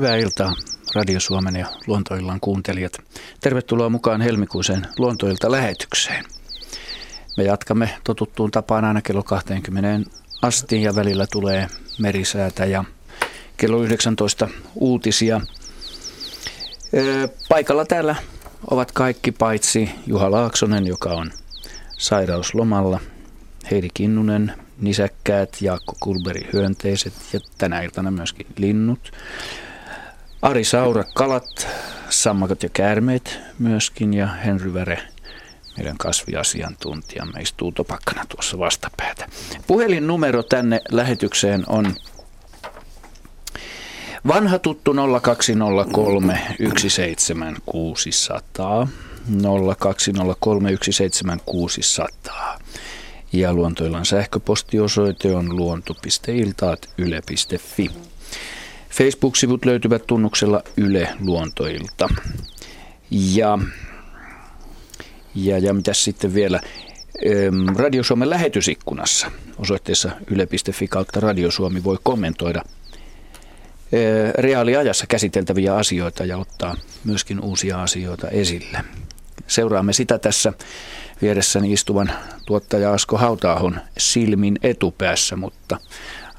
Hyvää iltaa Radio Suomen ja Luontoillan kuuntelijat. Tervetuloa mukaan helmikuiseen Luontoilta lähetykseen. Me jatkamme totuttuun tapaan aina kello 20 asti ja välillä tulee merisäätä ja kello 19 uutisia. Paikalla täällä ovat kaikki paitsi Juha Laaksonen, joka on sairauslomalla, Heidi Kinnunen, nisäkkäät, Jaakko Kulberi hyönteiset ja tänä iltana myöskin linnut. Ari Saura, kalat, sammakot ja käärmeet myöskin ja Henry Väre, meidän kasviasiantuntijamme, istuu topakkana tuossa vastapäätä. Puhelinnumero tänne lähetykseen on vanha tuttu 0203 17600. 0203 17600. Ja luontoillan sähköpostiosoite on luonto.iltaat.yle.fi. Facebook-sivut löytyvät tunnuksella Yle Luontoilta. Ja, ja, ja mitä sitten vielä? Radio Suomen lähetysikkunassa osoitteessa yle.fi kautta Radio Suomi voi kommentoida reaaliajassa käsiteltäviä asioita ja ottaa myöskin uusia asioita esille. Seuraamme sitä tässä vieressäni istuvan tuottaja Asko Hautaahon silmin etupäässä, mutta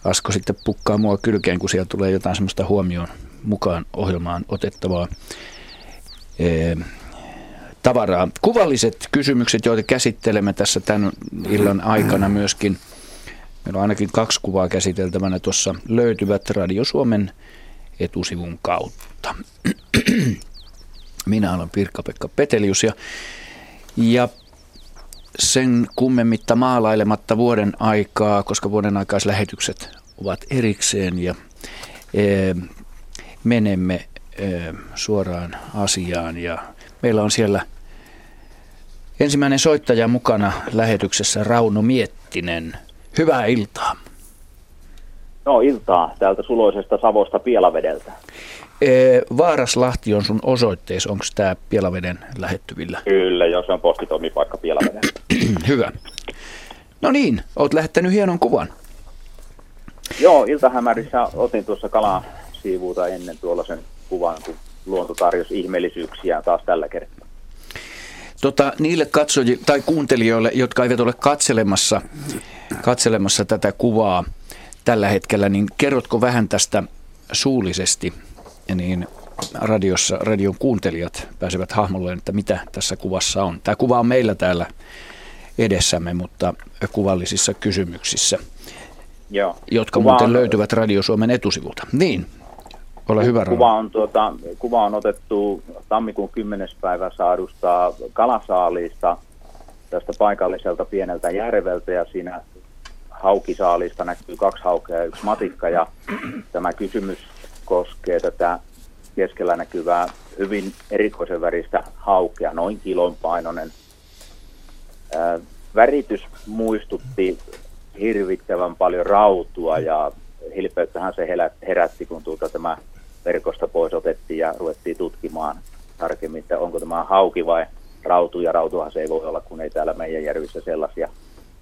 Asko sitten pukkaa mua kylkeen, kun siellä tulee jotain semmoista huomioon mukaan ohjelmaan otettavaa ee, tavaraa. Kuvalliset kysymykset, joita käsittelemme tässä tämän illan aikana myöskin. Meillä on ainakin kaksi kuvaa käsiteltävänä tuossa löytyvät Radio Suomen etusivun kautta. Minä olen Pirkka-Pekka Petelius ja, ja sen kummemmitta maalailematta vuoden aikaa, koska vuoden aikaislähetykset ovat erikseen ja e, menemme e, suoraan asiaan ja meillä on siellä ensimmäinen soittaja mukana lähetyksessä Rauno Miettinen. Hyvää iltaa. No iltaa täältä suloisesta Savosta Pielavedeltä. Vaaraslahti on sun osoitteessa, onko tämä Pielaveden lähettyvillä? Kyllä, jos on postitoimipaikka Pielaveden. Hyvä. No niin, oot lähettänyt hienon kuvan. Joo, iltahämärissä otin tuossa kalan siivuuta ennen tuollaisen kuvan, kun luonto tarjosi ihmeellisyyksiä taas tällä kertaa. Tota, niille katsojille tai kuuntelijoille, jotka eivät ole katselemassa, katselemassa tätä kuvaa tällä hetkellä, niin kerrotko vähän tästä suullisesti niin radiossa, radion kuuntelijat pääsevät hahmolleen, että mitä tässä kuvassa on. Tämä kuva on meillä täällä edessämme, mutta kuvallisissa kysymyksissä, Joo. jotka kuva muuten on, löytyvät Radio Suomen etusivulta. Niin, ole hyvä kuva on, tuota, kuva on otettu tammikuun 10. päivä saadusta kalasaalista tästä paikalliselta pieneltä järveltä ja siinä haukisaalista näkyy kaksi haukea ja yksi matikka ja tämä kysymys koskee tätä keskellä näkyvää hyvin erikoisen väristä haukea, noin kilon painoinen. Ää, väritys muistutti hirvittävän paljon rautua ja hilpeyttähän se herätti, kun tuota tämä verkosta pois otettiin ja ruvettiin tutkimaan tarkemmin, että onko tämä hauki vai rautu, ja rautuhan se ei voi olla, kun ei täällä meidän järvissä sellaisia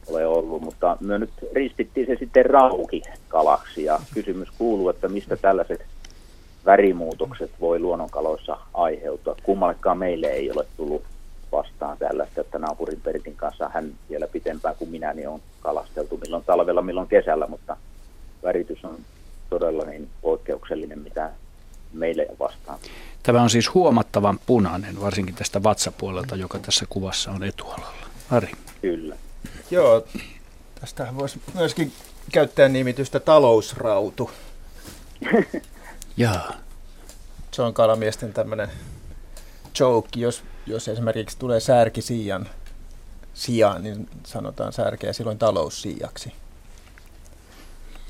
ole ollut, mutta me nyt ristittiin se sitten rauki kalaksi, ja kysymys kuuluu, että mistä tällaiset värimuutokset voi luonnonkaloissa aiheutua. Kummallekaan meille ei ole tullut vastaan tällaista, että naapurin Pertin kanssa hän vielä pitempään kuin minä niin on kalasteltu milloin talvella, milloin kesällä, mutta väritys on todella niin poikkeuksellinen, mitä meille vastaan. Tämä on siis huomattavan punainen, varsinkin tästä vatsapuolelta, joka tässä kuvassa on etualalla. Ari. Kyllä. Joo, tästä voisi myöskin käyttää nimitystä talousrautu. Jaa. Se on kalamiesten tämmöinen joke, jos, jos esimerkiksi tulee särki siian sijaan, niin sanotaan särkeä silloin taloussiiaksi.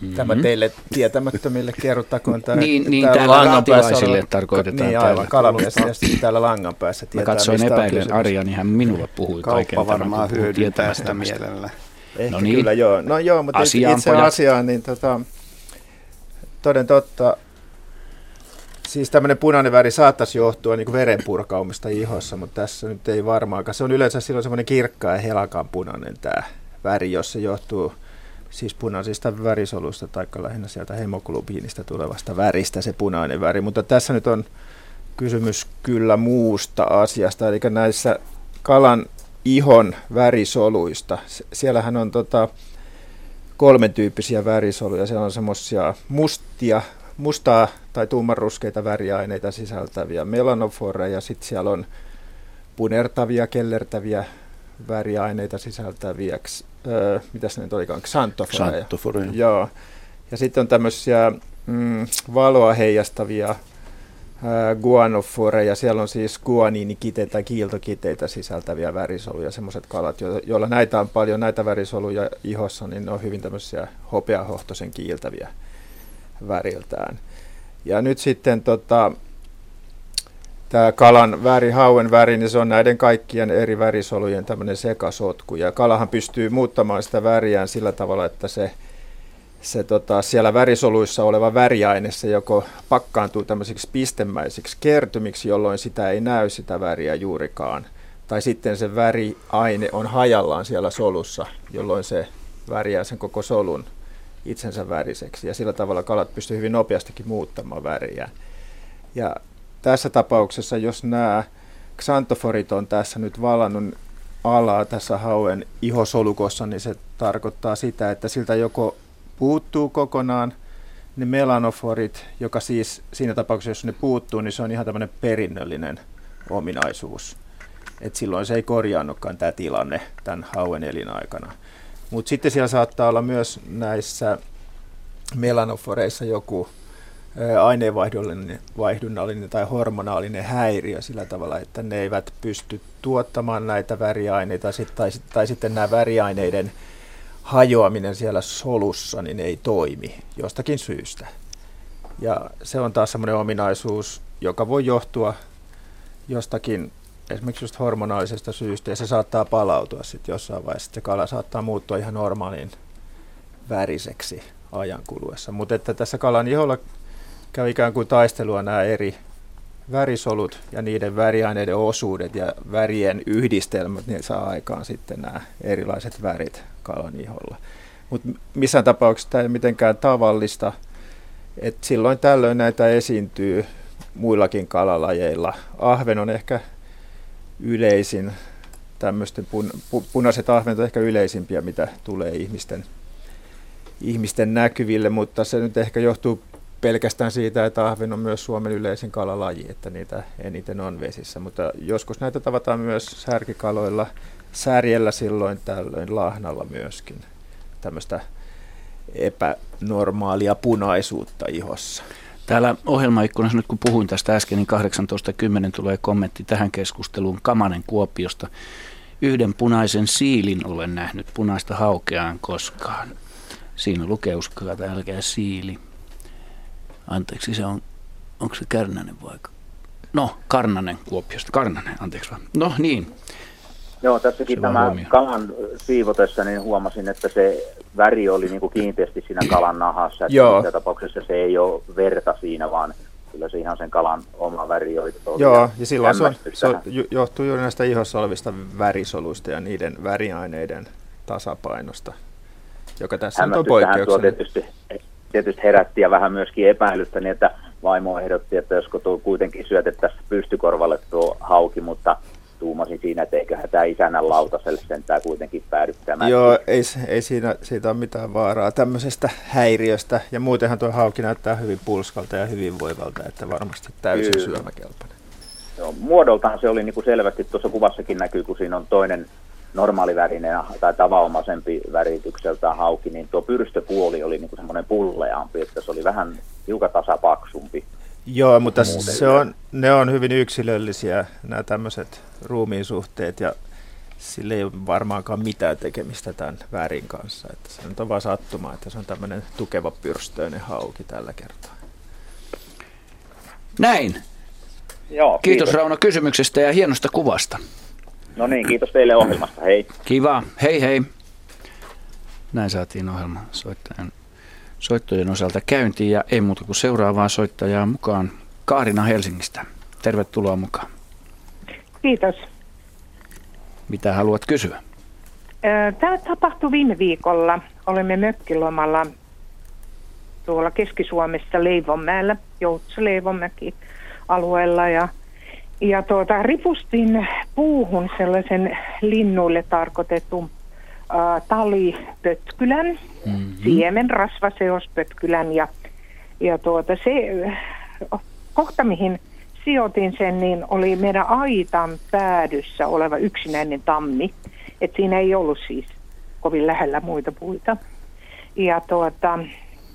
Mm-hmm. Tämä teille tietämättömille kerrottakoon. Tämä, niin, niin täällä, täällä raatilaisille tarkoitetaan. Niin aivan, kalamies täällä langan päässä tietää, Mä katsoin epäilen Arja, niin hän minulle puhui Kauppa kaiken varmaan hyödyntää sitä mielellä. Ehkä no niin. kyllä joo. No joo, mutta Asiaan itse asiaan, niin tota, toden totta, Siis tämmöinen punainen väri saattaisi johtua niin verenpurkaumista ihossa, mutta tässä nyt ei varmaankaan. Se on yleensä silloin semmoinen kirkkaa ja helakan punainen tämä väri, jos se johtuu siis punaisista värisoluista tai lähinnä sieltä hemoglobiinista tulevasta väristä se punainen väri. Mutta tässä nyt on kysymys kyllä muusta asiasta, eli näissä kalan ihon värisoluista. Siellähän on tota, kolmen tyyppisiä värisoluja. Siellä on semmoisia mustia, mustaa tai tummanruskeita väriaineita sisältäviä melanoforeja, sitten siellä on punertavia, kellertäviä väriaineita sisältäviä, öö, mitäs ne nyt olikaan, xanthoforeja. Xanthoforeja. Joo. Ja sitten on tämmöisiä mm, valoa heijastavia guanoforeja. Siellä on siis guaniinikiteitä tai kiiltokiteitä sisältäviä värisoluja, semmoiset kalat, joilla näitä on paljon, näitä värisoluja ihossa, niin ne on hyvin tämmöisiä hopeahohtoisen kiiltäviä väriltään. Ja nyt sitten tota, tämä kalan väri, hauen väri, niin se on näiden kaikkien eri värisolujen tämmöinen sekasotku. Ja kalahan pystyy muuttamaan sitä väriään sillä tavalla, että se, se tota, siellä värisoluissa oleva väriaine, se joko pakkaantuu tämmöisiksi pistemäisiksi kertymiksi, jolloin sitä ei näy sitä väriä juurikaan. Tai sitten se väriaine on hajallaan siellä solussa, jolloin se väriää sen koko solun itsensä väriseksi. Ja sillä tavalla kalat pystyy hyvin nopeastikin muuttamaan väriä. Ja tässä tapauksessa, jos nämä xantoforit on tässä nyt valannut alaa tässä hauen ihosolukossa, niin se tarkoittaa sitä, että siltä joko puuttuu kokonaan ne melanoforit, joka siis siinä tapauksessa, jos ne puuttuu, niin se on ihan tämmöinen perinnöllinen ominaisuus. Et silloin se ei korjaannutkaan tämä tilanne tämän hauen elinaikana. Mutta sitten siellä saattaa olla myös näissä melanoforeissa joku aineenvaihdunnallinen tai hormonaalinen häiriö sillä tavalla, että ne eivät pysty tuottamaan näitä väriaineita tai, tai sitten nämä väriaineiden hajoaminen siellä solussa niin ei toimi jostakin syystä. Ja se on taas semmoinen ominaisuus, joka voi johtua jostakin esimerkiksi just hormonaalisesta syystä ja se saattaa palautua sitten jossain vaiheessa. Se kala saattaa muuttua ihan normaaliin väriseksi ajan kuluessa. Mutta että tässä kalan iholla käy ikään kuin taistelua nämä eri värisolut ja niiden väriaineiden osuudet ja värien yhdistelmät, niin saa aikaan sitten nämä erilaiset värit kalan iholla. Mutta missään tapauksessa tämä ei mitenkään tavallista, että silloin tällöin näitä esiintyy muillakin kalalajeilla. Ahven on ehkä yleisin, tämmöisten pun, pu, punaiset ahvenet on ehkä yleisimpiä, mitä tulee ihmisten, ihmisten näkyville, mutta se nyt ehkä johtuu pelkästään siitä, että ahven on myös Suomen yleisin kalalaji, että niitä eniten on vesissä. Mutta joskus näitä tavataan myös särkikaloilla, särjellä silloin tällöin, lahnalla myöskin. Tämmöistä epänormaalia punaisuutta ihossa. Täällä ohjelmaikkunassa nyt kun puhuin tästä äsken, niin 18.10 tulee kommentti tähän keskusteluun Kamanen Kuopiosta. Yhden punaisen siilin olen nähnyt, punaista haukeaan koskaan. Siinä lukee, uskokaa, älkää siili. Anteeksi, se on, onko se Kärnänen vai? No, Karnanen Kuopiosta. Karnanen, anteeksi vaan. No niin. Joo, tässäkin tämä huomio. kalan siivotessa niin huomasin, että se väri oli niin kuin kiinteästi siinä kalan nahassa. Että Joo. tapauksessa se ei ole verta siinä, vaan kyllä se ihan sen kalan oma väri oli. Joo, ja silloin se, on, se on, johtuu juuri näistä ihossa olevista värisoluista ja niiden väriaineiden tasapainosta, joka tässä on poikkeuksellinen. tietysti tietysti herätti ja vähän myöskin epäilystä, niin että vaimo ehdotti, että josko tuo kuitenkin syötettäisiin pystykorvalle tuo hauki, mutta tuumasin siinä, että eiköhän tämä isännän lautaselle sentään kuitenkin päädyttämään. Joo, ei, ei siinä, siitä ole mitään vaaraa tämmöisestä häiriöstä. Ja muutenhan tuo hauki näyttää hyvin pulskalta ja hyvinvoivalta, että varmasti täysin Kyllä. syömäkelpoinen. Joo, muodoltaan se oli niin kuin selvästi, tuossa kuvassakin näkyy, kun siinä on toinen normaalivärinen tai tavanomaisempi väritykseltä hauki, niin tuo pyrstöpuoli oli niin semmoinen pulleampi, että se oli vähän hiukan tasapaksumpi. Joo, mutta se on, ne on hyvin yksilöllisiä nämä tämmöiset ruumiin suhteet ja sillä ei ole varmaankaan mitään tekemistä tämän värin kanssa. Että se on vain sattuma, että se on tämmöinen tukeva pyrstöinen hauki tällä kertaa. Näin. Joo, kiitos. kiitos Rauno kysymyksestä ja hienosta kuvasta. No niin, kiitos teille ohjelmasta. Hei. Kiva. Hei hei. Näin saatiin ohjelma soittajan, soittojen osalta käyntiin ja ei muuta kuin seuraavaa soittajaa mukaan. Kaarina Helsingistä. Tervetuloa mukaan. Kiitos. Mitä haluat kysyä? Tämä tapahtui viime viikolla. olemme mökkilomalla tuolla Keski-Suomessa Leivonmäellä, Joutsa-Leivonmäki alueella ja, ja tuota, ripustin puuhun sellaisen linnuille tarkoitetun äh, talipötkylän, mm-hmm. siemen rasvaseospötkylän ja, ja tuota, se kohta mihin sijoitin sen, niin oli meidän aitan päädyssä oleva yksinäinen tammi. Et siinä ei ollut siis kovin lähellä muita puita. Ja tuota,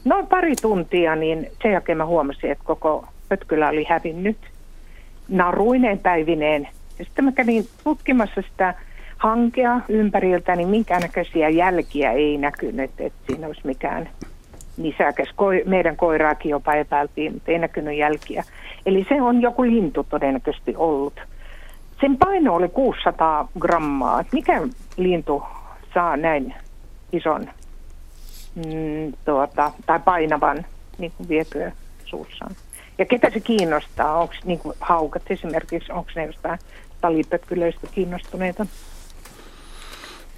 noin pari tuntia, niin sen jälkeen mä huomasin, että koko pötkylä oli hävinnyt naruineen päivineen. Ja sitten mä kävin tutkimassa sitä hankea ympäriltä, niin minkäännäköisiä jälkiä ei näkynyt, että siinä olisi mikään nisäkäs. Koi, meidän koiraakin jopa epäiltiin, mutta ei näkynyt jälkiä. Eli se on joku lintu todennäköisesti ollut. Sen paino oli 600 grammaa. Mikä lintu saa näin ison mm, tuota, tai painavan niin kuin vietyä suussaan? Ja ketä se kiinnostaa? Onko niin haukat esimerkiksi, onko ne jostain talipötkylöistä kiinnostuneita?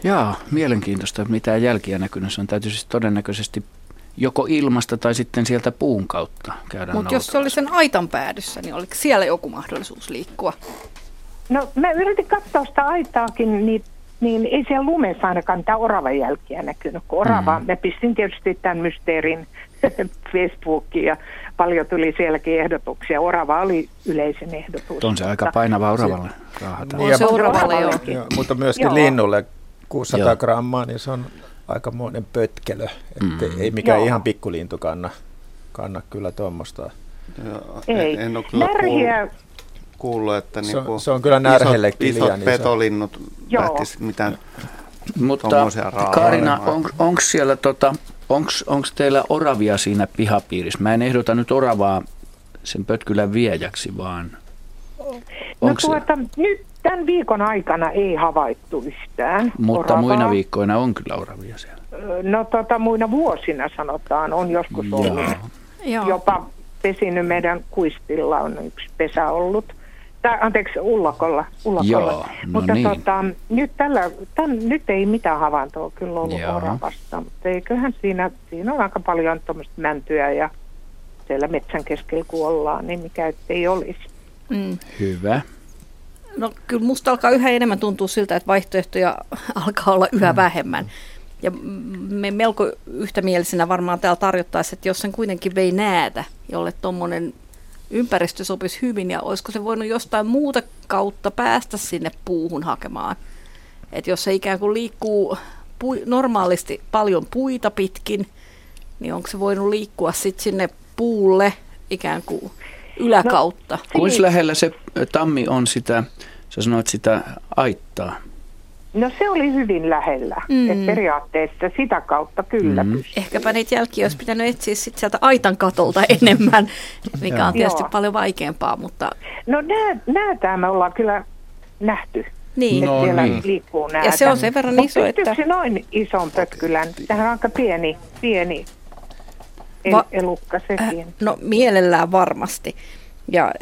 Jaa, mielenkiintoista. Mitä jälkiä näkynyt. Se on täytyy siis todennäköisesti joko ilmasta tai sitten sieltä puun kautta käydään Mutta jos se oli sen aitan päädyssä, niin oliko siellä joku mahdollisuus liikkua? No mä yritin katsoa sitä aitaakin, niin, niin ei siellä lumessa ainakaan mitään oravan jälkiä näkynyt. Kun orava, mm. mä pistin tietysti tämän mysteerin Facebookiin ja paljon tuli sielläkin ehdotuksia. Orava oli yleisen ehdotus. On se aika painava oravalle raahata. Niin, on se oravalle, joo. joo. Mutta myöskin joo. linnulle 600 joo. grammaa, niin se on aikamoinen pötkelö. Että mm. Ei mikään Joo. ihan pikkulintu kanna, kanna kyllä tuommoista. Ei. En ole kyllä Närhiä... kuullut, että se, on, niinku se on kyllä närhellekin isot, isot petolinnut lähtis mitään Mutta Karina, on, onko siellä tota, onko teillä oravia siinä pihapiirissä? Mä en ehdota nyt oravaa sen pötkylän viejäksi, vaan... No tuota, nyt Tämän viikon aikana ei havaittu yhtään Mutta oravaa. muina viikkoina on kyllä oravia siellä. No tota, muina vuosina sanotaan, on joskus ollut. Joo. Jopa pesinyt meidän kuistilla on yksi pesä ollut. Tää, anteeksi, ullakolla. ullakolla. Joo, no mutta niin. tota, nyt, tällä, tämän, nyt ei mitään havaintoa kyllä ollut Joo. oravasta, mutta eiköhän siinä, siinä on aika paljon tuommoista mäntyä ja siellä metsän keskellä kun ollaan, niin mikä ei olisi. Mm. Hyvä. No kyllä musta alkaa yhä enemmän tuntua siltä, että vaihtoehtoja alkaa olla yhä mm. vähemmän. Ja me melko yhtämielisenä varmaan täällä tarjottaisiin, että jos sen kuitenkin vei näätä, jolle tuommoinen ympäristö sopisi hyvin, ja olisiko se voinut jostain muuta kautta päästä sinne puuhun hakemaan. Että jos se ikään kuin liikkuu pui, normaalisti paljon puita pitkin, niin onko se voinut liikkua sitten sinne puulle ikään kuin yläkautta? No, Kuinka lähellä se tammi on sitä, sä sanoit sitä aittaa? No se oli hyvin lähellä. Mm. Et periaatteessa sitä kautta kyllä mm. Ehkäpä niitä jälkiä olisi pitänyt etsiä sit sieltä aitan katolta enemmän, mikä on tietysti Joo. paljon vaikeampaa. Mutta... No näätää me ollaan kyllä nähty. Niin. No, siellä niin. liikkuu näätä. Ja se on sen verran iso, että... se noin ison pötkylän? Tähän on aika pieni, pieni Va- elukka sekin. Äh, no mielellään varmasti. Ja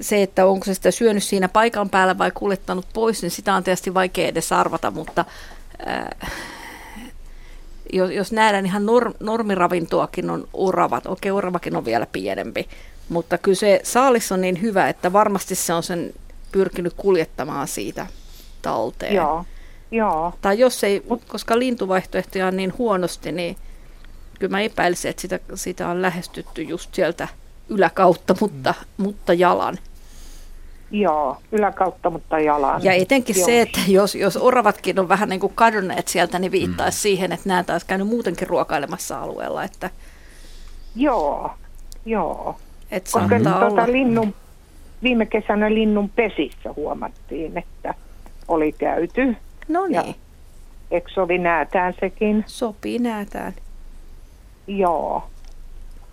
se, että onko se sitä syönyt siinä paikan päällä vai kuljettanut pois, niin sitä on tietysti vaikea edes arvata, mutta äh, jos, jos nähdään ihan norm, normiravintoakin on oravat, okei okay, oravakin on vielä pienempi, mutta kyllä se saalis on niin hyvä, että varmasti se on sen pyrkinyt kuljettamaan siitä talteen. Joo, joo. Tai jos ei, koska lintuvaihtoehtoja on niin huonosti, niin kyllä mä epäilisin, että sitä, sitä on lähestytty just sieltä – yläkautta, mutta, mm. mutta jalan. Joo, yläkautta, mutta jalan. Ja etenkin Joo. se, että jos, jos oravatkin on vähän niin kuin kadonneet sieltä, niin viittaisi mm. siihen, että nämä taas käynyt muutenkin ruokailemassa alueella. Että... Joo, joo. Et Koska tuota, linnun, viime kesänä linnun pesissä huomattiin, että oli käyty. No niin. Eikö sovi näätään sekin? Sopii näätään. Joo.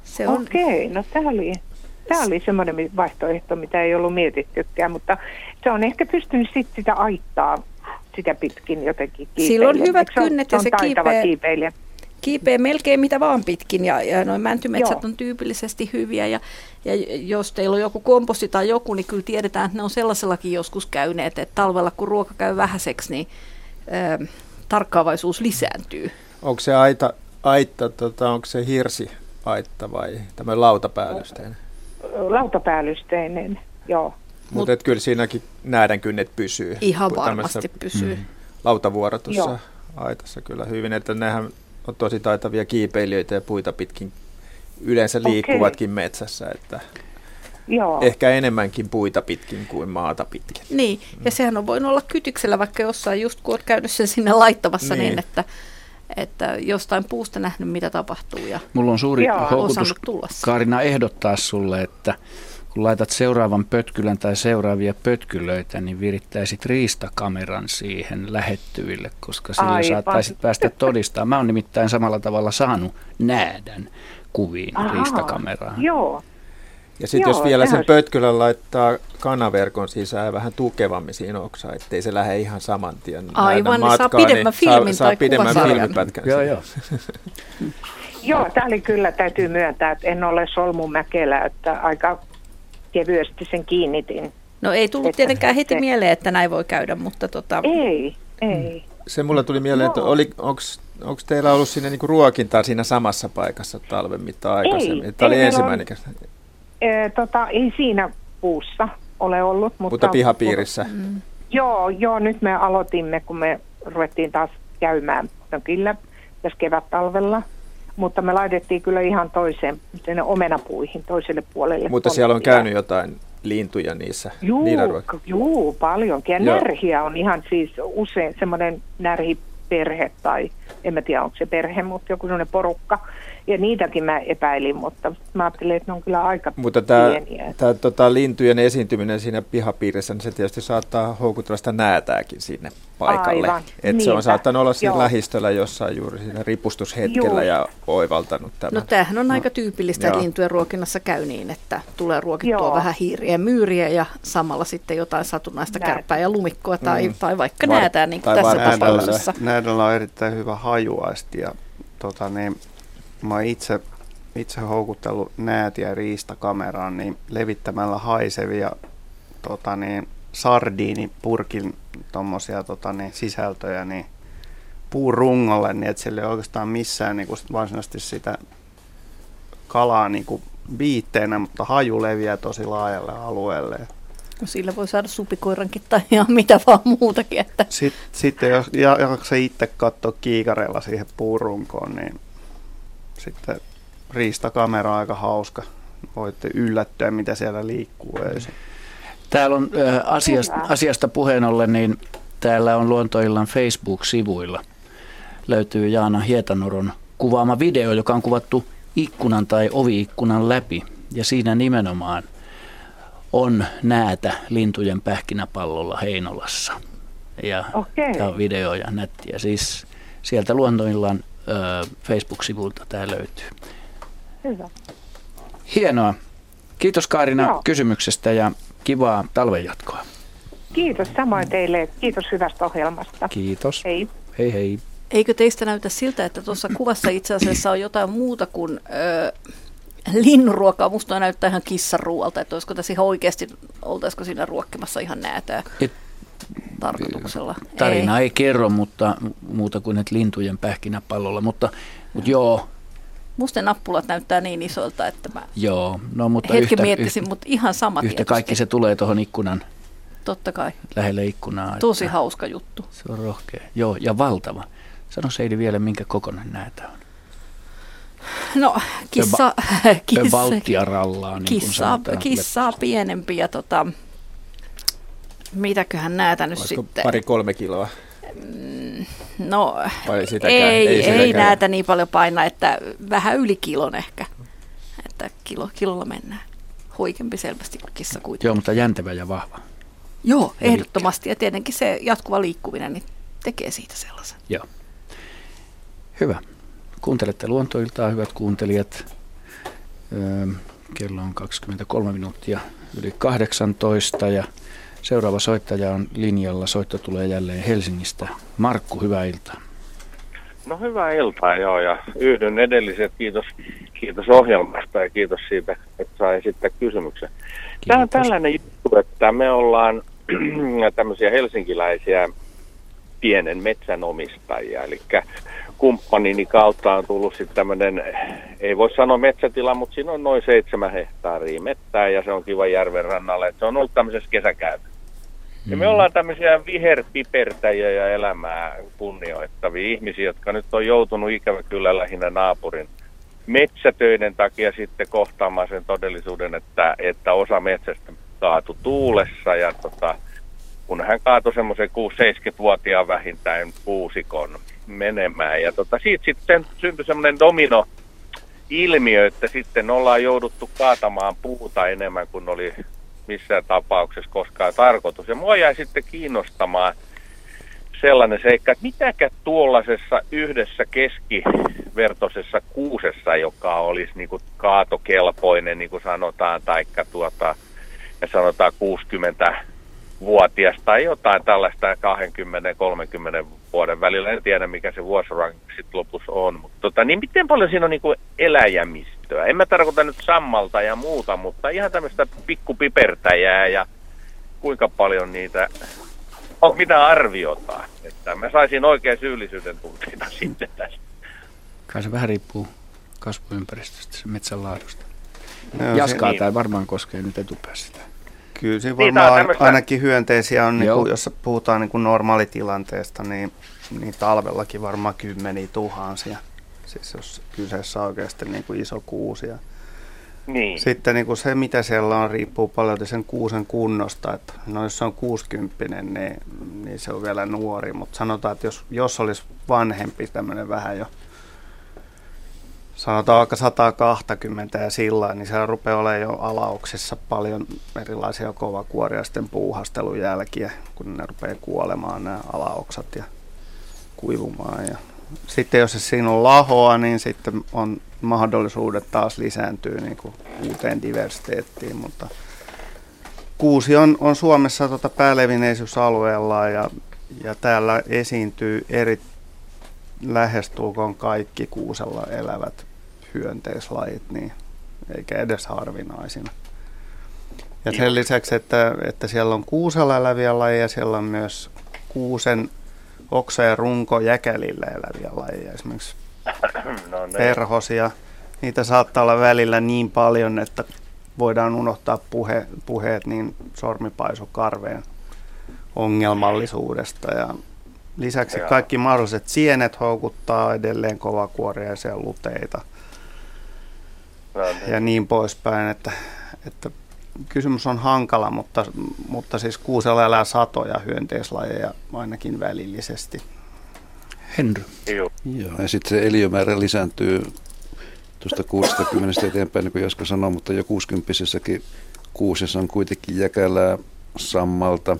Se on... Okei, no tämä oli, tämä oli semmoinen vaihtoehto, mitä ei ollut mietittykään, mutta se on ehkä pystynyt sitten sitä aittaa sitä pitkin jotenkin kiipeilemään. Sillä on hyvät se kynnet ja se kiipeä, kiipeilijä. kiipeä melkein mitä vaan pitkin ja, ja noin mäntymetsät Joo. on tyypillisesti hyviä ja, ja jos teillä on joku komposti tai joku, niin kyllä tiedetään, että ne on sellaisellakin joskus käyneet, että talvella kun ruoka käy vähäiseksi, niin ö, tarkkaavaisuus lisääntyy. Onko se aita, aitta, tota, onko se hirsi aitta vai tämä lautapäällysteinen? Lautapäällysteinen, joo. Mutta Mut, kyllä siinäkin näädän kynnet pysyy. Ihan varmasti pysyy. Mm. Lautavuoro tuossa aitassa kyllä hyvin, että nehän on tosi taitavia kiipeilijöitä ja puita pitkin yleensä liikkuvatkin okay. metsässä, että Joo. ehkä enemmänkin puita pitkin kuin maata pitkin. Niin, ja sehän on voinut olla kytyksellä vaikka jossain, just kun olet käynyt sen sinne laittamassa niin, niin että, että jostain puusta nähnyt, mitä tapahtuu. Ja Mulla on suuri Joo. houkutus, Kaarina, ehdottaa sulle, että kun laitat seuraavan pötkylän tai seuraavia pötkylöitä, niin virittäisit riistakameran siihen lähettyville, koska sillä Aivan. saattaisit päästä todistamaan. Mä oon nimittäin samalla tavalla saanut näädän kuviin Aha, riistakameraan. Joo. Ja sitten jos vielä sen pötkylän laittaa kanaverkon sisään vähän tukevammin siinä oksaa, ettei se lähde ihan saman tien Aivan, niin matkaa, saa pidemmän niin filmin saa, tai saa pidemmän filmipätkän. Joo, joo. joo, tämä oli kyllä, täytyy myöntää, että en ole solmumäkelä, että aika kevyesti sen kiinnitin. No ei tullut tietenkään heti se... mieleen, että näin voi käydä, mutta tota... Ei, ei. Se mulle tuli mieleen, että oli, onko teillä ollut sinne niinku ruokintaa siinä samassa paikassa talven mittaan aikaisemmin? Ei, Tämä oli ensimmäinen on, e, tota, Ei siinä puussa ole ollut. Mutta, mutta pihapiirissä? Mm. Joo, joo, nyt me aloitimme, kun me ruvettiin taas käymään mökillä tässä kevät-talvella. Mutta me laitettiin kyllä ihan toiseen, sinne omenapuihin, toiselle puolelle. Mutta siellä on käynyt jotain lintuja niissä? Juu, juu paljonkin. Ja Joo. närhiä on ihan siis usein semmoinen närhiperhe tai en mä tiedä onko se perhe, mutta joku semmoinen porukka, ja niitäkin mä epäilin, mutta mä ajattelin, että ne on kyllä aika mutta tämä, pieniä. Tämä tota, lintujen esiintyminen siinä pihapiirissä, niin se tietysti saattaa houkutella sitä näätääkin sinne paikalle. Aivan, että se on saattanut olla siinä Joo. lähistöllä jossain juuri siinä ripustushetkellä Joo. ja oivaltanut tämän. No tämähän on no. aika tyypillistä, että lintujen ruokinnassa käy niin, että tulee ruokittua Joo. vähän hiiriä ja myyriä ja samalla sitten jotain satunnaista Näätä. kärppää ja lumikkoa tai, mm. tai vaikka Var, näätään niin kuin tässä tapauksessa. Näädällä on erittäin hyvä hajuaisti ja tota, niin, mä oon itse, itse houkutellut näätiä riistakameraan niin levittämällä haisevia tota niin, sardiinipurkin tommosia, tota niin, sisältöjä niin puurungolle, niin että sillä ei oikeastaan missään niin kuin varsinaisesti sitä kalaa niin kuin biitteenä, mutta haju leviää tosi laajalle alueelle. No sillä voi saada supikoirankin tai ihan mitä vaan muutakin. Että. Sitten, sitten jos jaksa itse katsoa kiikareilla siihen puurunkoon, niin sitten riistakamera on aika hauska. Voitte yllättyä, mitä siellä liikkuu öisin. Täällä on äh, asiasta, asiasta puheen ollen, niin täällä on Luontoillan Facebook-sivuilla. Löytyy Jaana Hietanoron kuvaama video, joka on kuvattu ikkunan tai oviikkunan läpi. Ja siinä nimenomaan on näätä lintujen pähkinäpallolla Heinolassa. Ja okay. tämä on video ja nättiä. Siis sieltä Luontoillan Facebook-sivulta tämä löytyy. Hyvä. Hienoa. Kiitos Kaarina Joo. kysymyksestä ja kivaa talven jatkoa. Kiitos samoin teille. Kiitos hyvästä ohjelmasta. Kiitos. Hei. Hei hei. Eikö teistä näytä siltä, että tuossa kuvassa itse asiassa on jotain muuta kuin ö, linnunruokaa? Musta näyttää ihan kissaruualta, että olisiko tässä ihan oikeasti, oltaisiko siinä ruokkimassa ihan näätää? Et tarkoituksella. Tarina ei. ei kerro, mutta muuta kuin että lintujen pähkinäpallolla, mutta, mutta joo. Musta nappulat näyttää niin isolta, että mä joo, no, mutta hetken yhtä, miettisin, yhtä, mutta ihan sama Yhtä tietysti. kaikki se tulee tuohon ikkunan Totta kai. Lähelle ikkunaa. Tosi että, hauska juttu. Se on rohkea. Joo, ja valtava. Sano Seidi vielä, minkä kokoinen näitä on. No, kissa... kissa rallaa, niin kissaa, kissaa pienempi ja tota, mitäköhän näitä nyt Olisiko sitten? pari-kolme kiloa? Mm, no, ei, ei, ei näitä niin paljon paina, että vähän yli kilon ehkä. Että kilo, kilolla mennään. Hoikempi selvästi kuin kissa kuitenkin. Joo, mutta jäntevä ja vahva. Joo, ehdottomasti. Ja tietenkin se jatkuva liikkuminen niin tekee siitä sellaisen. Joo. Hyvä. Kuuntelette luontoiltaa, hyvät kuuntelijat. Öö, kello on 23 minuuttia yli 18 ja Seuraava soittaja on linjalla. Soitto tulee jälleen Helsingistä. Markku, hyvää iltaa. No hyvää iltaa, joo, ja yhdyn edelliset. Kiitos, kiitos ohjelmasta ja kiitos siitä, että sai esittää kysymyksen. Tämä on tällainen juttu, että me ollaan tämmöisiä helsinkiläisiä pienen metsänomistajia. Eli kumppanini kautta on tullut sitten tämmöinen, ei voi sanoa metsätila, mutta siinä on noin seitsemän hehtaaria mettää ja se on kiva järven rannalla. Että se on ollut tämmöisessä kesäkäytössä. Ja me mm. ollaan tämmöisiä viherpipertäjiä ja elämää kunnioittavia ihmisiä, jotka nyt on joutunut ikävä kyllä lähinnä naapurin metsätöiden takia sitten kohtaamaan sen todellisuuden, että, että osa metsästä kaatu tuulessa ja tota, kun hän kaatui semmoisen 6-70-vuotiaan vähintään puusikon menemään. Ja tota, siitä sitten syntyi semmoinen domino ilmiö, että sitten ollaan jouduttu kaatamaan puuta enemmän kuin oli missään tapauksessa koskaan tarkoitus. Ja mua jäi sitten kiinnostamaan sellainen seikka, että mitäkä tuollaisessa yhdessä keskivertoisessa kuusessa, joka olisi niin kuin kaatokelpoinen, niin kuin sanotaan, taikka tuota, ja sanotaan 60 vuotias tai jotain tällaista 20-30 vuoden välillä. En tiedä, mikä se vuosirank sitten lopussa on. Mutta tota, niin miten paljon siinä on niin kuin eläjämistöä? En mä tarkoita nyt sammalta ja muuta, mutta ihan tämmöistä pikkupipertäjää ja kuinka paljon niitä, on mitä arviotaan. Että mä saisin oikein syyllisyyden tunteita sitten tässä. Kai se vähän riippuu kasvuympäristöstä, se metsän laadusta. No, Jaskaa niin. tämä varmaan koskee nyt etupäässä Kyllä se niin, varmaan niin, ainakin hyönteisiä on, niin kuin, jos puhutaan niin kuin normaalitilanteesta, niin, niin talvellakin varmaan kymmeniä tuhansia. Siis jos kyseessä on oikeasti niin kuin iso kuusi. Ja niin. Sitten niin kuin se, mitä siellä on, riippuu paljon sen kuusen kunnosta. Että no jos se on 60, niin, niin se on vielä nuori, mutta sanotaan, että jos, jos olisi vanhempi tämmöinen vähän jo sanotaan vaikka 120 ja sillä niin siellä rupeaa olemaan jo alauksessa paljon erilaisia kovakuoriaisten puuhastelun jälkiä, kun ne rupeaa kuolemaan nämä alaoksat ja kuivumaan. Ja sitten jos se siinä on lahoa, niin sitten on mahdollisuudet taas lisääntyy niin kuin uuteen diversiteettiin, mutta kuusi on, on Suomessa tuota päälevinneisyysalueella ja, ja täällä esiintyy eri lähestulkoon kaikki kuusella elävät hyönteislajit, niin eikä edes harvinaisina. Ja sen lisäksi, että, että siellä on kuusella eläviä lajeja, siellä on myös kuusen oksa- ja runko jäkälillä eläviä lajeja, esimerkiksi no, ne. perhosia. Niitä saattaa olla välillä niin paljon, että voidaan unohtaa puhe, puheet niin sormipaisukarveen ongelmallisuudesta. Ja lisäksi kaikki mahdolliset sienet houkuttaa edelleen kovakuoriaisia luteita no, niin. ja niin poispäin, että, että kysymys on hankala, mutta, mutta siis kuusella elää satoja hyönteislajeja ainakin välillisesti. Henry. Joo. Joo ja sitten se eliömäärä lisääntyy tuosta 60 eteenpäin, niin kuin Jaska sanoi, mutta jo 60 kuusessa on kuitenkin jäkälää sammalta.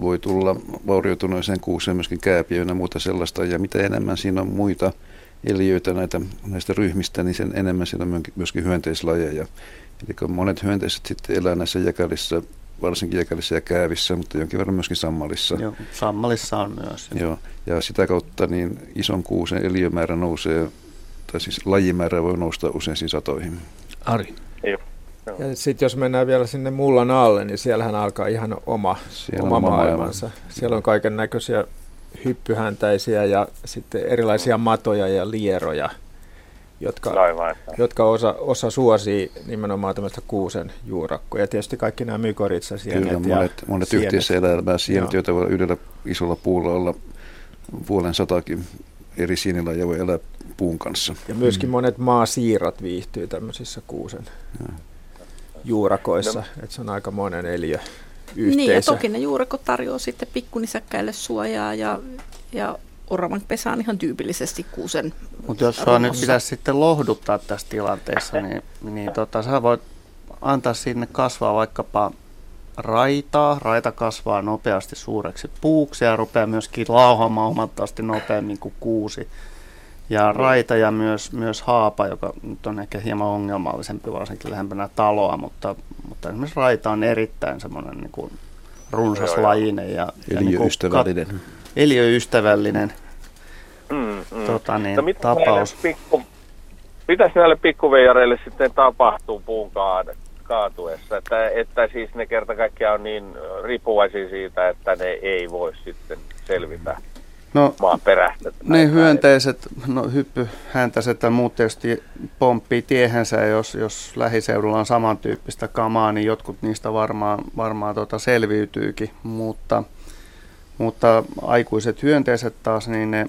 Voi tulla vaurioituneeseen kuuseen myöskin kääpiöinä ja muuta sellaista. Ja mitä enemmän siinä on muita eliöitä näitä, näistä ryhmistä, niin sen enemmän siinä on myöskin hyönteislajeja. Eli monet hyönteiset sitten elää näissä jäkälissä, varsinkin jäkälissä ja käävissä, mutta jonkin verran myöskin sammalissa. Joo, sammalissa on myös. Joo, ja sitä kautta niin ison kuusen eliömäärä nousee, tai siis lajimäärä voi nousta usein satoihin. Ari. Joo. Ja sitten jos mennään vielä sinne mullan alle, niin siellähän alkaa ihan oma, Siellä oma maailmansa. Maailma. Siellä on kaiken näköisiä hyppyhäntäisiä ja sitten erilaisia matoja ja lieroja, jotka, Aivan, jotka osa, osa suosii nimenomaan tämmöistä kuusen juurakkoa. Ja tietysti kaikki nämä mykoritsasienet Kyllä, ja monet, monet yhteisessä elämää sienet, joita voi yhdellä isolla puulla olla puolen satakin eri sienilajia voi elää puun kanssa. Ja myöskin mm. monet maasiirat viihtyy tämmöisissä kuusen ja. juurakoissa, no. että se on aika monen eliö yhteisö. Niin, ja toki ne juurekot tarjoaa sitten pikkunisäkkäille suojaa ja, ja oravan pesä on ihan tyypillisesti kuusen Mutta jos sua nyt pitäisi sitten lohduttaa tässä tilanteessa, niin, niin tota, sä voit antaa sinne kasvaa vaikkapa raitaa. Raita kasvaa nopeasti suureksi puuksi ja rupeaa myöskin lauhamaan huomattavasti nopeammin kuin kuusi. Ja raita ja myös, myös haapa, joka nyt on ehkä hieman ongelmallisempi, varsinkin lähempänä taloa, mutta, mutta esimerkiksi raita on erittäin semmoinen niin kuin runsaslajinen ja, ja. Niin eliöystävällinen mm, mm. Tota niin, no, tapaus. Pikku, mitäs näille pikkuveijareille sitten tapahtuu puun kaatuessa? Että, että siis ne kerta kaikkiaan on niin riippuvaisia siitä, että ne ei voi sitten selvitä no? Ne hyönteiset, no hyppyhäntäiset ja muut tietysti pomppii tiehensä, jos, jos lähiseudulla on samantyyppistä kamaa, niin jotkut niistä varmaan, varmaan tota selviytyykin, mutta, mutta aikuiset hyönteiset taas, niin ne,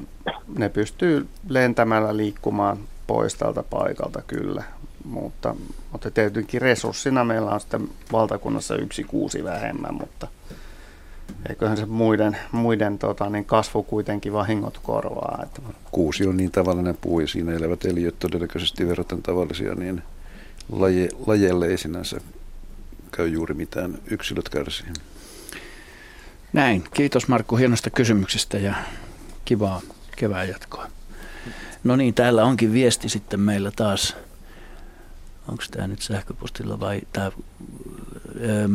ne pystyy lentämällä liikkumaan pois tältä paikalta kyllä, mutta, mutta tietenkin resurssina meillä on sitten valtakunnassa yksi kuusi vähemmän, mutta eiköhän se muiden, muiden tota, niin kasvu kuitenkin vahingot korvaa. Että. Kuusi on niin tavallinen puu ja siinä elävät eliöt todennäköisesti verraten tavallisia, niin laje, lajeille ei sinänsä käy juuri mitään. Yksilöt kärsii. Näin. Kiitos Markku hienosta kysymyksestä ja kivaa kevään jatkoa. No niin, täällä onkin viesti sitten meillä taas. Onko tämä nyt sähköpostilla vai tämä? Öö,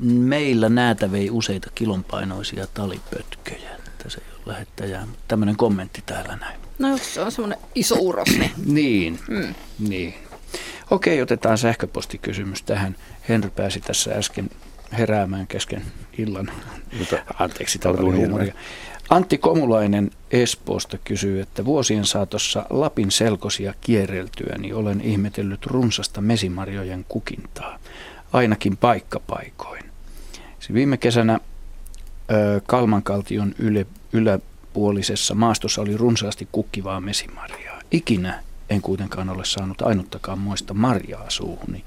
meillä näätä vei useita kilonpainoisia talipötköjä. Tässä ei ole lähettäjää, mutta tämmöinen kommentti täällä näin. No jos se on semmoinen iso uros, niin... niin, mm. niin. Okei, otetaan sähköpostikysymys tähän. Henry pääsi tässä äsken heräämään kesken illan. Mutta, Anteeksi, tämä oli huumoria. Antti Komulainen Espoosta kysyy, että vuosien saatossa Lapin selkosia kierreltyäni olen ihmetellyt runsasta mesimarjojen kukintaa, ainakin paikkapaikoin. Viime kesänä ö, Kalmankaltion yle, yläpuolisessa maastossa oli runsaasti kukkivaa mesimarjaa. Ikinä en kuitenkaan ole saanut ainuttakaan muista marjaa suuhuni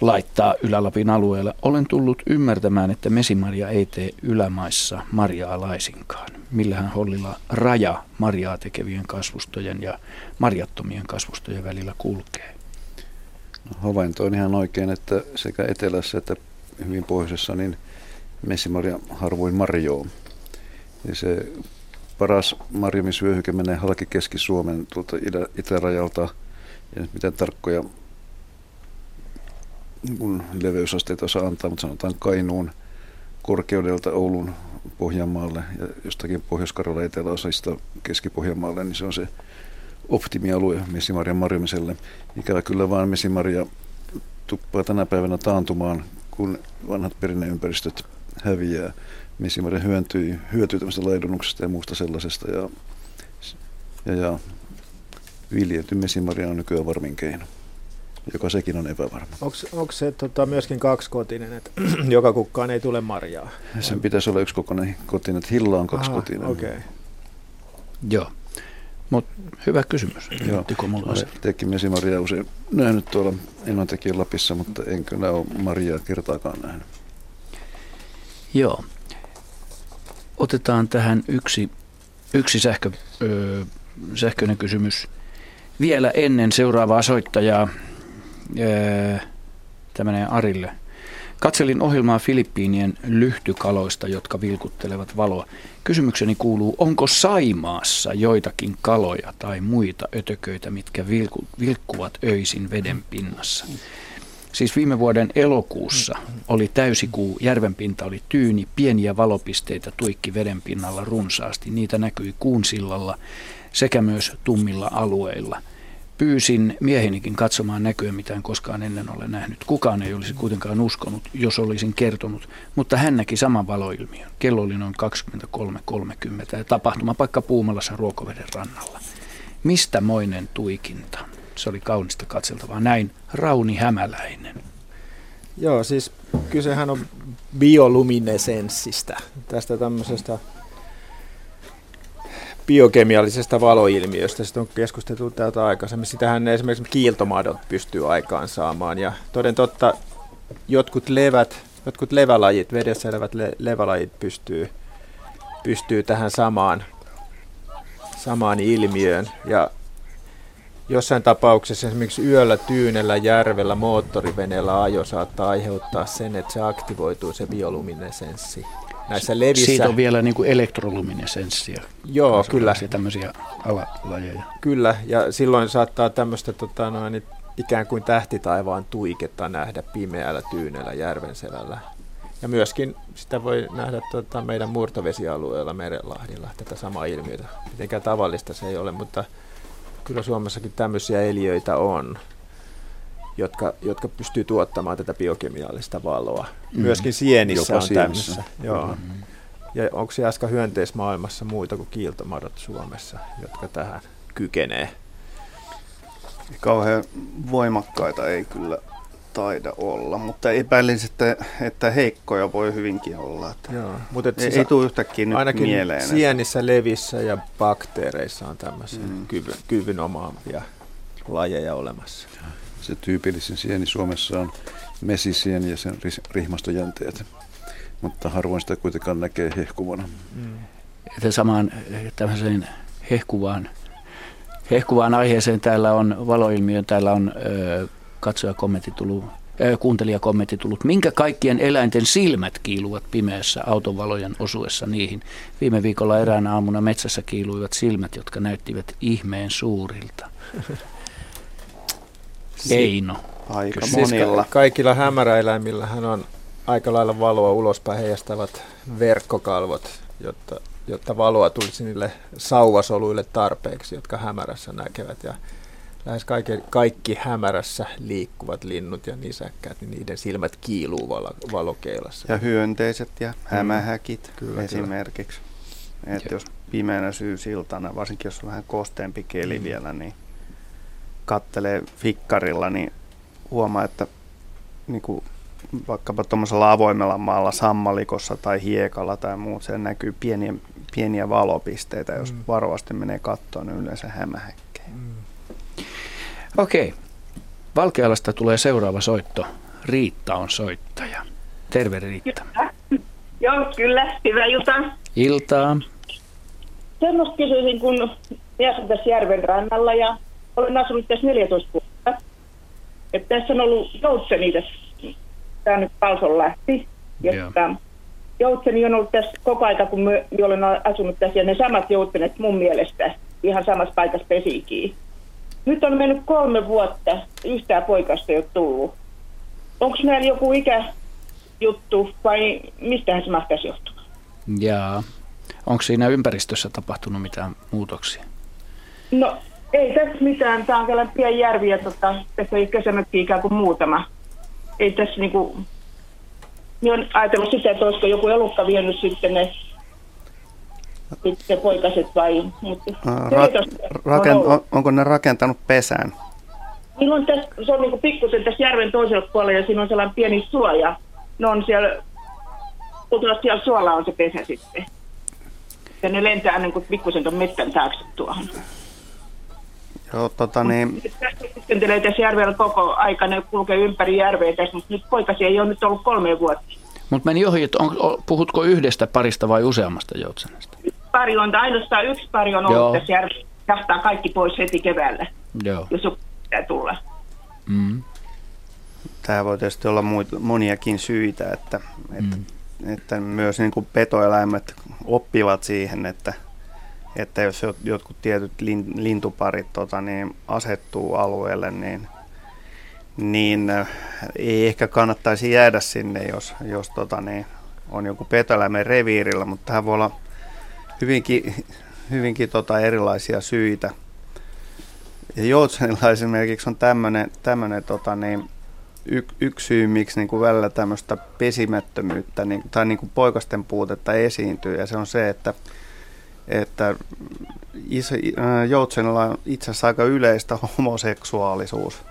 laittaa Ylä-Lapin alueella. Olen tullut ymmärtämään, että mesimarja ei tee ylämaissa marjaa laisinkaan. Millähän hollilla raja marjaa tekevien kasvustojen ja marjattomien kasvustojen välillä kulkee? No, havainto on ihan oikein, että sekä etelässä että hyvin pohjoisessa niin messimarja harvoin marjoo. Ja se paras marjomisvyöhyke menee halki Keski-Suomen tuolta itärajalta. Ja miten tarkkoja kun leveysasteita saa antaa, mutta sanotaan Kainuun korkeudelta Oulun Pohjanmaalle ja jostakin Pohjois-Karjalan eteläosista Keski-Pohjanmaalle, niin se on se optimialue mesimarjan marjomiselle. Ikävä kyllä vaan mesimarja tuppaa tänä päivänä taantumaan, kun vanhat perinneympäristöt häviää. Mesimarja hyötyy, hyötyy tämmöistä laidunnuksesta ja muusta sellaisesta ja, ja, ja viljelty mesimarja on nykyään varmin keino joka sekin on epävarma. Onko se tota, myöskin kaksikotinen, että joka kukkaan ei tule marjaa? Sen pitäisi olla yksi kokoinen kotinen, että hilla on kaksikotinen. Aha, okay. Joo, mutta hyvä kysymys. Joo, tekin mesimarjaa usein nähnyt tuolla Enontekijän Lapissa, mutta en kyllä ole marjaa kertaakaan nähnyt. Joo. Otetaan tähän yksi, yksi sähkö, ö, sähköinen kysymys vielä ennen seuraavaa soittajaa. Öö, tämä Arille. Katselin ohjelmaa Filippiinien lyhtykaloista, jotka vilkuttelevat valoa. Kysymykseni kuuluu, onko Saimaassa joitakin kaloja tai muita ötököitä, mitkä vilku, vilkkuvat öisin veden pinnassa? Siis viime vuoden elokuussa oli täysikuu, järven pinta oli tyyni, pieniä valopisteitä tuikki veden pinnalla runsaasti. Niitä näkyi kuunsillalla sekä myös tummilla alueilla – Pyysin miehenikin katsomaan näkyä, mitä en koskaan ennen ole nähnyt. Kukaan ei olisi kuitenkaan uskonut, jos olisin kertonut, mutta hän näki saman valoilmiön. Kello oli noin 23.30 ja tapahtumapaikka Puumalassa Ruokoveden rannalla. Mistä moinen tuikinta? Se oli kaunista katseltavaa. Näin Rauni Hämäläinen. Joo, siis kysehän on bioluminesenssistä, tästä tämmöisestä biokemiallisesta valoilmiöstä. Sitä on keskusteltu täältä aikaisemmin. Sitähän esimerkiksi kiiltomadot pystyy aikaan saamaan. Ja toden totta, jotkut levät, jotkut levälajit, vedessä elävät le- levälajit pystyy, pystyy tähän samaan, samaan ilmiöön. Ja jossain tapauksessa esimerkiksi yöllä tyynellä järvellä moottoriveneellä ajo saattaa aiheuttaa sen, että se aktivoituu se bioluminesenssi näissä levissä. Siitä on vielä niin kuin elektroluminesenssia. Joo, kyllä. Tämmöisiä alalajeja. Kyllä, ja silloin saattaa tämmöistä tota, noin, ikään kuin tähtitaivaan tuiketta nähdä pimeällä tyynellä järvenselällä. Ja myöskin sitä voi nähdä tota, meidän murtovesialueella Merenlahdilla, tätä samaa ilmiötä. Mitenkään tavallista se ei ole, mutta kyllä Suomessakin tämmöisiä eliöitä on jotka, jotka pystyy tuottamaan tätä biokemiallista valoa. Mm. Myöskin sienissä Jopa on tämmöistä. Joo. Mm. Ja onko Jaska hyönteismaailmassa muita kuin kiiltomadot Suomessa, jotka tähän kykenee? Kauhean voimakkaita ei kyllä taida olla, mutta epäilisin, että, että heikkoja voi hyvinkin olla. Että Joo, mutta ei, ei tule yhtäkkiä nyt ainakin mieleen. sienissä, levissä ja bakteereissa on tämmöisiä mm. kyvy, kyvyn omaavia lajeja olemassa. Se tyypillisin sieni Suomessa on mesisieni ja sen rihmastojänteet, mutta harvoin sitä kuitenkaan näkee hehkuvana. Mm. Että samaan tämmöiseen hehkuvaan, hehkuvaan aiheeseen täällä on valoilmiö, täällä on ö, katsojakommentti tullut, äh, kuuntelijakommentti tullut. Minkä kaikkien eläinten silmät kiiluvat pimeässä autovalojen osuessa niihin? Viime viikolla eräänä aamuna metsässä kiiluivat silmät, jotka näyttivät ihmeen suurilta. Eino. Aika siis monilla. Ka- kaikilla hämäräeläimillähän on aika lailla valoa ulospäin heijastavat verkkokalvot, jotta, jotta valoa tulisi niille sauvasoluille tarpeeksi, jotka hämärässä näkevät. Ja lähes kaikki, kaikki hämärässä liikkuvat linnut ja nisäkkäät, niin niiden silmät kiiluu valo, valokeilassa. Ja hyönteiset ja hämähäkit mm. kyllä, esimerkiksi. Että jos pimeänä syysiltana, varsinkin jos on vähän kosteempi keli mm. vielä, niin kattelee fikkarilla, niin huomaa, että niin kuin vaikkapa tuommoisella avoimella maalla sammalikossa tai hiekalla tai muut, se näkyy pieniä, pieniä valopisteitä. Jos mm. varovasti menee kattoon, niin yleensä hämähäkkejä. Mm. Okei. Valkealasta tulee seuraava soitto. Riitta on soittaja. Terve Riitta. Kyllä. Joo, kyllä. Hyvää iltaa. Iltaa. Semmoista kysyisin, kun asun tässä järven rannalla ja olen asunut tässä 14 vuotta. Että tässä on ollut joutseni tässä, tämä nyt Palson lähti. Jotta joutseni on ollut tässä koko aika, kun me, me olen asunut tässä ja ne samat joutsenet mun mielestä ihan samassa paikassa pesikin. Nyt on mennyt kolme vuotta, yhtään poikasta ei ole tullut. Onko meillä joku ikäjuttu vai mistähän se mahtaisi johtua? Jaa. Onko siinä ympäristössä tapahtunut mitään muutoksia? No ei tässä mitään. Tämä on kyllä pieni järvi ja tota, tässä ei kesämökki ikään kuin muutama. Ei tässä niinku... Minä olen ajatellut sitä, että olisiko joku elukka vienyt sitten ne sitten poikaset vai... Mutta Ra- rakent- on onko ne rakentanut pesään? Niin on tässä, se on niin pikkusen tässä järven toisella puolella ja siinä on sellainen pieni suoja. Ne on siellä, siellä suolla on se pesä sitten. Ja ne lentää niin kuin pikkusen tuon mettän taakse tuohon. Joo, tota niin... Tässä tässä järvellä koko aika, ne kulkee ympäri järveä tässä, mutta nyt poikasi ei ole nyt ollut kolme vuotta. Mutta meni ohi, että on, puhutko yhdestä parista vai useammasta joutsenesta? Pari on, ainoastaan yksi pari on ollut Joo. tässä järvellä. Jahtaa kaikki pois heti keväällä, Joo. jos pitää tulla. Mm. Tämä voi tietysti olla moniakin syitä, että, että, mm. että myös niin kuin petoeläimet oppivat siihen, että, että jos jotkut tietyt lintuparit tota, niin asettuu alueelle, niin, niin äh, ei ehkä kannattaisi jäädä sinne, jos, jos tota, niin, on joku petoeläimen reviirillä, mutta tähän voi olla hyvinkin, hyvinkin tota erilaisia syitä. Ja Joutsenilla esimerkiksi on tämmöinen tota niin, y, yksi syy, miksi niin kuin välillä tämmöistä pesimättömyyttä niin, tai niin kuin poikasten puutetta esiintyy, ja se on se, että, että iso, Joutsenilla on itse asiassa aika yleistä homoseksuaalisuus.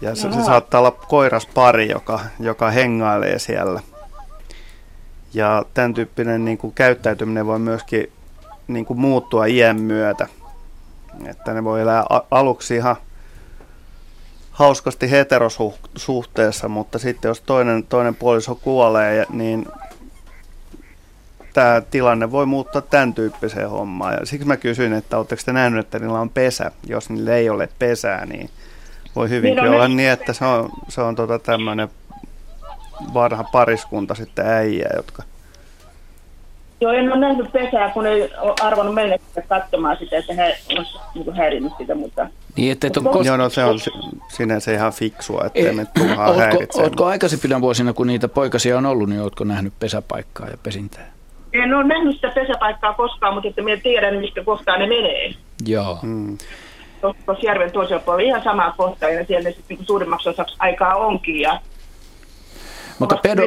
Ja se, se saattaa olla koiras pari, joka, joka hengailee siellä. Ja tämän tyyppinen niin kuin käyttäytyminen voi myöskin niin kuin muuttua iän myötä. Että ne voi elää aluksi ihan hauskasti heterosuhteessa, mutta sitten jos toinen, toinen puoliso kuolee, niin tämä tilanne voi muuttaa tämän tyyppiseen hommaan. Ja siksi mä kysyn, että oletteko te nähnyt, että niillä on pesä. Jos niillä ei ole pesää, niin voi hyvinkin niin olla niin, että se on, se on tota tämmöinen vanha pariskunta sitten äijä, jotka... Joo, en ole nähnyt pesää, kun ei ole arvonnut mennä katsomaan sitä, että he olisivat niin häirinnyt sitä, mutta... Niin, että et on kost... Joo, no se on sinänsä ihan fiksua, ettei me turhaan häiritse. Oletko aikaisempina vuosina, kun niitä poikasia on ollut, niin oletko nähnyt pesäpaikkaa ja pesintää? En ole nähnyt sitä pesäpaikkaa koskaan, mutta että minä tiedän, mistä kohtaa ne menee. Joo. Mm. Tuossa järven toisella puolella ihan samaa kohtaa, ja siellä ne sitten niin suurimmaksi osaksi aikaa onkin. Ja mutta pedo,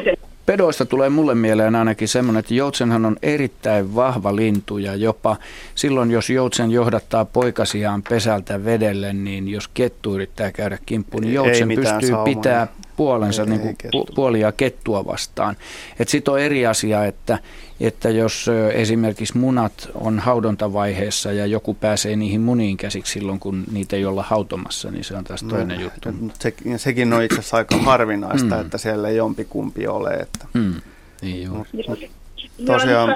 pedoista tulee mulle mieleen ainakin semmoinen, että joutsenhan on erittäin vahva lintu ja jopa silloin, jos joutsen johdattaa poikasiaan pesältä vedelle, niin jos kettu yrittää käydä kimppuun, niin joutsen pystyy pitää puolensa ei, niin kuin pu- puolia kettua vastaan. Sitten on eri asia, että, että jos esimerkiksi munat on haudontavaiheessa ja joku pääsee niihin muniin käsiksi silloin, kun niitä ei olla hautomassa, niin se on taas toinen no, juttu. Se, sekin on itse asiassa aika harvinaista, mm. että siellä ei jompikumpi ole. Että. Mm. Niin joo. Tosiaan,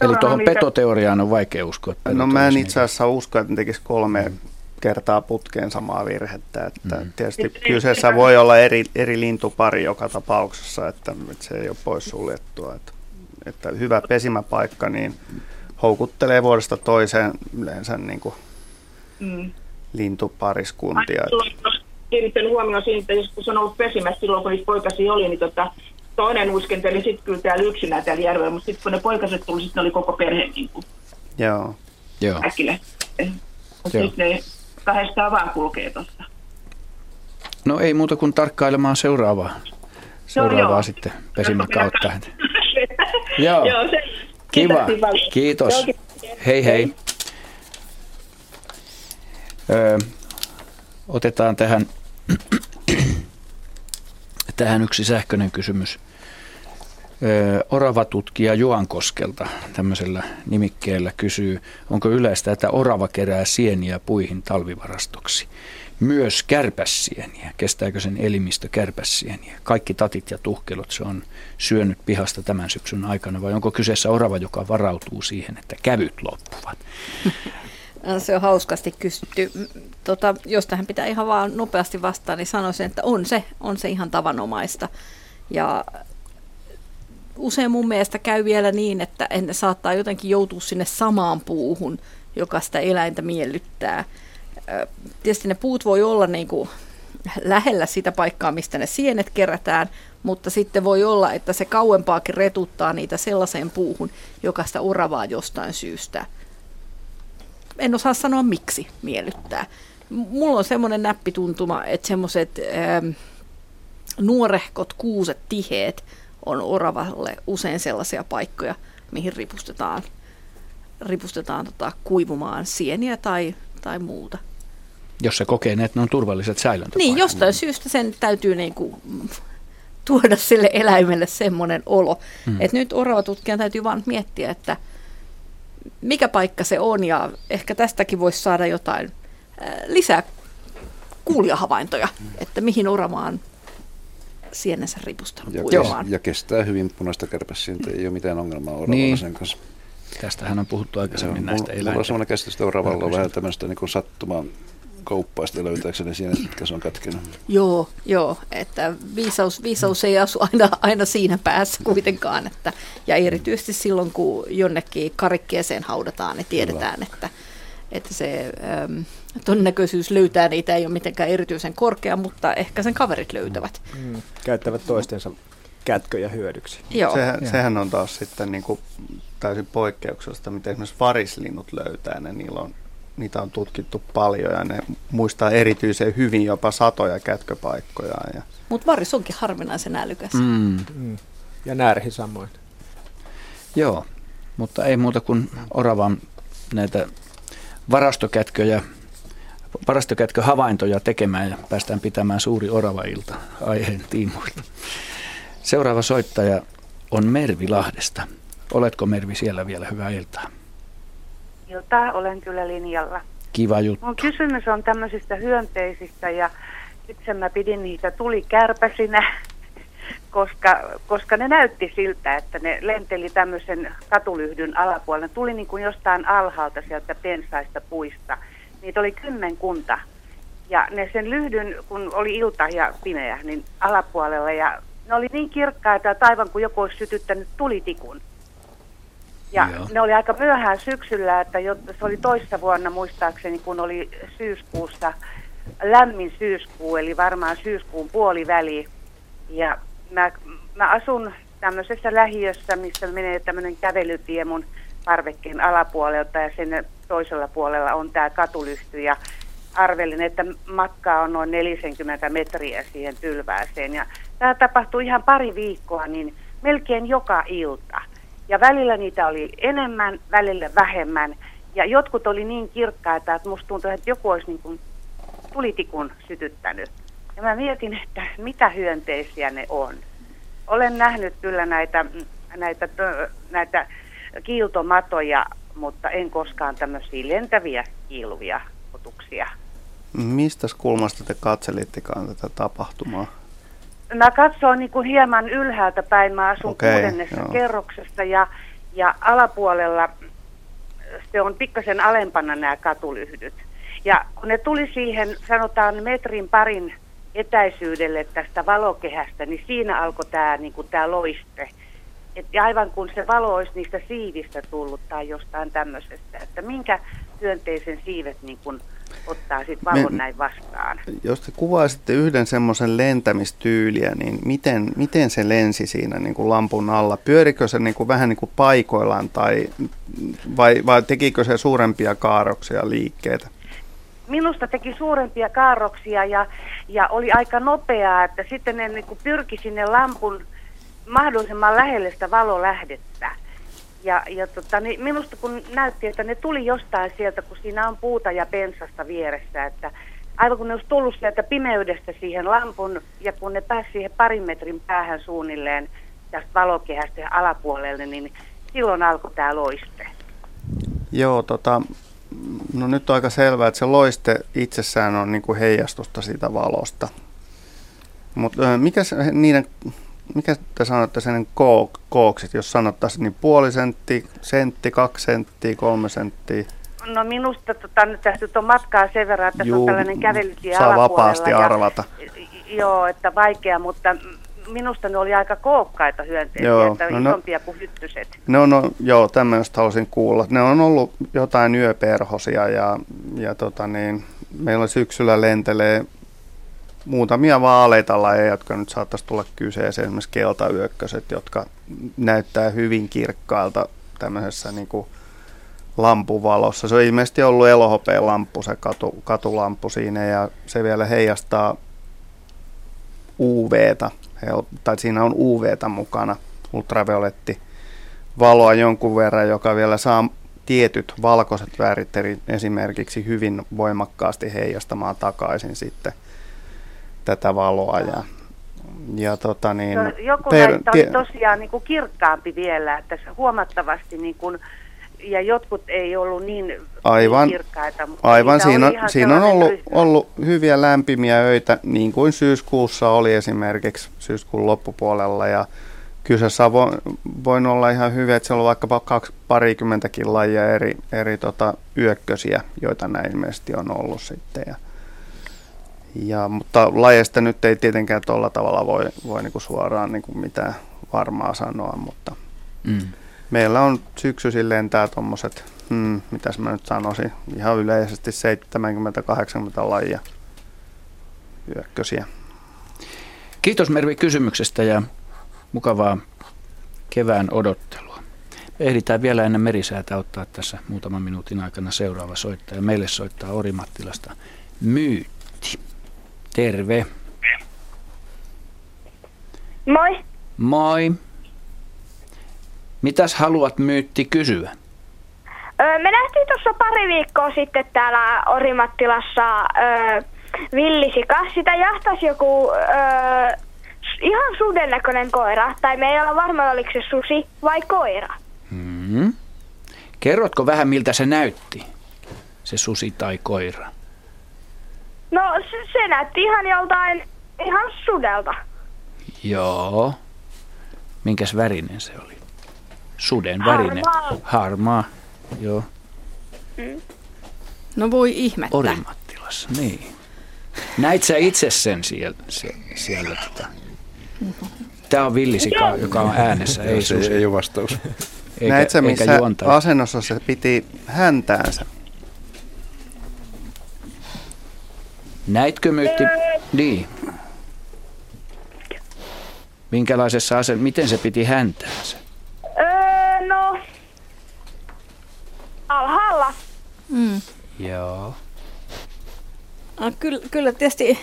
Eli tuohon petoteoriaan on vaikea uskoa. No mä en itse asiassa usko, että ne tekisi kolme mm kertaa putkeen samaa virhettä. Että mm. Tietysti kyseessä voi olla eri, eri lintupari joka tapauksessa, että, että se ei ole poissuljettua. Että, että hyvä pesimäpaikka niin houkuttelee vuodesta toiseen yleensä niin kuin mm. lintupariskuntia. Kiinnittänyt huomioon siitä, että kun se on ollut pesimässä silloin, kun niitä poikasia oli, niin tota, toinen uskenteli sitten kyllä täällä yksinään täällä järvellä, mutta sitten kun ne poikaset tuli, sitten oli koko perhe niin kuin Joo. Joo. äkille. Mutta sitten ne kahdestaan vaan kulkee tuossa. No ei muuta kuin tarkkailemaan seuraavaa, seuraavaa joo, sitten pesimän kautta. joo. joo se, Kiva. Kiitos. Hei hei. Öö, otetaan tähän, tähän yksi sähköinen kysymys. Oravatutkija Juankoskelta tämmöisellä nimikkeellä kysyy, onko yleistä, että orava kerää sieniä puihin talvivarastoksi. Myös kärpässieniä. Kestääkö sen elimistö kärpässieniä? Kaikki tatit ja tuhkelot se on syönyt pihasta tämän syksyn aikana vai onko kyseessä orava, joka varautuu siihen, että kävyt loppuvat? Se on hauskasti kysytty. Tota, jos tähän pitää ihan vaan nopeasti vastaan, niin sanoisin, että on se, on se ihan tavanomaista. Ja usein mun mielestä käy vielä niin, että ne saattaa jotenkin joutua sinne samaan puuhun, joka sitä eläintä miellyttää. Tietysti ne puut voi olla niin kuin lähellä sitä paikkaa, mistä ne sienet kerätään, mutta sitten voi olla, että se kauempaakin retuttaa niitä sellaiseen puuhun, joka sitä uravaa jostain syystä. En osaa sanoa miksi miellyttää. Mulla on semmoinen näppituntuma, että semmoiset nuorehkot kuuset tiheet on oravalle usein sellaisia paikkoja, mihin ripustetaan, ripustetaan tota, kuivumaan sieniä tai, tai muuta. Jos se kokee, että ne on turvalliset säilöntäpaikat. Niin, jostain syystä sen täytyy niin kuin, tuoda sille eläimelle semmoinen olo. Hmm. Että nyt oravatutkijan täytyy vaan miettiä, että mikä paikka se on ja ehkä tästäkin voisi saada jotain lisää kuulijahavaintoja, että mihin oravaan sienensä ripustanut ja, kes, ja kestää hyvin punaista kärpäsiintä, ei ole mitään ongelmaa oravalla niin. sen kanssa. Tästähän on puhuttu aikaisemmin Joo, näistä eläimistä. Mulla on sellainen käsitys, että oravalla on vähän tämmöistä niin sattumaa kauppaista löytääkseni sienet, mitkä se on kätkenyt. Joo, joo, että viisaus, viisaus ei asu aina, aina siinä päässä kuitenkaan. Että, ja erityisesti silloin, kun jonnekin karikkeeseen haudataan, niin tiedetään, Kyllä. että että se ähm, todennäköisyys löytää niitä ei ole mitenkään erityisen korkea, mutta ehkä sen kaverit löytävät. Mm. Käyttävät toistensa kätköjä hyödyksi. Joo. Sehän, sehän on taas sitten niin kuin täysin poikkeuksellista, miten esimerkiksi varislinnut löytää ne. Niillä on, niitä on tutkittu paljon ja ne muistaa erityisen hyvin jopa satoja kätköpaikkoja. Ja... Mutta varis onkin harvinaisen älykäs. Mm. Mm. Ja närhi samoin. Joo, mutta ei muuta kuin oravan näitä varastokätköjä, varastokätköhavaintoja tekemään ja päästään pitämään suuri orava-ilta aiheen tiimoilta. Seuraava soittaja on Mervi Lahdesta. Oletko Mervi siellä vielä? Hyvää iltaa. Iltaa, olen kyllä linjalla. Kiva juttu. Mun kysymys on tämmöisistä hyönteisistä ja itse mä pidin niitä tuli kärpäsinä, koska, koska ne näytti siltä, että ne lenteli tämmöisen katulyhdyn alapuolella. Ne tuli niin kuin jostain alhaalta sieltä pensaista puista. Niitä oli kymmenkunta. Ja ne sen lyhdyn, kun oli ilta ja pimeä, niin alapuolella. Ja ne oli niin kirkkaita, että aivan kuin joku olisi sytyttänyt tulitikun. Ja Joo. ne oli aika myöhään syksyllä, että jo, se oli toissa vuonna muistaakseni, kun oli syyskuussa lämmin syyskuu, eli varmaan syyskuun puoliväli. Ja mä, mä asun tämmöisessä lähiössä, missä menee tämmöinen kävelytie mun parvekkeen alapuolelta ja sen toisella puolella on tämä katulyhty ja arvelin, että matkaa on noin 40 metriä siihen tylvääseen ja tämä tapahtui ihan pari viikkoa, niin melkein joka ilta. Ja välillä niitä oli enemmän, välillä vähemmän. Ja jotkut oli niin kirkkaita, että musta tuntui, että joku olisi niin kuin tulitikun sytyttänyt. Ja mä mietin, että mitä hyönteisiä ne on. Olen nähnyt kyllä näitä, näitä, näitä kiiltomatoja, mutta en koskaan tämmöisiä lentäviä kiiluvia otuksia. Mistä kulmasta te katselittekaan tätä tapahtumaa? Mä katsoin niin kuin hieman ylhäältä päin. Mä asun okay, kuudennessa joo. kerroksessa ja, ja alapuolella se on pikkasen alempana nämä katulyhdyt. Ja kun ne tuli siihen, sanotaan metrin parin etäisyydelle tästä valokehästä, niin siinä alkoi tämä niin kuin tämä loiste. Et aivan kun se valo olisi niistä siivistä tullut tai jostain tämmöisestä, että minkä hyönteisen siivet niin kuin ottaa sitten valon Me, näin vastaan. Jos te kuvaisitte yhden semmoisen lentämistyyliä, niin miten, miten se lensi siinä niin kuin lampun alla? Pyörikö se niin kuin vähän niin kuin paikoillaan tai vai, vai tekikö se suurempia kaaroksia liikkeitä? Minusta teki suurempia kaaroksia ja, ja oli aika nopeaa, että sitten ne niin pyrki sinne lampun mahdollisimman lähelle sitä valolähdettä. Ja, ja tota, niin minusta kun näytti, että ne tuli jostain sieltä, kun siinä on puuta ja pensasta vieressä, että aivan kun ne olisi tullut sieltä pimeydestä siihen lampun, ja kun ne pääsi siihen parin metrin päähän suunnilleen tästä valokehästä ja alapuolelle, niin silloin alkoi tämä loiste. Joo, tota, no nyt on aika selvää, että se loiste itsessään on niin kuin heijastusta siitä valosta. Mutta mikä se, niiden mikä te sanotte sen kook, kooksit, jos sanottaisiin niin puoli sentti, sentti, kaksi senttiä, kolme senttiä? No minusta tota, nyt tästä on matkaa sen verran, että Juu, se on tällainen kävelytie Saa vapaasti ja, arvata. Joo, että vaikea, mutta minusta ne oli aika kookkaita hyönteisiä, joo, että no, isompia no, kuin hyttyset. No, no joo, tämmöistä haluaisin kuulla. Ne on ollut jotain yöperhosia ja, ja tota niin, meillä syksyllä lentelee muutamia vaaleita lajeja, jotka nyt saattaisi tulla kyseeseen, esimerkiksi keltayökköset, jotka näyttää hyvin kirkkailta tämmöisessä niin kuin lampuvalossa. Se on ilmeisesti ollut elohopeen lamppu, se katu, katulamppu siinä, ja se vielä heijastaa UVtä, tai siinä on UVtä mukana, ultravioletti valoa jonkun verran, joka vielä saa tietyt valkoiset värit esimerkiksi hyvin voimakkaasti heijastamaan takaisin sitten tätä valoa. Ja, ja tota niin, no, joku per, näistä oli tosiaan niin kuin kirkkaampi vielä, että huomattavasti niin kuin, ja jotkut ei ollut niin, aivan, niin kirkkaita. Mutta aivan, siinä, on, siinä on ollut, ollut hyviä lämpimiä öitä, niin kuin syyskuussa oli esimerkiksi syyskuun loppupuolella. Ja kyseessä on voinut olla ihan hyvä, että siellä on vaikkapa kaksi, parikymmentäkin lajia eri, eri tota, yökkösiä, joita näin ilmeisesti on ollut sitten. Ja, ja, mutta lajeista nyt ei tietenkään tuolla tavalla voi, voi niin kuin suoraan niin kuin mitään varmaa sanoa, mutta mm. meillä on syksyisin lentää tuommoiset, hmm, mitäs mä nyt sanoisin, ihan yleisesti 70-80 lajia hyökkösiä. Kiitos Mervi kysymyksestä ja mukavaa kevään odottelua. Me ehditään vielä ennen merisäätä ottaa tässä muutaman minuutin aikana seuraava soittaja. Meille soittaa Orimattilasta Myytti. Terve. Moi. Moi. Mitäs haluat myytti kysyä? Öö, me nähtiin tuossa pari viikkoa sitten täällä Orimattilassa öö, villisika. Sitä jahtasi joku öö, ihan suden näköinen koira. Tai me ei olla varma, oliko se susi vai koira. Hmm. Kerrotko vähän, miltä se näytti, se susi tai koira? No se, se näytti ihan joltain, ihan sudelta. Joo. Minkäs värinen se oli? Suden värinen. Harmaa. Harmaa, joo. Mm. No voi ihmettä. Orimattilassa, niin. Näit sä itse sen siellä, se, siellä tota. Tämä on villisika, joka on äänessä, ei se ei ole vastaus. Eikä, Näit sä, missä asennossa se piti häntäänsä? Näitkö myytti? Niin. Minkälaisessa ase... Miten se piti häntäänsä? Öö, no... Alhaalla. Mm. Joo. Kyllä, kyllä tietysti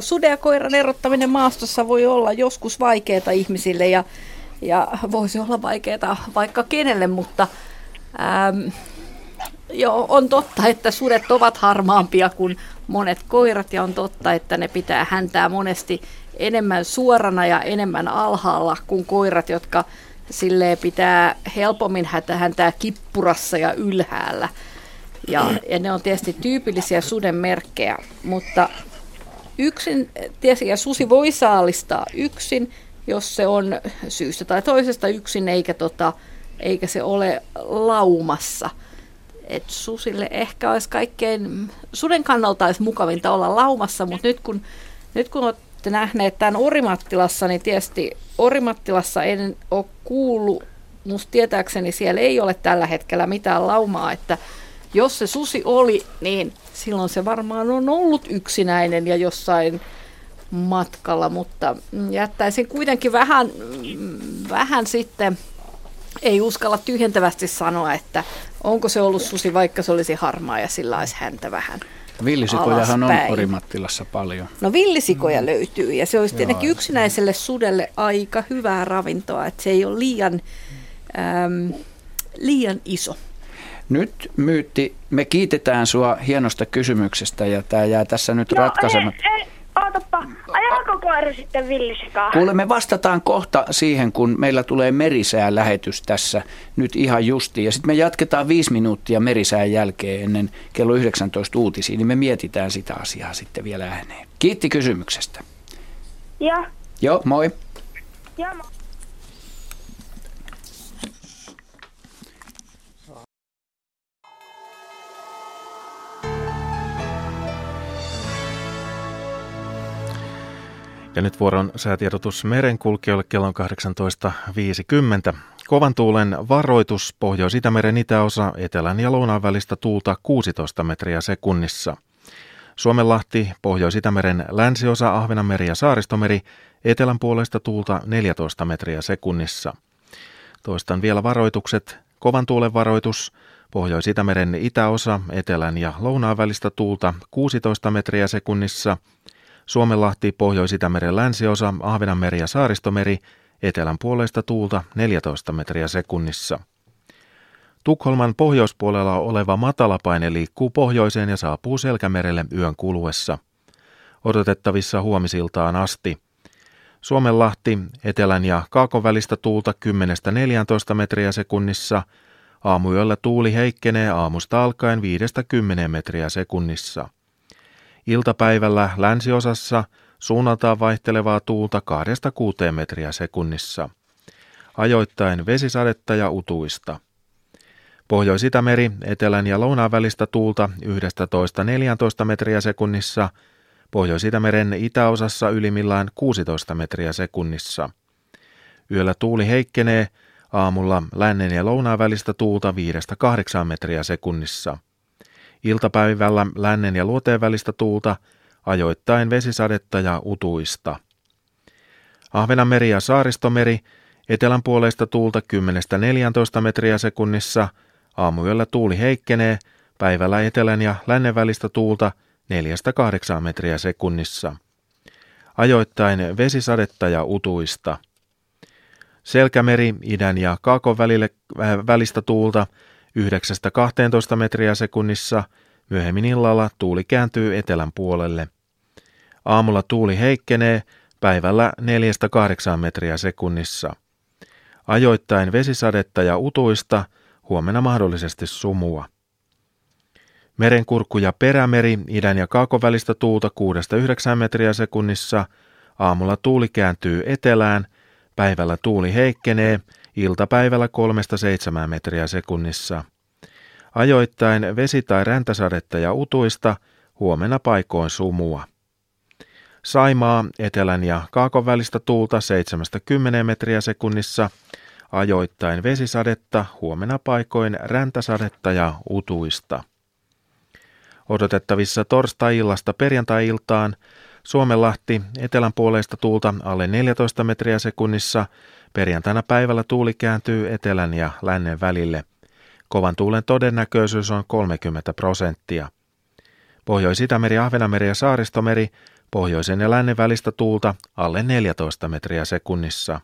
suden ja koiran erottaminen maastossa voi olla joskus vaikeaa ihmisille ja, ja voisi olla vaikeaa vaikka kenelle, mutta ähm, joo, on totta, että sudet ovat harmaampia kuin monet koirat ja on totta, että ne pitää häntää monesti enemmän suorana ja enemmän alhaalla kuin koirat, jotka sille pitää helpommin häntää kippurassa ja ylhäällä. Ja, ja ne on tietysti tyypillisiä suden merkkejä, mutta yksin, tietysti, ja susi voi saalistaa yksin, jos se on syystä tai toisesta yksin, eikä, tota, eikä se ole laumassa. Et susille ehkä olisi kaikkein, suden kannalta olisi mukavinta olla laumassa, mutta nyt kun, nyt kun olette nähneet tämän Orimattilassa, niin tietysti Orimattilassa en ole kuullut, musta tietääkseni siellä ei ole tällä hetkellä mitään laumaa, että jos se susi oli, niin silloin se varmaan on ollut yksinäinen ja jossain matkalla, mutta jättäisin kuitenkin vähän, vähän sitten, ei uskalla tyhjentävästi sanoa, että onko se ollut susi, vaikka se olisi harmaa ja sillä olisi häntä vähän Villisikojahan alaspäin. on Orimattilassa paljon. No villisikoja mm. löytyy ja se olisi tietenkin yksinäiselle sudelle aika hyvää ravintoa, että se ei ole liian, äm, liian iso. Nyt Myytti, me kiitetään sua hienosta kysymyksestä ja tämä jää tässä nyt Joo, ratkaisematta. ei, ei, ootappa, ajaako koira sitten villisikaa? Kuule, me vastataan kohta siihen, kun meillä tulee merisää lähetys tässä nyt ihan justi. Ja sitten me jatketaan viisi minuuttia merisään jälkeen ennen kello 19 uutisia, niin me mietitään sitä asiaa sitten vielä ääneen. Kiitti kysymyksestä. Joo, Joo, moi. joo, mo- Ja nyt vuoron säätiedotus merenkulkijoille kello on 18.50. Kovan tuulen varoitus Pohjois-Itämeren itäosa etelän ja lounaan välistä tuulta 16 metriä sekunnissa. Suomenlahti, Pohjois-Itämeren länsiosa, Ahvenanmeri ja Saaristomeri, etelän puolesta tuulta 14 metriä sekunnissa. Toistan vielä varoitukset. Kovan tuulen varoitus, Pohjois-Itämeren itäosa, etelän ja lounaan välistä tuulta 16 metriä sekunnissa – Suomenlahti, Pohjois-Itämeren länsiosa, Ahvenanmeri ja Saaristomeri, etelän puolesta tuulta 14 metriä sekunnissa. Tukholman pohjoispuolella oleva matalapaine liikkuu pohjoiseen ja saapuu Selkämerelle yön kuluessa. Odotettavissa huomisiltaan asti. Suomenlahti, etelän ja kaakon välistä tuulta 10-14 metriä sekunnissa. Aamuyöllä tuuli heikkenee aamusta alkaen 5-10 metriä sekunnissa. Iltapäivällä länsiosassa suunnaltaan vaihtelevaa tuulta 2-6 metriä sekunnissa. Ajoittain vesisadetta ja utuista. Pohjois-Itämeri, etelän ja lounaan välistä tuulta 11-14 metriä sekunnissa, Pohjois-Itämeren itäosassa ylimmillään 16 metriä sekunnissa. Yöllä tuuli heikkenee, aamulla lännen ja lounaan välistä tuulta 5-8 metriä sekunnissa. Iltapäivällä lännen ja luoteen välistä tuulta, ajoittain vesisadetta ja utuista. Ahvenanmeri ja Saaristomeri, etelän puolesta tuulta 10-14 metriä sekunnissa, aamuyöllä tuuli heikkenee, päivällä etelän ja lännen välistä tuulta 4-8 metriä sekunnissa. Ajoittain vesisadetta ja utuista. Selkämeri, idän ja kaakon välille, äh, välistä tuulta 9-12 metriä sekunnissa, myöhemmin illalla tuuli kääntyy etelän puolelle. Aamulla tuuli heikkenee, päivällä 4-8 metriä sekunnissa. Ajoittain vesisadetta ja utuista, huomenna mahdollisesti sumua. Merenkurkku ja perämeri, idän ja kaakon välistä tuulta 6-9 metriä sekunnissa, aamulla tuuli kääntyy etelään, päivällä tuuli heikkenee, iltapäivällä 3-7 metriä sekunnissa. Ajoittain vesi- tai räntäsadetta ja utuista, huomenna paikoin sumua. Saimaa, etelän ja kaakon välistä tuulta 7-10 metriä sekunnissa, ajoittain vesisadetta, huomenna paikoin räntäsadetta ja utuista. Odotettavissa torstai-illasta perjantai-iltaan Suomenlahti etelän puoleista tuulta alle 14 metriä sekunnissa, perjantaina päivällä tuuli kääntyy etelän ja lännen välille. Kovan tuulen todennäköisyys on 30 prosenttia. Pohjois-Itämeri, Ahvenanmeri ja Saaristomeri pohjoisen ja lännen välistä tuulta alle 14 metriä sekunnissa.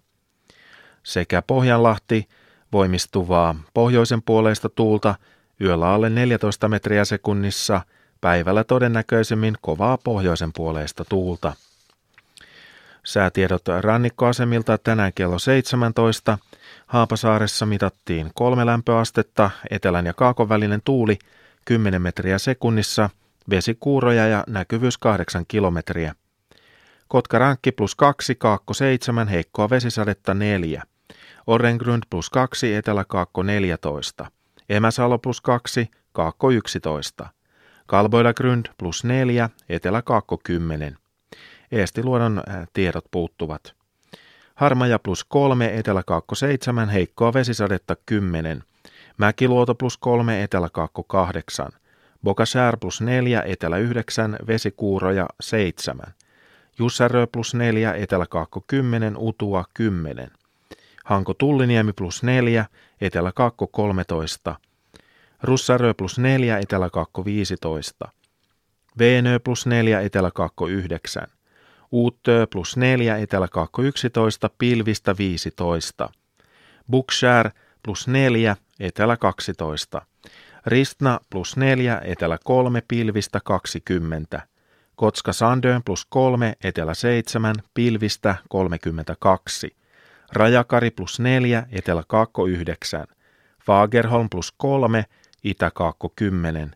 Sekä Pohjanlahti voimistuvaa pohjoisen puoleista tuulta yöllä alle 14 metriä sekunnissa, päivällä todennäköisemmin kovaa pohjoisen puoleista tuulta. Säätiedot rannikkoasemilta tänään kello 17. Haapasaaressa mitattiin kolme lämpöastetta, etelän ja kaakon välinen tuuli 10 metriä sekunnissa, vesikuuroja ja näkyvyys 8 kilometriä. Kotka-Rankki plus 2, Kaakko 7, heikkoa vesisadetta 4. Orrengrund plus 2, Etelä-Kaakko 14. Emäsalo plus 2, Kaakko 11. Kalboidagrund plus 4, Etelä-Kaakko 10. Eestiluodon tiedot puuttuvat. Harmaja plus 3, Etelä-Kaakko 7, heikkoa vesisadetta 10. Mäkiluoto plus 3, Etelä-Kaakko 8. Bokasär plus 4, Etelä 9, vesikuuroja 7. Jussarö plus 4, Etelä-Kaakko 10, Utua 10. Hanko Tulliniemi plus 4, Etelä-Kaakko 13. Russarö plus 4, Etelä-Kaakko 15. Veenö plus 4, Etelä-Kaakko 9. Uuttö plus 4, Etelä-Kaakko 11, Pilvistä 15. Bookshare plus 4, Etelä 12. Ristna plus 4, Etelä 3, Pilvistä 20. Kotska Sandön plus 3, Etelä 7, Pilvistä 32. Rajakari plus 4, Etelä Kaakko 9. Fagerholm plus 3, Itä Kaakko 10.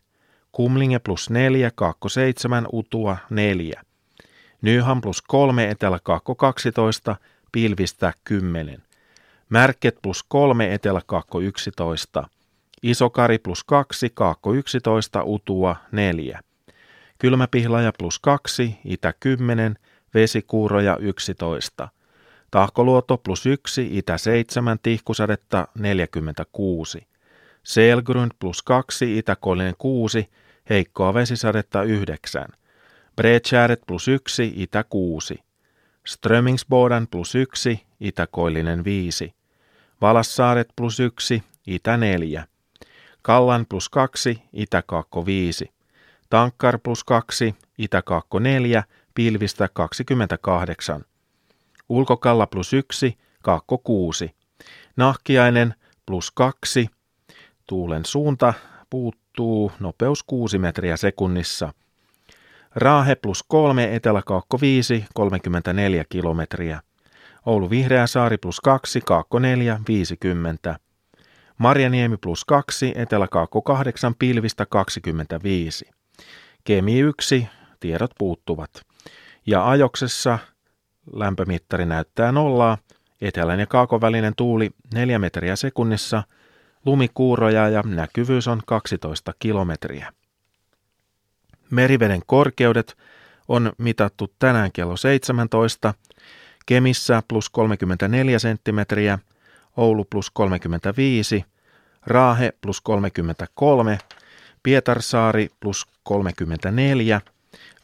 Kumlinge plus 4, Kaakko 7, Utua 4. Nyham plus 3, Etelä Kaakko 12, Pilvistä 10. Märket plus 3, Etelä Kaakko 11. Isokari plus 2, Kaakko 11, Utua 4. Kylmäpihlaja plus 2, Itä 10, Vesikuuroja 11. Tahkoluoto plus 1, Itä 7, Tihkusadetta 46. Selgrund plus 2, Itä-Kolinen 6, Heikkoa vesisadetta 9. Bredkäret plus 1, Itä 6. Strömingsbodan plus 1, Itä-Koillinen 5. Valassaaret plus 1, Itä 4. Kallan plus 2, Itä-Kaakko 5. Tankkar plus 2, Itä-Kaakko 4, Pilvistä 28. Ulkokalla plus 1, Kaakko 6. Nahkiainen plus 2, tuulen suunta puuttuu, nopeus 6 metriä sekunnissa. Raahe plus 3, Etelä-Kaakko 5, 34 kilometriä. Oulu Vihreä saari plus 2, Kaakko 4, 50. Marjaniemi plus 2, Etelä-Kaakko 8, Pilvistä 25. Kemi 1, tiedot puuttuvat. Ja ajoksessa lämpömittari näyttää nollaa, etelän ja kaakon välinen tuuli 4 metriä sekunnissa, lumikuuroja ja näkyvyys on 12 kilometriä. Meriveden korkeudet on mitattu tänään kello 17, Kemissä plus 34 senttimetriä, Oulu plus 35, Raahe plus 33, Pietarsaari plus 34,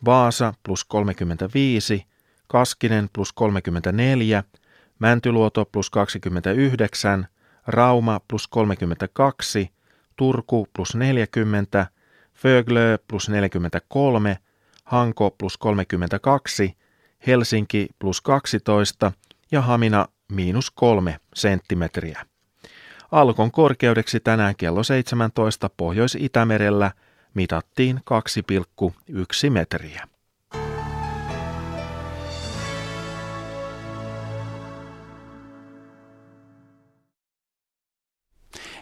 Vaasa plus 35, Kaskinen plus 34, Mäntyluoto plus 29, Rauma plus 32, Turku plus 40, Föglö plus 43, Hanko plus 32, Helsinki plus 12 ja Hamina miinus 3 senttimetriä. Alkon korkeudeksi tänään kello 17 Pohjois-Itämerellä mitattiin 2,1 metriä.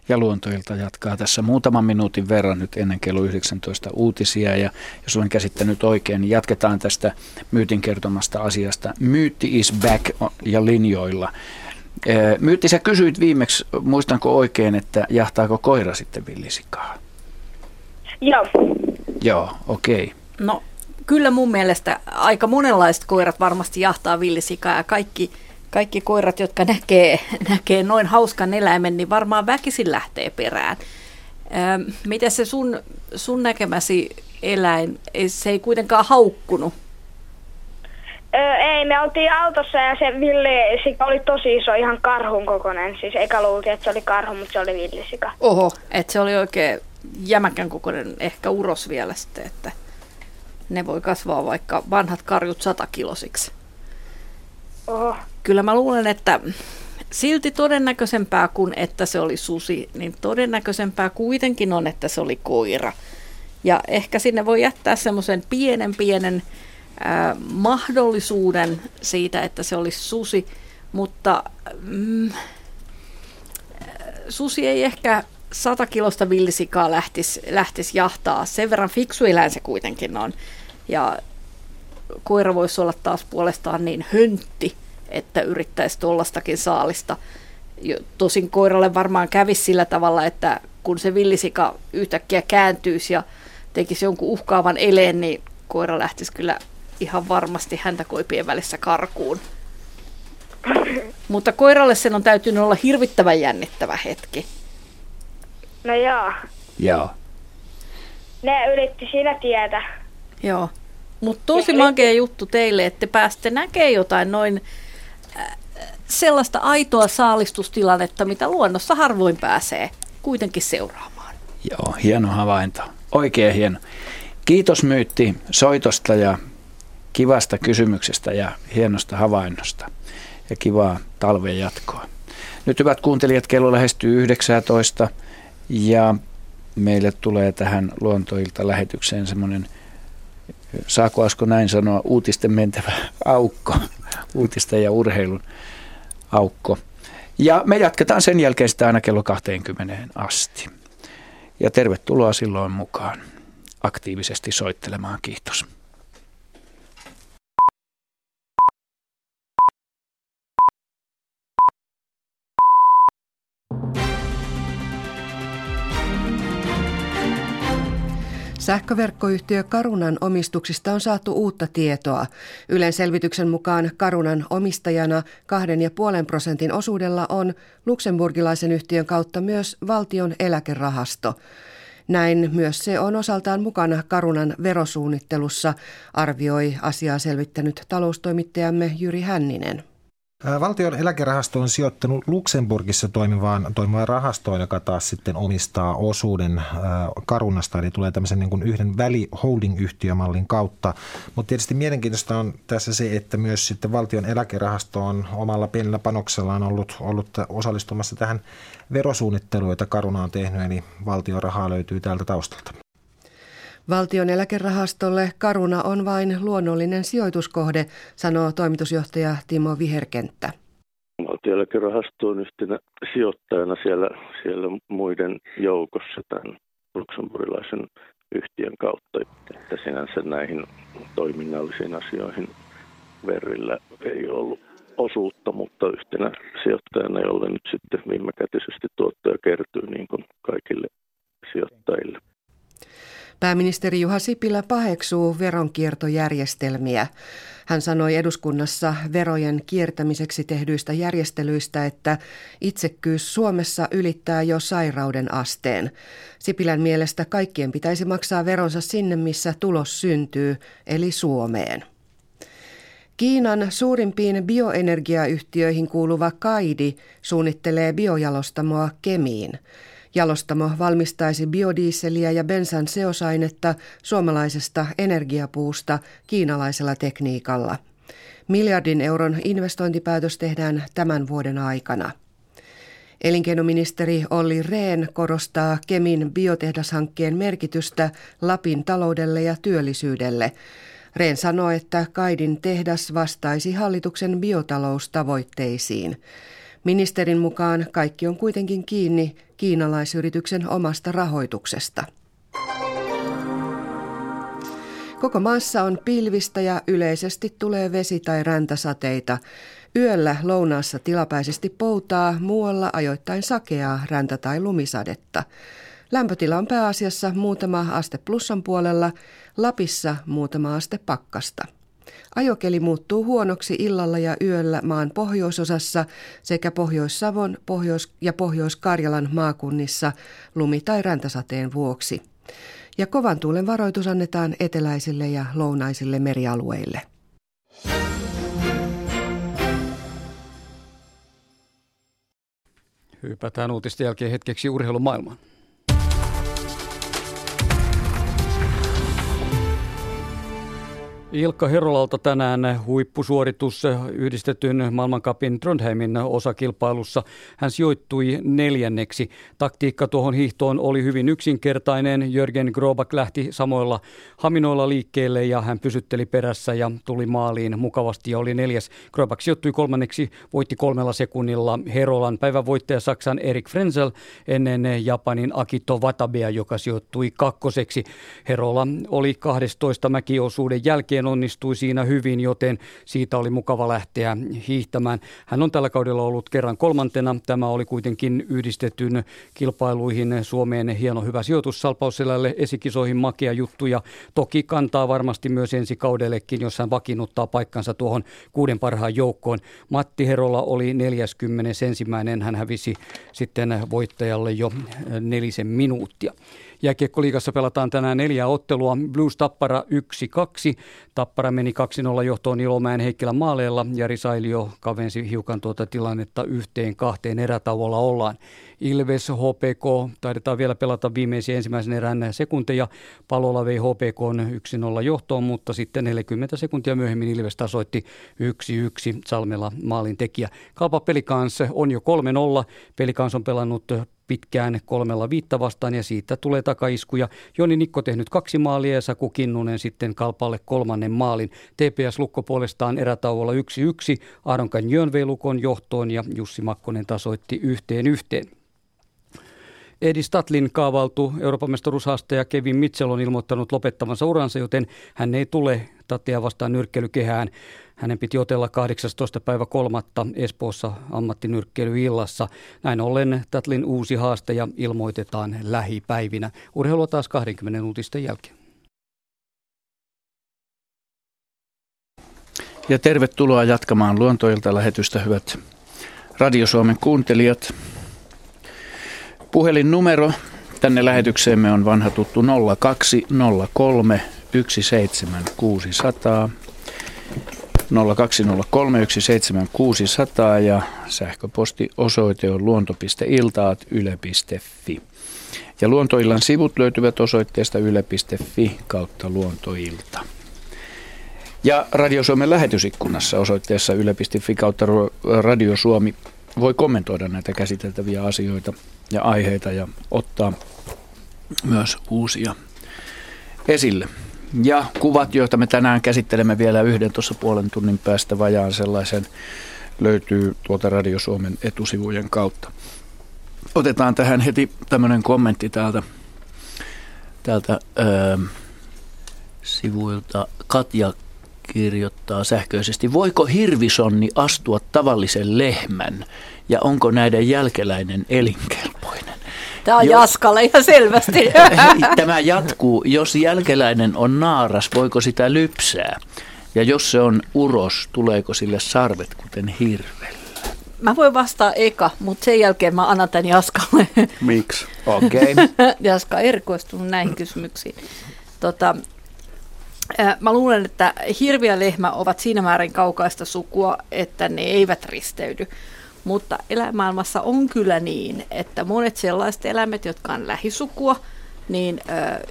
Ja luontoilta jatkaa tässä muutaman minuutin verran nyt ennen kello 19 uutisia. Ja jos olen käsittänyt oikein, niin jatketaan tästä myytin kertomasta asiasta. Myytti is back ja linjoilla. Myytti, sä kysyit viimeksi, muistanko oikein, että jahtaako koira sitten villisikaa? Joo. Joo, okei. Okay. No kyllä mun mielestä aika monenlaiset koirat varmasti jahtaa villisikaa ja kaikki kaikki koirat, jotka näkee, näkee noin hauskan eläimen, niin varmaan väkisin lähtee perään. Ähm, miten se sun, sun näkemäsi eläin, se ei kuitenkaan haukkunut? Öö, ei, me oltiin autossa ja se villisika oli tosi iso, ihan karhun kokoinen. Siis eikä luultiin, että se oli karhu, mutta se oli villisika. Oho, että se oli oikein jämäkän kokoinen, ehkä uros vielä sitten. Että... ne voi kasvaa vaikka vanhat karjut satakilosiksi. Oho. Kyllä mä luulen, että silti todennäköisempää kuin että se oli susi, niin todennäköisempää kuitenkin on, että se oli koira. Ja ehkä sinne voi jättää semmoisen pienen pienen äh, mahdollisuuden siitä, että se olisi susi, mutta mm, susi ei ehkä sata kilosta villisikaa lähtisi, lähtisi jahtaa. Sen verran fiksu eläin se kuitenkin on. Ja koira voisi olla taas puolestaan niin höntti, että yrittäisi tuollaistakin saalista. Tosin koiralle varmaan kävisi sillä tavalla, että kun se villisika yhtäkkiä kääntyisi ja tekisi jonkun uhkaavan eleen, niin koira lähtisi kyllä ihan varmasti häntä koipien välissä karkuun. Mutta koiralle sen on täytynyt olla hirvittävän jännittävä hetki. No joo. Joo. Ne ylitti siinä tietä. Joo. Mutta tosi makea juttu teille, että te pääste näkemään jotain noin sellaista aitoa saalistustilannetta, mitä luonnossa harvoin pääsee kuitenkin seuraamaan. Joo, hieno havainto. Oikein hieno. Kiitos Myytti soitosta ja kivasta kysymyksestä ja hienosta havainnosta. Ja kivaa talven jatkoa. Nyt hyvät kuuntelijat, kello lähestyy 19 ja meille tulee tähän luontoilta lähetykseen semmoinen, saako Asko näin sanoa, uutisten mentävä aukko, uutisten ja urheilun aukko. Ja me jatketaan sen jälkeen sitä aina kello 20 asti. Ja tervetuloa silloin mukaan aktiivisesti soittelemaan. Kiitos. Sähköverkkoyhtiö Karunan omistuksista on saatu uutta tietoa. Ylen selvityksen mukaan Karunan omistajana 2,5 prosentin osuudella on luksemburgilaisen yhtiön kautta myös valtion eläkerahasto. Näin myös se on osaltaan mukana Karunan verosuunnittelussa, arvioi asiaa selvittänyt taloustoimittajamme Jyri Hänninen. Valtion eläkerahasto on sijoittanut Luxemburgissa toimivaan, toimivaan rahastoon, joka taas sitten omistaa osuuden Karunasta, eli tulee tämmöisen niin kuin yhden väli holding-yhtiömallin kautta. Mutta tietysti mielenkiintoista on tässä se, että myös sitten valtion eläkerahasto on omalla pienellä panoksellaan ollut, ollut osallistumassa tähän verosuunnitteluun, jota Karuna on tehnyt, eli valtion rahaa löytyy täältä taustalta. Valtion eläkerahastolle Karuna on vain luonnollinen sijoituskohde, sanoo toimitusjohtaja Timo Viherkenttä. Valtion eläkerahasto on yhtenä sijoittajana siellä, siellä muiden joukossa tämän luksemburilaisen yhtiön kautta. Että sinänsä näihin toiminnallisiin asioihin Verrillä ei ollut osuutta, mutta yhtenä sijoittajana, jolle nyt sitten viimekätisesti tuottoja kertyy niin kuin kaikille sijoittajille. Pääministeri Juha Sipilä paheksuu veronkiertojärjestelmiä. Hän sanoi eduskunnassa verojen kiertämiseksi tehdyistä järjestelyistä, että itsekkyys Suomessa ylittää jo sairauden asteen. Sipilän mielestä kaikkien pitäisi maksaa veronsa sinne, missä tulos syntyy, eli Suomeen. Kiinan suurimpiin bioenergiayhtiöihin kuuluva Kaidi suunnittelee biojalostamoa Kemiin. Jalostamo valmistaisi biodieseliä ja bensan seosainetta suomalaisesta energiapuusta kiinalaisella tekniikalla. Miljardin euron investointipäätös tehdään tämän vuoden aikana. Elinkeinoministeri Olli Rehn korostaa Kemin biotehdashankkeen merkitystä Lapin taloudelle ja työllisyydelle. Rehn sanoi, että Kaidin tehdas vastaisi hallituksen biotaloustavoitteisiin. Ministerin mukaan kaikki on kuitenkin kiinni kiinalaisyrityksen omasta rahoituksesta. Koko maassa on pilvistä ja yleisesti tulee vesi- tai räntäsateita. Yöllä lounaassa tilapäisesti poutaa, muualla ajoittain sakeaa räntä- tai lumisadetta. Lämpötila on pääasiassa muutama aste plussan puolella, Lapissa muutama aste pakkasta. Ajokeli muuttuu huonoksi illalla ja yöllä maan pohjoisosassa sekä Pohjois-Savon Pohjois- ja Pohjois-Karjalan maakunnissa lumi- tai räntäsateen vuoksi. Ja kovan tuulen varoitus annetaan eteläisille ja lounaisille merialueille. Hypätään uutisten jälkeen hetkeksi urheilumaailmaan. Ilkka Herolalta tänään huippusuoritus yhdistetyn maailmankapin Trondheimin osakilpailussa. Hän sijoittui neljänneksi. Taktiikka tuohon hiihtoon oli hyvin yksinkertainen. Jörgen Grobak lähti samoilla haminoilla liikkeelle ja hän pysytteli perässä ja tuli maaliin mukavasti ja oli neljäs. Grobak sijoittui kolmanneksi, voitti kolmella sekunnilla Herolan päivän voittaja Saksan Erik Frenzel ennen Japanin Akito Watabea, joka sijoittui kakkoseksi. Herola oli 12 mäkiosuuden jälkeen jälkeen onnistui siinä hyvin, joten siitä oli mukava lähteä hiihtämään. Hän on tällä kaudella ollut kerran kolmantena. Tämä oli kuitenkin yhdistetyn kilpailuihin Suomeen hieno hyvä sijoitus Salpausselälle esikisoihin makea juttu ja toki kantaa varmasti myös ensi kaudellekin, jos hän vakiinnuttaa paikkansa tuohon kuuden parhaan joukkoon. Matti Herola oli 41. Hän hävisi sitten voittajalle jo nelisen minuuttia. Jääkiekkoliigassa pelataan tänään neljä ottelua. Blues Tappara 1-2. Tappara meni 2-0 johtoon Ilomäen Heikkilän maaleella. Jari Sailio kavensi hiukan tuota tilannetta yhteen kahteen erätauolla ollaan. Ilves HPK taidetaan vielä pelata viimeisiä ensimmäisen erän sekunteja. Palola vei HPK 1-0 johtoon, mutta sitten 40 sekuntia myöhemmin Ilves tasoitti 1-1 Salmela maalin tekijä. Kalpa Pelikans on jo 3-0. Pelikans on pelannut pitkään kolmella viitta vastaan ja siitä tulee takaiskuja. Joni Nikko tehnyt kaksi maalia ja Saku Kinnunen sitten Kalpalle kolmannen maalin. TPS Lukko puolestaan erätauolla 1-1. Aaron Kanjön johtoon ja Jussi Makkonen tasoitti yhteen yhteen. Edi Statlin kaavaltu Euroopan mestaruushaastaja Kevin Mitchell on ilmoittanut lopettavansa uransa, joten hän ei tule Tattia vastaan nyrkkelykehään. Hänen piti otella 18. päivä kolmatta Espoossa ammattinyrkkeilyillassa. Näin ollen Tatlin uusi haastaja ilmoitetaan lähipäivinä. Urheilua taas 20 uutisten jälkeen. Ja tervetuloa jatkamaan luontoilta lähetystä, hyvät Radio Suomen kuuntelijat. Puhelinnumero tänne lähetykseemme on vanha tuttu 0203 17600 020317600 ja sähköpostiosoite on luonto.iltaat.yle.fi. Ja luontoillan sivut löytyvät osoitteesta yle.fi kautta luontoilta. Ja Radio Suomen lähetysikkunassa osoitteessa yle.fi kautta Radio Suomi voi kommentoida näitä käsiteltäviä asioita ja aiheita ja ottaa myös uusia esille. Ja kuvat, joita me tänään käsittelemme vielä yhden tuossa puolen tunnin päästä vajaan sellaisen, löytyy tuolta Radio Suomen etusivujen kautta. Otetaan tähän heti tämmöinen kommentti täältä, täältä öö, sivuilta. Katja kirjoittaa sähköisesti, voiko hirvisonni astua tavallisen lehmän ja onko näiden jälkeläinen elinkelpoinen? Tämä on jo, Jaskalle ihan selvästi. Tämä jatkuu. Jos jälkeläinen on naaras, voiko sitä lypsää? Ja jos se on uros, tuleeko sille sarvet kuten hirvellä? Mä voin vastaa eka, mutta sen jälkeen mä annan tämän Jaskalle. Miksi? Okei. Okay. Jaska erikoistunut näihin kysymyksiin. Tota, Mä luulen, että hirvi ja lehmä ovat siinä määrin kaukaista sukua, että ne eivät risteydy. Mutta elämaailmassa on kyllä niin, että monet sellaiset eläimet, jotka on lähisukua, niin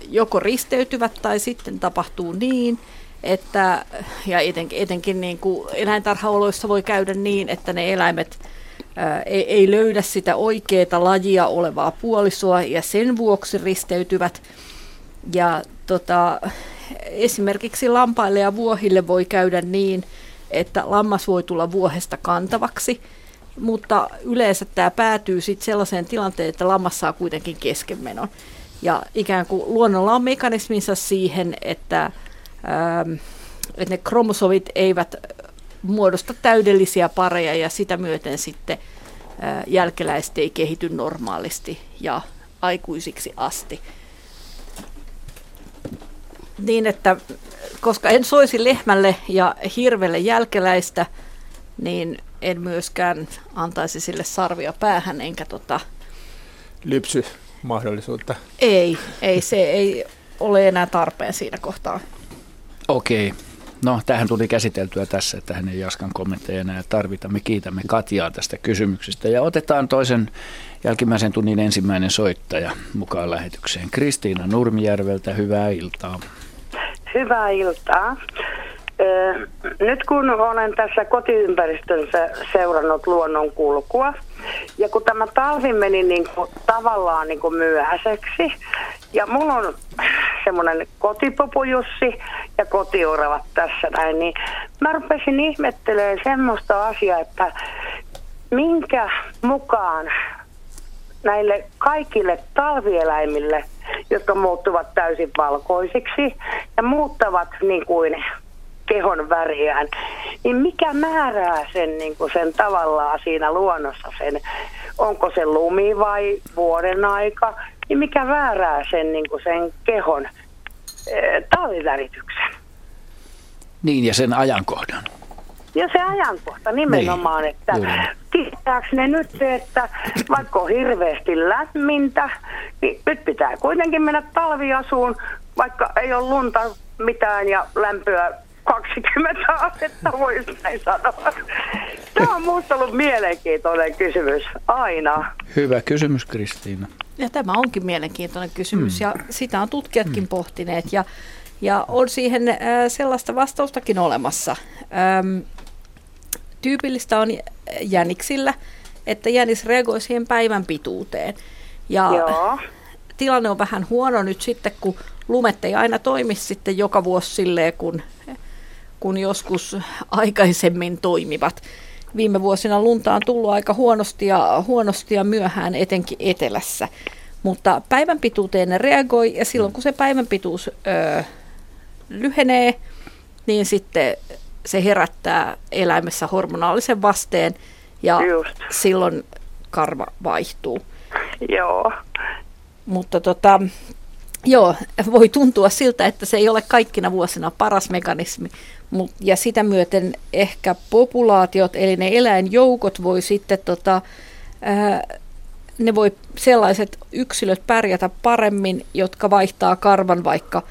joko risteytyvät tai sitten tapahtuu niin, että, ja etenkin, etenkin niin kuin eläintarhaoloissa voi käydä niin, että ne eläimet ää, ei, ei löydä sitä oikeaa lajia olevaa puolisoa ja sen vuoksi risteytyvät. Ja tota, esimerkiksi lampaille ja vuohille voi käydä niin, että lammas voi tulla vuohesta kantavaksi, mutta yleensä tämä päätyy sitten sellaiseen tilanteeseen, että lammas saa kuitenkin keskenmenon. Ja ikään kuin luonnolla on mekanisminsa siihen, että, ähm, että ne kromosovit eivät muodosta täydellisiä pareja ja sitä myöten sitten äh, jälkeläiset ei kehity normaalisti ja aikuisiksi asti. Niin, että koska en soisi lehmälle ja hirvelle jälkeläistä, niin en myöskään antaisi sille sarvia päähän, enkä tota... Lypsy mahdollisuutta. Ei, ei, se ei ole enää tarpeen siinä kohtaa. Okei. No, tähän tuli käsiteltyä tässä, että hän ei Jaskan kommentteja enää tarvita. Me kiitämme Katjaa tästä kysymyksestä ja otetaan toisen jälkimmäisen tunnin ensimmäinen soittaja mukaan lähetykseen. Kristiina Nurmijärveltä, hyvää iltaa. Hyvää iltaa. Nyt kun olen tässä kotiympäristönsä seurannut luonnon kulkua, ja kun tämä talvi meni niin kuin tavallaan niin kuin myöhäiseksi, ja mulla on semmoinen kotipopujussi ja kotioravat tässä näin, niin mä rupesin ihmettelemään semmoista asiaa, että minkä mukaan näille kaikille talvieläimille, jotka muuttuvat täysin valkoisiksi ja muuttavat niin kuin kehon väriään, niin mikä määrää sen, niin kuin sen tavallaan siinä luonnossa sen, onko se lumi vai vuoden aika, niin mikä määrää sen, niin kuin sen kehon e, talvivärityksen. Niin, ja sen ajankohdan. Ja se ajankohta nimenomaan, niin, että tietääkö ne nyt se, että vaikka on hirveästi lämmintä, niin nyt pitää kuitenkin mennä talviasuun, vaikka ei ole lunta mitään ja lämpöä 20 astetta, voisi näin sanoa. Tämä on minusta ollut mielenkiintoinen kysymys aina. Hyvä kysymys, Kristiina. Ja tämä onkin mielenkiintoinen kysymys mm. ja sitä on tutkijatkin mm. pohtineet ja, ja on siihen äh, sellaista vastaustakin olemassa. Ähm, tyypillistä on jäniksillä, että jänis reagoi siihen päivän pituuteen. Ja Joo. tilanne on vähän huono nyt sitten, kun lumet ei aina toimi sitten joka vuosi silleen, kun kun joskus aikaisemmin toimivat. Viime vuosina lunta on tullut aika huonosti ja, huonosti ja myöhään etenkin etelässä. Mutta päivän pituuteen ne reagoi ja silloin kun se päivän pituus ö, lyhenee, niin sitten se herättää eläimessä hormonaalisen vasteen ja Just. silloin karva vaihtuu. Joo. Mutta tota, joo, voi tuntua siltä, että se ei ole kaikkina vuosina paras mekanismi, Mut, ja sitä myöten ehkä populaatiot, eli ne eläinjoukot voi sitten tota, ää, ne voi sellaiset yksilöt pärjätä paremmin, jotka vaihtaa karvan vaikka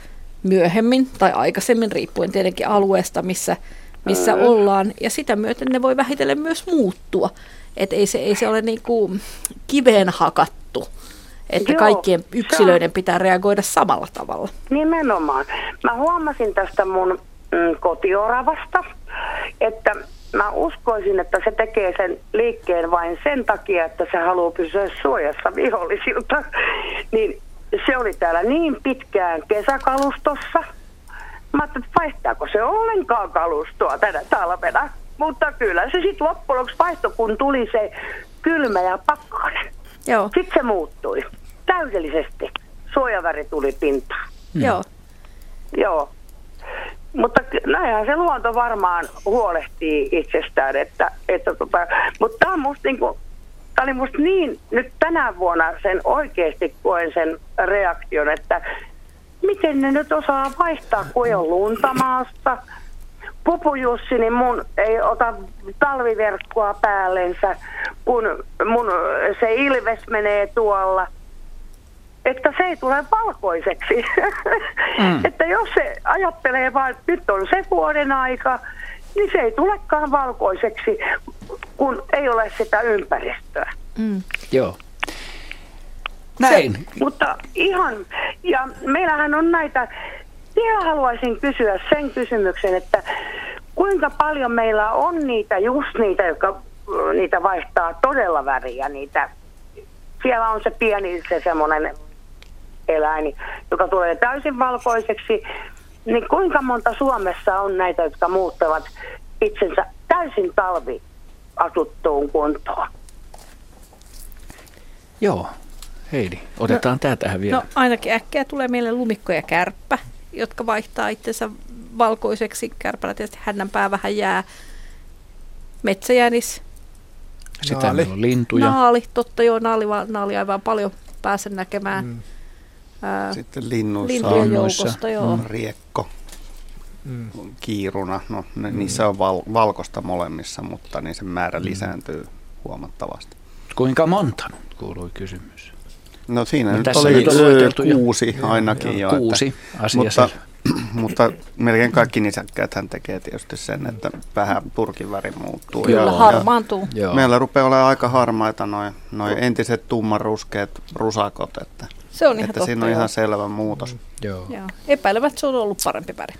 myöhemmin tai aikaisemmin, riippuen tietenkin alueesta, missä, missä mm. ollaan. Ja sitä myöten ne voi vähitellen myös muuttua. Että ei se, ei se ole niin kuin kiveen hakattu, että Joo, kaikkien yksilöiden pitää reagoida samalla tavalla. Nimenomaan. Mä huomasin tästä mun mm, kotioravasta, että mä uskoisin, että se tekee sen liikkeen vain sen takia, että se haluaa pysyä suojassa vihollisilta. Niin se oli täällä niin pitkään kesäkalustossa. Mä ajattelin, että vaihtaako se ollenkaan kalustoa tänä talvena. Mutta kyllä se sitten loppujen lopuksi vaihtoi, kun tuli se kylmä ja pakkanen. Joo. Sitten se muuttui täydellisesti. Suojaväri tuli pintaan. Mm. Joo. Joo. Mutta näinhän se luonto varmaan huolehtii itsestään, että, että tota, mutta tämä on musta niinku, oli musta niin, nyt tänä vuonna sen oikeasti koen sen reaktion, että miten ne nyt osaa vaihtaa, kun ei ole lunta maasta. Pupujussi, niin mun ei ota talviverkkoa päällensä, kun mun se ilves menee tuolla – että se ei tule valkoiseksi. Mm. että jos se ajattelee vain, että nyt on se vuoden aika, niin se ei tulekaan valkoiseksi, kun ei ole sitä ympäristöä. Mm. Joo. Näin. Se, mutta ihan, ja meillähän on näitä, vielä haluaisin kysyä sen kysymyksen, että kuinka paljon meillä on niitä, just niitä, jotka niitä vaihtaa todella väriä, niitä siellä on se pieni se semmoinen eläin, joka tulee täysin valkoiseksi, niin kuinka monta Suomessa on näitä, jotka muuttavat itsensä täysin talviasuttuun kuntoon? Joo, Heidi, otetaan no, tämä tähän vielä. No ainakin äkkiä tulee meille lumikko ja kärppä, jotka vaihtaa itsensä valkoiseksi. Kärpällä tietysti hännänpää vähän jää. Metsäjänis. Sitten naali. meillä on lintuja. Naali, totta joo, naali, naali aivan paljon pääsen näkemään. Mm. Sitten linnuissa lintujen on joukosta, joo. riekko, mm. kiiruna. No, ne, mm. Niissä on val, valkosta molemmissa, mutta niin sen määrä mm. lisääntyy huomattavasti. Kuinka monta kuului kysymys? No siinä no, nyt oli kuusi ainakin jo. Kuusi mutta, mutta melkein kaikki nisäkkäät hän tekee tietysti sen, että vähän turkin väri muuttuu. Kyllä, ja, harmaantuu. Ja meillä rupeaa olemaan aika harmaita noin noi entiset tummanruskeat rusakot, että se on ihan että totta, siinä on joo. ihan selvä muutos. Mm, joo. joo. Epäilevät, se on ollut parempi väri.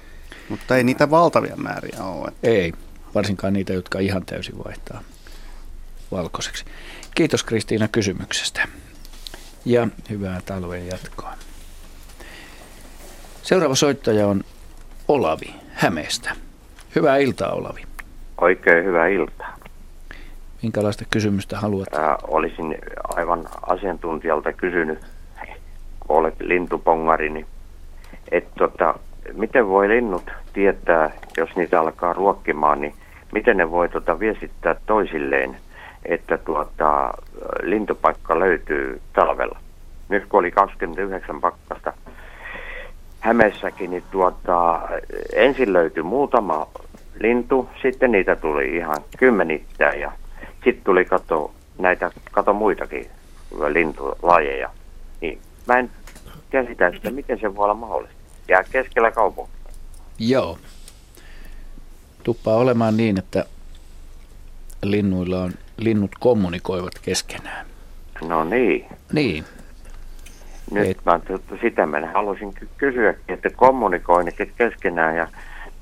Mutta ei niitä valtavia määriä ole. Että. Ei, varsinkaan niitä, jotka ihan täysin vaihtaa valkoiseksi. Kiitos Kristiina kysymyksestä ja hyvää talven jatkoa. Seuraava soittaja on Olavi Hämeestä. Hyvää iltaa Olavi. Oikein hyvää iltaa. Minkälaista kysymystä haluat? Ää, olisin aivan asiantuntijalta kysynyt, kun olet lintupongari, niin, että tota, miten voi linnut tietää, jos niitä alkaa ruokkimaan, niin miten ne voi tota, viestittää toisilleen, että tuota, lintupaikka löytyy talvella. Nyt kun oli 29 pakkasta Hämeessäkin, niin tuota, ensin löytyi muutama lintu, sitten niitä tuli ihan kymmenittäin ja sitten tuli kato näitä, kato muitakin lintulajeja. Niin mä en käsitä että miten se voi olla mahdollista. Ja keskellä kaupunkia. Joo. Tuppaa olemaan niin, että linnuilla on, linnut kommunikoivat keskenään. No niin. Niin. Nyt Et... mä sitä mä haluaisin kysyä, että kommunikoinnit keskenään ja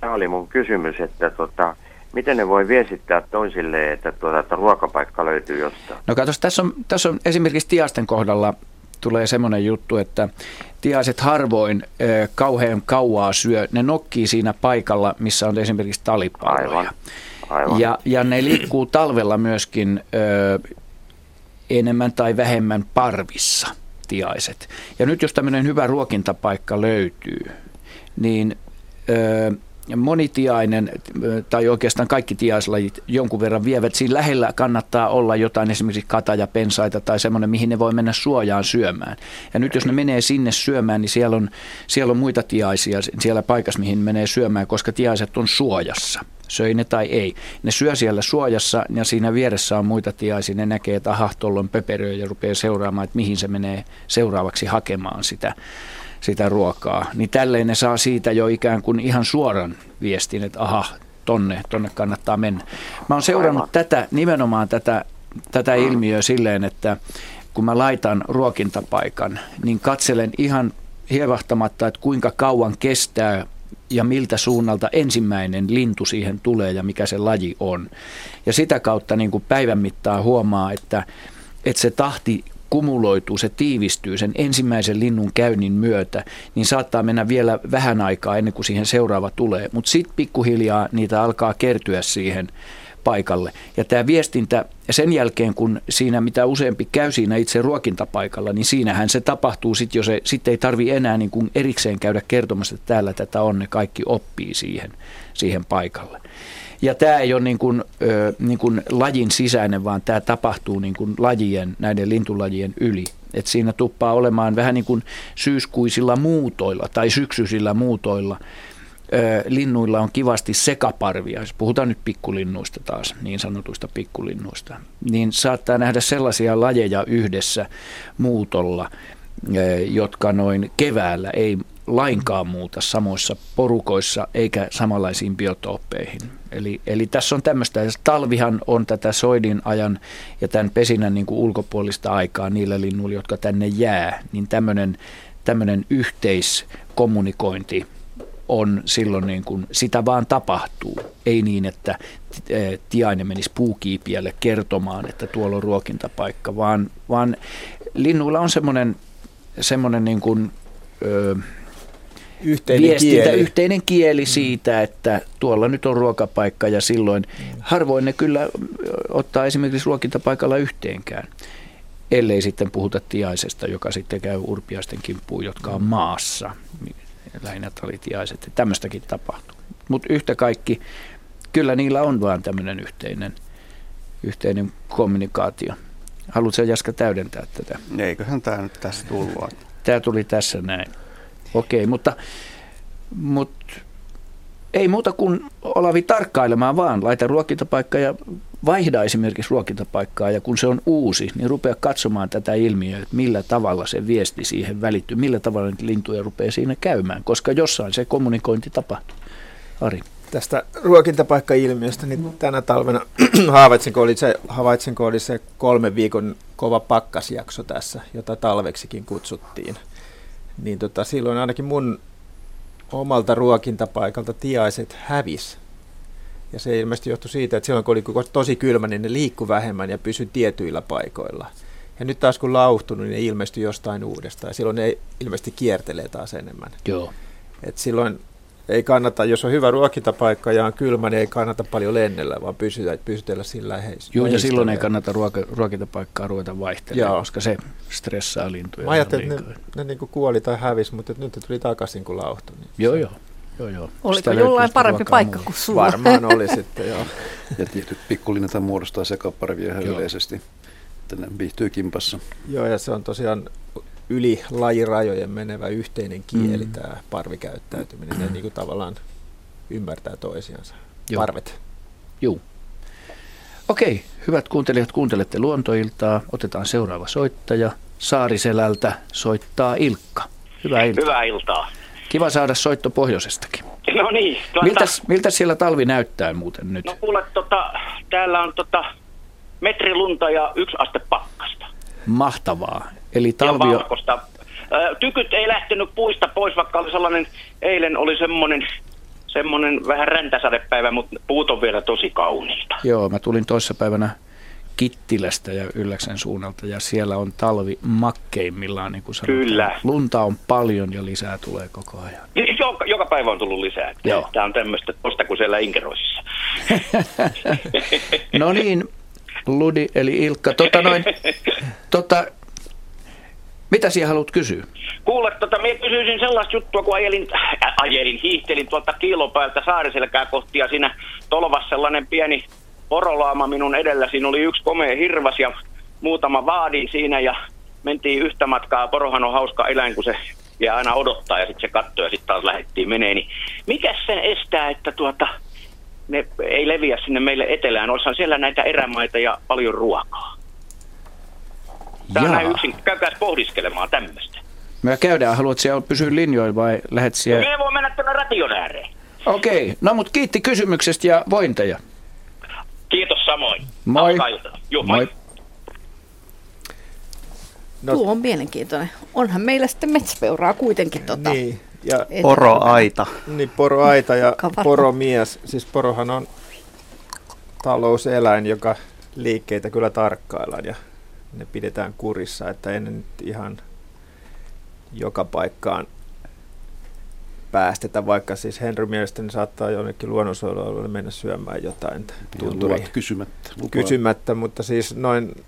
tämä oli mun kysymys, että tota, miten ne voi viestittää toisille, että, tuota, että ruokapaikka löytyy jostain? No katsos, tässä on, tässä on esimerkiksi tiasten kohdalla tulee semmoinen juttu, että tiaiset harvoin e, kauhean kauaa syö. Ne nokkii siinä paikalla, missä on esimerkiksi talipalloja. Aivan. Aivan. Ja, ja ne liikkuu talvella myöskin ö, enemmän tai vähemmän parvissa tiaiset. Ja nyt jos tämmöinen hyvä ruokintapaikka löytyy, niin ö, monitiainen tai oikeastaan kaikki tiaislajit jonkun verran vievät. Siinä lähellä kannattaa olla jotain esimerkiksi kataja, pensaita tai semmoinen, mihin ne voi mennä suojaan syömään. Ja nyt jos ne menee sinne syömään, niin siellä on, siellä on muita tiaisia siellä paikassa, mihin menee syömään, koska tiaiset on suojassa söi ne tai ei. Ne syö siellä suojassa ja siinä vieressä on muita tiaisia. Ne näkee, että aha, tuolla on ja rupeaa seuraamaan, että mihin se menee seuraavaksi hakemaan sitä sitä ruokaa, niin tälleen ne saa siitä jo ikään kuin ihan suoran viestin, että aha, tonne, tonne kannattaa mennä. Mä oon seurannut Aivan. tätä, nimenomaan tätä, tätä mm. ilmiöä silleen, että kun mä laitan ruokintapaikan, niin katselen ihan hievahtamatta, että kuinka kauan kestää ja miltä suunnalta ensimmäinen lintu siihen tulee ja mikä se laji on. Ja sitä kautta niin kuin päivän mittaan huomaa, että, että se tahti kumuloituu, se tiivistyy sen ensimmäisen linnun käynnin myötä, niin saattaa mennä vielä vähän aikaa ennen kuin siihen seuraava tulee. Mutta sitten pikkuhiljaa niitä alkaa kertyä siihen paikalle. Ja tämä viestintä, sen jälkeen kun siinä mitä useampi käy siinä itse ruokintapaikalla, niin siinähän se tapahtuu sitten, jos se sitten ei tarvi enää niin kuin erikseen käydä kertomassa, että täällä tätä on, ne kaikki oppii siihen, siihen paikalle. Ja tämä ei ole niin kuin, niin kuin lajin sisäinen, vaan tämä tapahtuu niin kuin lajien, näiden lintulajien yli. Et siinä tuppaa olemaan vähän niin kuin syyskuisilla muutoilla tai syksyisillä muutoilla. Linnuilla on kivasti sekaparvia, jos puhutaan nyt pikkulinnuista taas, niin sanotuista pikkulinnuista, niin saattaa nähdä sellaisia lajeja yhdessä muutolla, jotka noin keväällä ei lainkaan muuta samoissa porukoissa eikä samanlaisiin biotooppeihin. Eli, eli tässä on tämmöistä, talvihan on tätä soidin ajan ja tämän pesinän niin kuin ulkopuolista aikaa niillä linnuilla, jotka tänne jää, niin tämmöinen, tämmöinen yhteiskommunikointi on silloin niin kuin, sitä vaan tapahtuu. Ei niin, että tiainen menisi puukiipiälle kertomaan, että tuolla on ruokintapaikka, vaan, vaan linnuilla on semmoinen, semmoinen niin kuin, ö, yhteinen viestintä, kieli. yhteinen kieli siitä, että tuolla nyt on ruokapaikka ja silloin harvoin ne kyllä ottaa esimerkiksi ruokintapaikalla yhteenkään, ellei sitten puhuta tiaisesta, joka sitten käy urpiaisten kimppuun, jotka on maassa, lähinnä talitiaiset, tämmöistäkin tapahtuu. Mutta yhtä kaikki, kyllä niillä on vaan tämmöinen yhteinen, yhteinen kommunikaatio. Haluatko Jaska täydentää tätä? Eiköhän tämä nyt tässä tullut. Tämä tuli tässä näin. Okei, mutta, mutta ei muuta kuin Olavi tarkkailemaan vaan. Laita ruokintapaikka ja vaihda esimerkiksi ruokintapaikkaa ja kun se on uusi, niin rupea katsomaan tätä ilmiöä, että millä tavalla se viesti siihen välittyy, millä tavalla niitä lintuja rupeaa siinä käymään, koska jossain se kommunikointi tapahtuu. Ari. Tästä ruokintapaikka-ilmiöstä, niin tänä talvena havaitsinko oli, se, havaitsinko oli se kolme viikon kova pakkasjakso tässä, jota talveksikin kutsuttiin niin tota, silloin ainakin mun omalta ruokintapaikalta tiaiset hävis. Ja se ilmeisesti johtui siitä, että silloin kun oli tosi kylmä, niin ne liikku vähemmän ja pysyi tietyillä paikoilla. Ja nyt taas kun lauhtunut, niin ne ilmestyi jostain uudestaan. Ja silloin ne ilmeisesti kiertelee taas enemmän. Joo. Et silloin ei kannata, jos on hyvä ruokintapaikka ja on kylmä, niin ei kannata paljon lennellä, vaan pysytellä, pysytellä sillä läheisellä. Joo, ja silloin ei kannata ruoka, ruokintapaikkaa ruveta vaihtelemaan, Joo. koska se stressaa lintuja. Mä ajattelin, että ne, ne niin kuin kuoli tai hävisi, mutta nyt ne tuli takaisin, kun lauhtui. Niin joo, joo. Joo, joo. Oliko jollain parempi paikka kuin sulla? Varmaan oli sitten, joo. Ja tietyt pikkulinnat muodostaa sekaparvia ihan yleisesti, että ne viihtyy kimpassa. Joo, ja se on tosiaan yli lajirajojen menevä yhteinen kieli mm. tämä parvikäyttäytyminen. Ne niin kuin tavallaan ymmärtää toisiansa. Joo. Parvet. Joo. Okei, hyvät kuuntelijat, kuuntelette luontoiltaa. Otetaan seuraava soittaja. Saariselältä soittaa Ilkka. Hyvää iltaa. Hyvää iltaa. Kiva saada soitto pohjoisestakin. No niin. Tuota, miltäs, miltä siellä talvi näyttää muuten nyt? No kuule, tota, täällä on tota, metri lunta ja yksi aste pakkasta. Mahtavaa. Eli talvi on... Tykyt ei lähtenyt puista pois, vaikka oli sellainen, eilen oli semmoinen semmoinen vähän räntäsadepäivä, mutta puut on vielä tosi kauniita. Joo, mä tulin toissapäivänä Kittilästä ja Ylläksen suunnalta ja siellä on talvi makkeimmillaan, niin kuin sanotaan. Kyllä. Lunta on paljon ja lisää tulee koko ajan. Joka, joka päivä on tullut lisää. Joo. Tämä on tämmöistä tosta kuin siellä Inkeroisissa. no niin, Ludi eli Ilkka. Tota noin, tota, mitä siellä haluat kysyä? Kuule, tota, minä kysyisin sellaista juttua, kun ajelin, äh, ajelin hiihtelin tuolta kiilopäältä saariselkää kohti ja siinä tolvas sellainen pieni porolaama minun edellä. Siinä oli yksi komea hirvas ja muutama vaadin siinä ja mentiin yhtä matkaa. Porohan on hauska eläin, kun se jää aina odottaa ja sitten se katsoo ja sitten taas lähdettiin menee. Niin mikä sen estää, että tuota, ne ei leviä sinne meille etelään? Olisihan siellä näitä erämaita ja paljon ruokaa. Tämä on näin yksin. Käykää pohdiskelemaan tämmöistä. Me käydään. Haluat siellä pysyä linjoilla vai lähdet siellä? Me voi mennä tuonne ration ääreen. Okei. Okay. No mut kiitti kysymyksestä ja vointeja. Kiitos samoin. Moi. Juh, moi. moi. No. Tuo on mielenkiintoinen. Onhan meillä sitten metsäpeuraa kuitenkin. Tota, niin, ja poroaita. Niin, poroaita ja poromies. Siis porohan on talouseläin, joka liikkeitä kyllä tarkkaillaan ja ne pidetään kurissa, että ennen nyt ihan joka paikkaan päästetä, vaikka siis Henry mielestäni saattaa jonnekin luonnonsuojelualueelle mennä syömään jotain tunturi. kysymättä. Lupaa. Kysymättä, mutta siis noin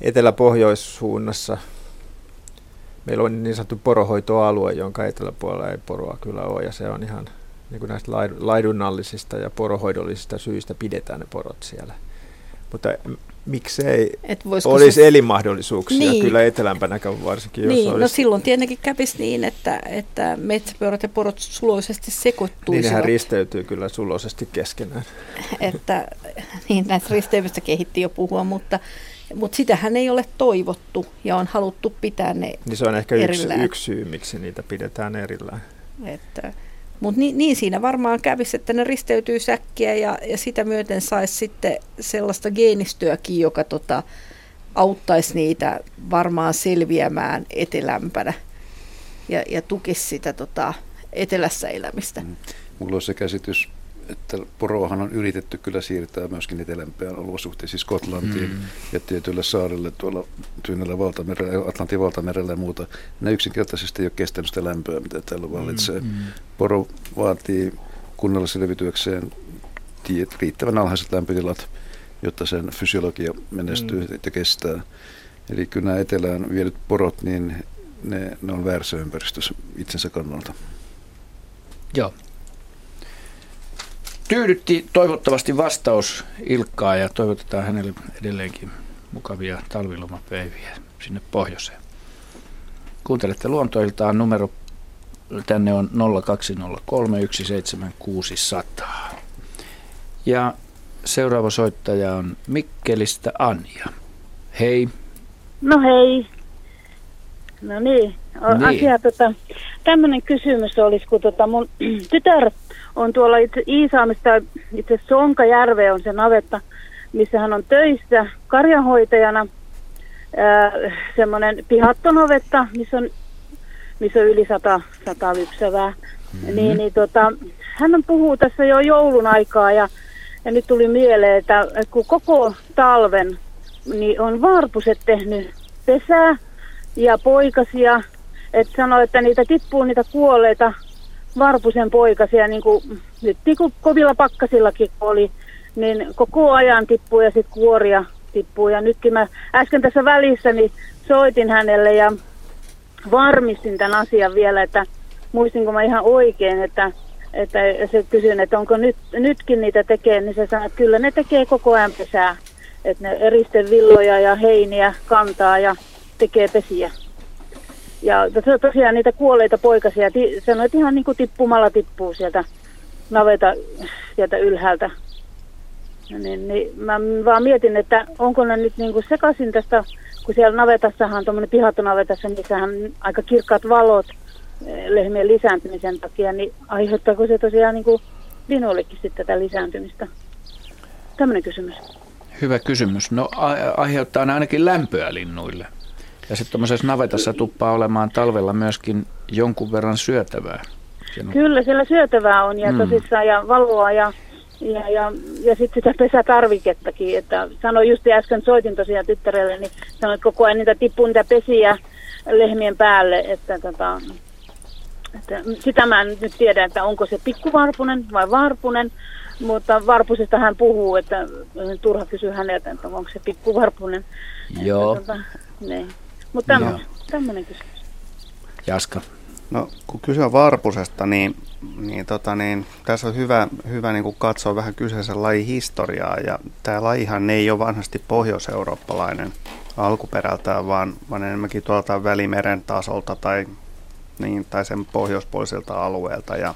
etelä-pohjoissuunnassa meillä on niin sanottu porohoitoalue, jonka eteläpuolella ei poroa kyllä ole, ja se on ihan niin kuin näistä laidunnallisista ja porohoidollisista syistä pidetään ne porot siellä. Mutta miksei Et olisi se... elinmahdollisuuksia niin. kyllä etelämpänä varsinkin. Jos niin, no olisi... no silloin tietenkin kävisi niin, että, että metsäpeurat ja porot suloisesti sekoittuisivat. Niin nehän risteytyy kyllä suloisesti keskenään. että, niin näistä risteymistä kehitti jo puhua, mutta, mutta sitähän ei ole toivottu ja on haluttu pitää ne Niin se on ehkä yksi, yksi syy, miksi niitä pidetään erillään. Että, mutta niin, niin siinä varmaan kävisi, että ne risteytyy säkkiä ja, ja sitä myöten saisi sitten sellaista geenistöäkin, joka tota, auttaisi niitä varmaan selviämään etelämpänä ja, ja tukisi sitä tota, etelässä elämistä. Mm. Mulla on se käsitys, että poroahan on yritetty kyllä siirtää myöskin etelämpään olosuhteisiin, Skotlantiin mm. ja tietyille saarille tuolla Tyynellä valtamerellä, Atlantin valtamerellä ja muuta. Ne yksinkertaisesti ei ole kestänyt sitä lämpöä, mitä täällä vallitsee. Mm. mm. Poro vaatii kunnolla selvityäkseen tiet, riittävän alhaiset lämpötilat, jotta sen fysiologia menestyy mm. ja kestää. Eli kyllä nämä etelään viedyt porot, niin ne, ne on väärässä ympäristössä itsensä kannalta. Joo, Tyydytti toivottavasti vastaus Ilkkaa ja toivotetaan hänelle edelleenkin mukavia talvilomapäiviä sinne pohjoiseen. Kuuntelette luontoiltaan numero tänne on 020317600. Ja seuraava soittaja on Mikkelistä Anja. Hei. No hei. No niin, niin. asia tota, tämmöinen kysymys olisi, kun tota mun tytär on tuolla itse Iisaamista, itse Sonkajärve on se navetta, missä hän on töissä karjanhoitajana. semmoinen pihattonavetta, missä on missä on yli sata, sata lypsävää. Mm-hmm. Niin, niin tota, hän puhuu tässä jo joulun aikaa ja, ja nyt tuli mieleen, että kun koko talven niin on varpuset tehnyt pesää ja poikasia, että sanoi, että niitä tippuu niitä kuolleita varpusen poikasia, niin kuin nyt niin kuin kovilla pakkasillakin oli, niin koko ajan tippuu ja sitten kuoria tippuu. Ja nytkin mä äsken tässä välissä niin soitin hänelle ja varmistin tämän asian vielä, että muistinko mä ihan oikein, että, että se kysyin, että onko nyt, nytkin niitä tekee, niin se sanoi, että kyllä ne tekee koko ajan pesää. Että ne eristevilloja ja heiniä kantaa ja tekee pesiä. Ja tosiaan niitä kuolleita poikasia, sanoi, että ihan niin kuin tippumalla tippuu sieltä naveta sieltä ylhäältä. Niin, niin mä vaan mietin, että onko ne nyt niin kuin sekaisin tästä, kun siellä navetassahan tuommoinen pihattonavetassa, niissähän aika kirkkaat valot eh, lehmien lisääntymisen takia, niin aiheuttaako se tosiaan niin kuin linuillekin sitten tätä lisääntymistä? Tämmöinen kysymys. Hyvä kysymys. No aiheuttaa ainakin lämpöä linnuille. Ja sitten tuommoisessa navetassa tuppaa olemaan talvella myöskin jonkun verran syötävää. Sen... Kyllä, siellä syötävää on ja mm. tosissaan ja valoa ja, ja, ja, ja sitten sitä pesätarvikettakin. Että sanoin just äsken, soitin tosiaan tyttärelle, niin sanoin, että koko ajan niitä tippuu niitä pesiä lehmien päälle. Että, tota, että sitä mä en nyt tiedä, että onko se pikkuvarpunen vai varpunen. Mutta Varpusesta hän puhuu, että turha kysyä häneltä, että onko se pikkuvarpunen. Joo. Että, tota, niin. Mutta tämmöinen kysymys. Jaska. No kun kysyä Varpusesta, niin, niin, tota, niin tässä on hyvä, hyvä niin katsoa vähän kyseisen lajin historiaa. Ja tämä lajihan ei ole vanhasti pohjoiseurooppalainen alkuperältään, vaan, vaan enemmänkin tuolta Välimeren tasolta tai, niin, tai sen pohjoispuoliselta alueelta. Ja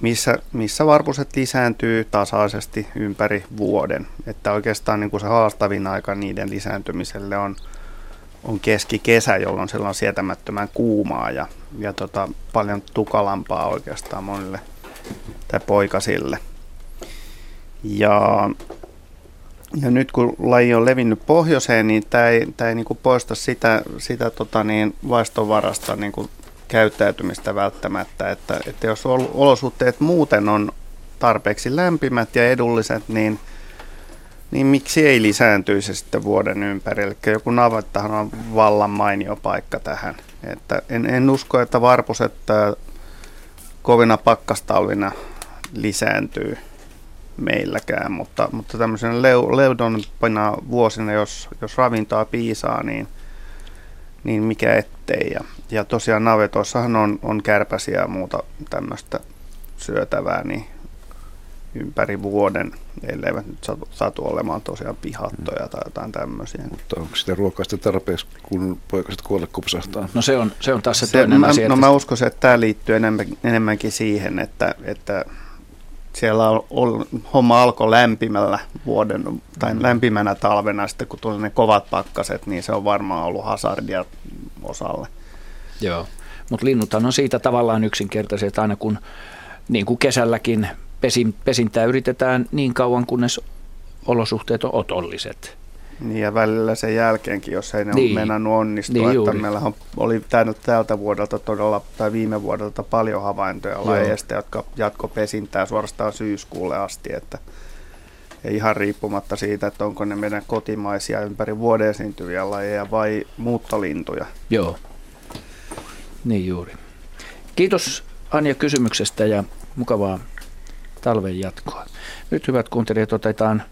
missä, missä varpuset lisääntyy tasaisesti ympäri vuoden. Että oikeastaan niin kuin se haastavin aika niiden lisääntymiselle on – on keskikesä, jolloin siellä on sietämättömän kuumaa ja, ja tota, paljon tukalampaa oikeastaan monille tai poikasille. Ja, ja nyt kun laji on levinnyt pohjoiseen, niin tämä ei, tää ei niinku poista sitä, sitä tota niin, vaistovarasta niinku käyttäytymistä välttämättä. Että, että jos olosuhteet muuten on tarpeeksi lämpimät ja edulliset, niin – niin miksi ei lisääntyisi sitten vuoden ympäri? Eli joku navettahan on vallan mainio paikka tähän. Että en, en usko, että varpuset kovina pakkastalvina lisääntyy meilläkään, mutta, mutta tämmöisen leu, vuosina, jos, jos ravintoa piisaa, niin, niin mikä ettei. Ja, ja tosiaan navetoissahan on, on kärpäsiä ja muuta tämmöistä syötävää, niin ympäri vuoden, elleivät nyt satu, satu olemaan tosiaan pihattoja tai jotain tämmöisiä. Mutta onko sitä ruokaa sitten tarpeeksi, kun poikaset kuolle kupsahtaa? No se on, se on taas se, se toinen mä, asia. No mä uskon, että tämä liittyy enemmän, enemmänkin siihen, että, että siellä on, on, homma alkoi lämpimällä vuoden tai mm. lämpimänä talvena, sitten kun tuli ne kovat pakkaset, niin se on varmaan ollut hazardia osalle. Joo, mutta linnuthan on siitä tavallaan yksinkertaisia, että aina kun niin kuin kesälläkin pesin, pesintää yritetään niin kauan, kunnes olosuhteet on otolliset. Niin ja välillä sen jälkeenkin, jos ei ne niin. ole mennänyt onnistua. Niin että meillä oli tältä vuodelta todella, tai viime vuodelta paljon havaintoja lajeista, jotka jatko pesintää suorastaan syyskuulle asti. Että, ja ihan riippumatta siitä, että onko ne meidän kotimaisia ympäri vuoden esiintyviä lajeja vai muuttolintuja. Joo, niin juuri. Kiitos Anja kysymyksestä ja mukavaa talven jatkoa. Nyt hyvät kuuntelijat otetaan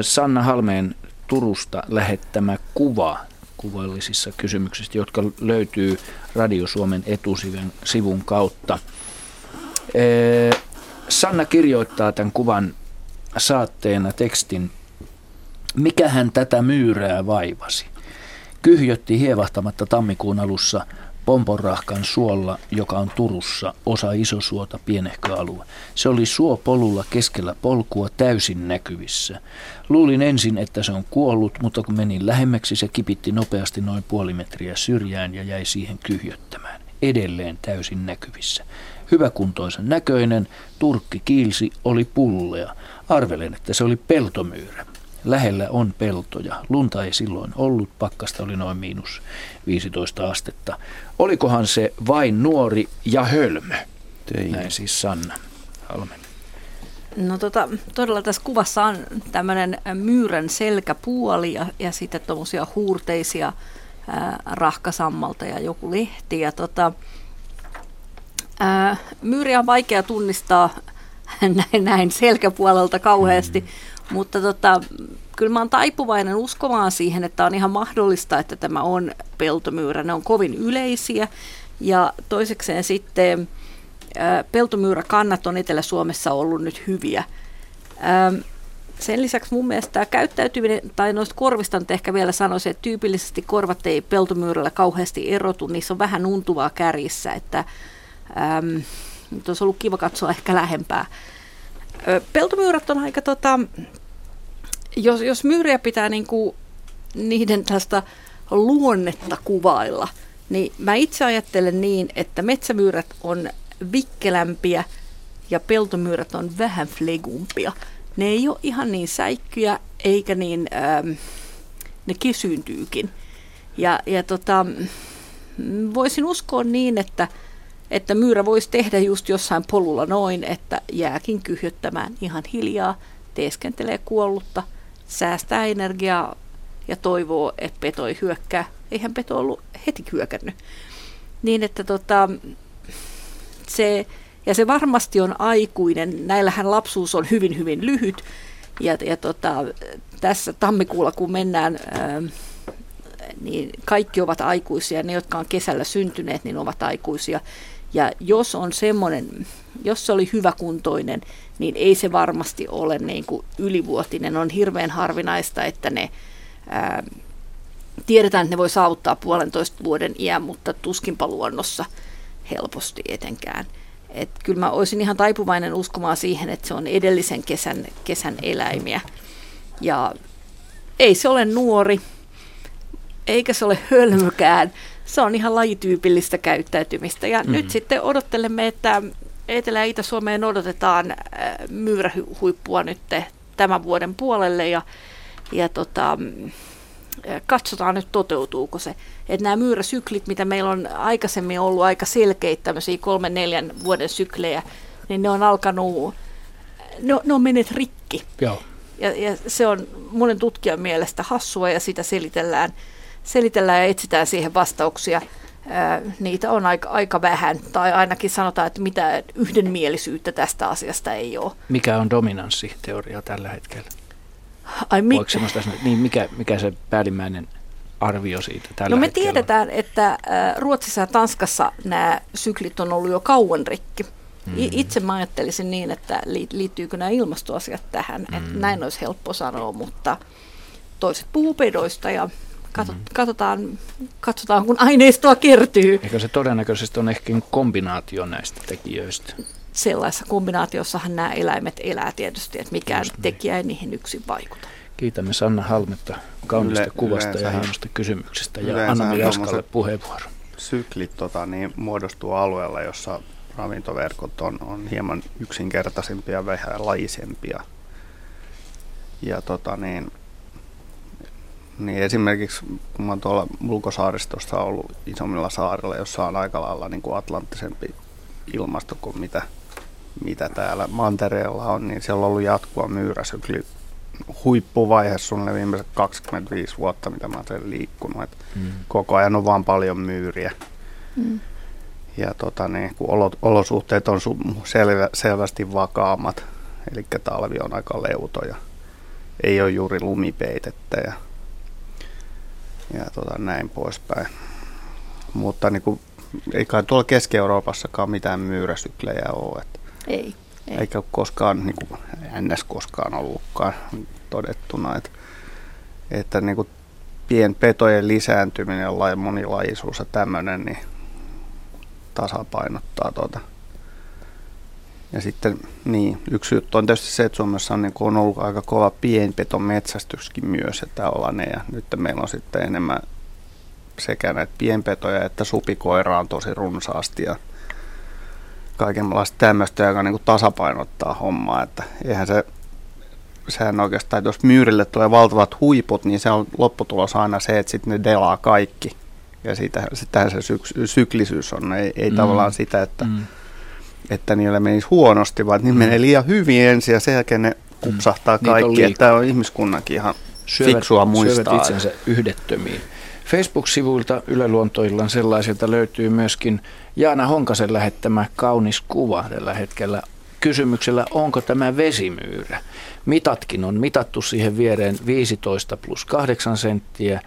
Sanna Halmeen Turusta lähettämä kuva kuvallisissa kysymyksistä, jotka löytyy Radio Suomen etusivun sivun kautta. Sanna kirjoittaa tämän kuvan saatteena tekstin Mikähän tätä myyrää vaivasi? Kyhjötti hievahtamatta tammikuun alussa Pomponrahkan suolla, joka on Turussa, osa isosuota pienehkö alue. Se oli suopolulla keskellä polkua täysin näkyvissä. Luulin ensin, että se on kuollut, mutta kun menin lähemmäksi, se kipitti nopeasti noin puoli metriä syrjään ja jäi siihen kyhjöttämään. Edelleen täysin näkyvissä. Hyväkuntoisen näköinen, turkki kiilsi, oli pullea. Arvelen, että se oli peltomyyrä. Lähellä on peltoja. Lunta ei silloin ollut, pakkasta oli noin miinus 15 astetta. Olikohan se vain nuori ja hölmö? Tein. Näin siis Sanna Halmen. No tota, todella tässä kuvassa on tämmöinen myyrän selkäpuoli ja, ja sitten tuommoisia huurteisia ää, rahkasammalta ja joku lehti. Ja tota, ää, myyriä on vaikea tunnistaa näin, näin selkäpuolelta kauheasti, mm. Mutta tota, kyllä mä oon taipuvainen uskomaan siihen, että on ihan mahdollista, että tämä on peltomyyrä. Ne on kovin yleisiä ja toisekseen sitten peltomyyräkannat on Etelä-Suomessa ollut nyt hyviä. Sen lisäksi mun mielestä tämä käyttäytyminen, tai noista korvista nyt ehkä vielä sanoisin, että tyypillisesti korvat ei peltomyyrällä kauheasti erotu, niissä on vähän untuvaa kärjissä, että äm, nyt olisi ollut kiva katsoa ehkä lähempää. Peltomyyrät on aika, tota, jos, jos myyriä pitää niinku niiden tästä luonnetta kuvailla, niin mä itse ajattelen niin, että metsämyyrät on vikkelämpiä ja peltomyyrät on vähän flegumpia. Ne ei ole ihan niin säikkyjä, eikä niin, ähm, ne kesyyntyykin. Ja, ja tota, voisin uskoa niin, että, että myyrä voisi tehdä just jossain polulla noin, että jääkin kyhjöttämään ihan hiljaa, teeskentelee kuollutta, säästää energiaa ja toivoo, että peto ei hyökkää. Eihän peto ollut heti hyökännyt. Niin, että tota, se, ja se varmasti on aikuinen. Näillähän lapsuus on hyvin, hyvin lyhyt. Ja, ja tota, tässä tammikuulla, kun mennään, ää, ähm, niin kaikki ovat aikuisia. Ne, jotka on kesällä syntyneet, niin ovat aikuisia. Ja jos on semmoinen, jos se oli hyväkuntoinen, niin ei se varmasti ole niin kuin ylivuotinen. On hirveän harvinaista, että ne ää, tiedetään, että ne voi saavuttaa puolentoista vuoden iän, mutta tuskinpa luonnossa – helposti etenkään. Et kyllä mä olisin ihan taipuvainen uskomaan siihen, että se on edellisen kesän, kesän eläimiä. Ja ei se ole nuori, eikä se ole hölmökään. Se on ihan lajityypillistä käyttäytymistä. Ja mm-hmm. nyt sitten odottelemme, että Etelä- ja Itä-Suomeen odotetaan äh, myyrähuippua nyt tämän vuoden puolelle. Ja, ja tota, katsotaan nyt toteutuuko se. Että nämä myyräsyklit, mitä meillä on aikaisemmin ollut aika selkeitä, tämmöisiä kolmen neljän vuoden syklejä, niin ne on alkanut, ne, ne on menneet rikki. Joo. Ja, ja se on monen tutkijan mielestä hassua ja sitä selitellään, selitellään ja etsitään siihen vastauksia. Ää, niitä on aika, aika vähän, tai ainakin sanotaan, että mitä yhdenmielisyyttä tästä asiasta ei ole. Mikä on dominanssiteoria tällä hetkellä? Ai mi- niin mikä, mikä se päällimmäinen arvio siitä tällä No me hetkellä? tiedetään, että Ruotsissa ja Tanskassa nämä syklit on ollut jo kauan rikki. Mm. Itse mä ajattelisin niin, että liittyykö nämä ilmastoasiat tähän, mm. että näin olisi helppo sanoa, mutta toiset puhuu pedoista ja katsotaan, katsotaan, kun aineistoa kertyy. Eikö se todennäköisesti on ehkä kombinaatio näistä tekijöistä? sellaisessa kombinaatiossahan nämä eläimet elää tietysti, että mikään Just tekijä ei niihin yksin vaikuta. Kiitämme Sanna Halmetta kaunista Yle, kuvasta yleensä, ja hienosta kysymyksestä ja annamme Jaskalle puheenvuoron. Syklit tota, niin, muodostuu alueella, jossa ravintoverkot on, on hieman yksinkertaisempia ja vähän laisempia. Ja tota, niin, niin esimerkiksi kun mä tuolla ulkosaaristossa ollut isommilla saarilla, jossa on aika lailla niin kuin atlanttisempi ilmasto kuin mitä mitä täällä mantereella on, niin siellä on ollut jatkuva myyräsykli huippuvaihe sulle viimeiset 25 vuotta, mitä mä olen liikkunut. Et mm. Koko ajan on vaan paljon myyriä. Mm. Ja tota, niin, kun olosuhteet on selvä, selvästi vakaammat, eli talvi on aika leuto ja ei ole juuri lumipeitettä ja, ja tota, näin poispäin. Mutta niin kuin, ei kai tuolla Keski-Euroopassakaan mitään myyräsyklejä ole. Että ei. ei. Eikä koskaan, niin kuin ns. koskaan ollutkaan todettuna, että, että niin kuin pienpetojen lisääntyminen ja monilaisuus ja tämmöinen niin tasapainottaa tuota. Ja sitten niin, yksi juttu on tietysti se, että Suomessa on, niin kuin, on ollut aika kova pienpeton metsästyskin myös, että ollaan ne, ja nyt meillä on sitten enemmän sekä näitä pienpetoja että supikoiraa on tosi runsaasti ja kaikenlaista tämmöistä, joka niin kuin tasapainottaa hommaa, että eihän se sehän oikeastaan, että jos myyrille tulee valtavat huiput, niin se on lopputulos aina se, että sitten ne delaa kaikki. Ja sitä, sitähän se syk- syklisyys on, ei, ei mm. tavallaan sitä, että, mm. Että niille menisi huonosti, vaan niin menee liian hyvin ensin ja sen jälkeen ne kupsahtaa mm. kaikki. Että tämä on ihmiskunnankin ihan syövät, fiksua muistaa. Syövät itsensä yhdettömiin. Facebook-sivuilta Yle Luontoillan sellaisilta löytyy myöskin Jaana Honkasen lähettämä kaunis kuva tällä hetkellä kysymyksellä, onko tämä vesimyyrä. Mitatkin on mitattu siihen viereen 15 plus 8 senttiä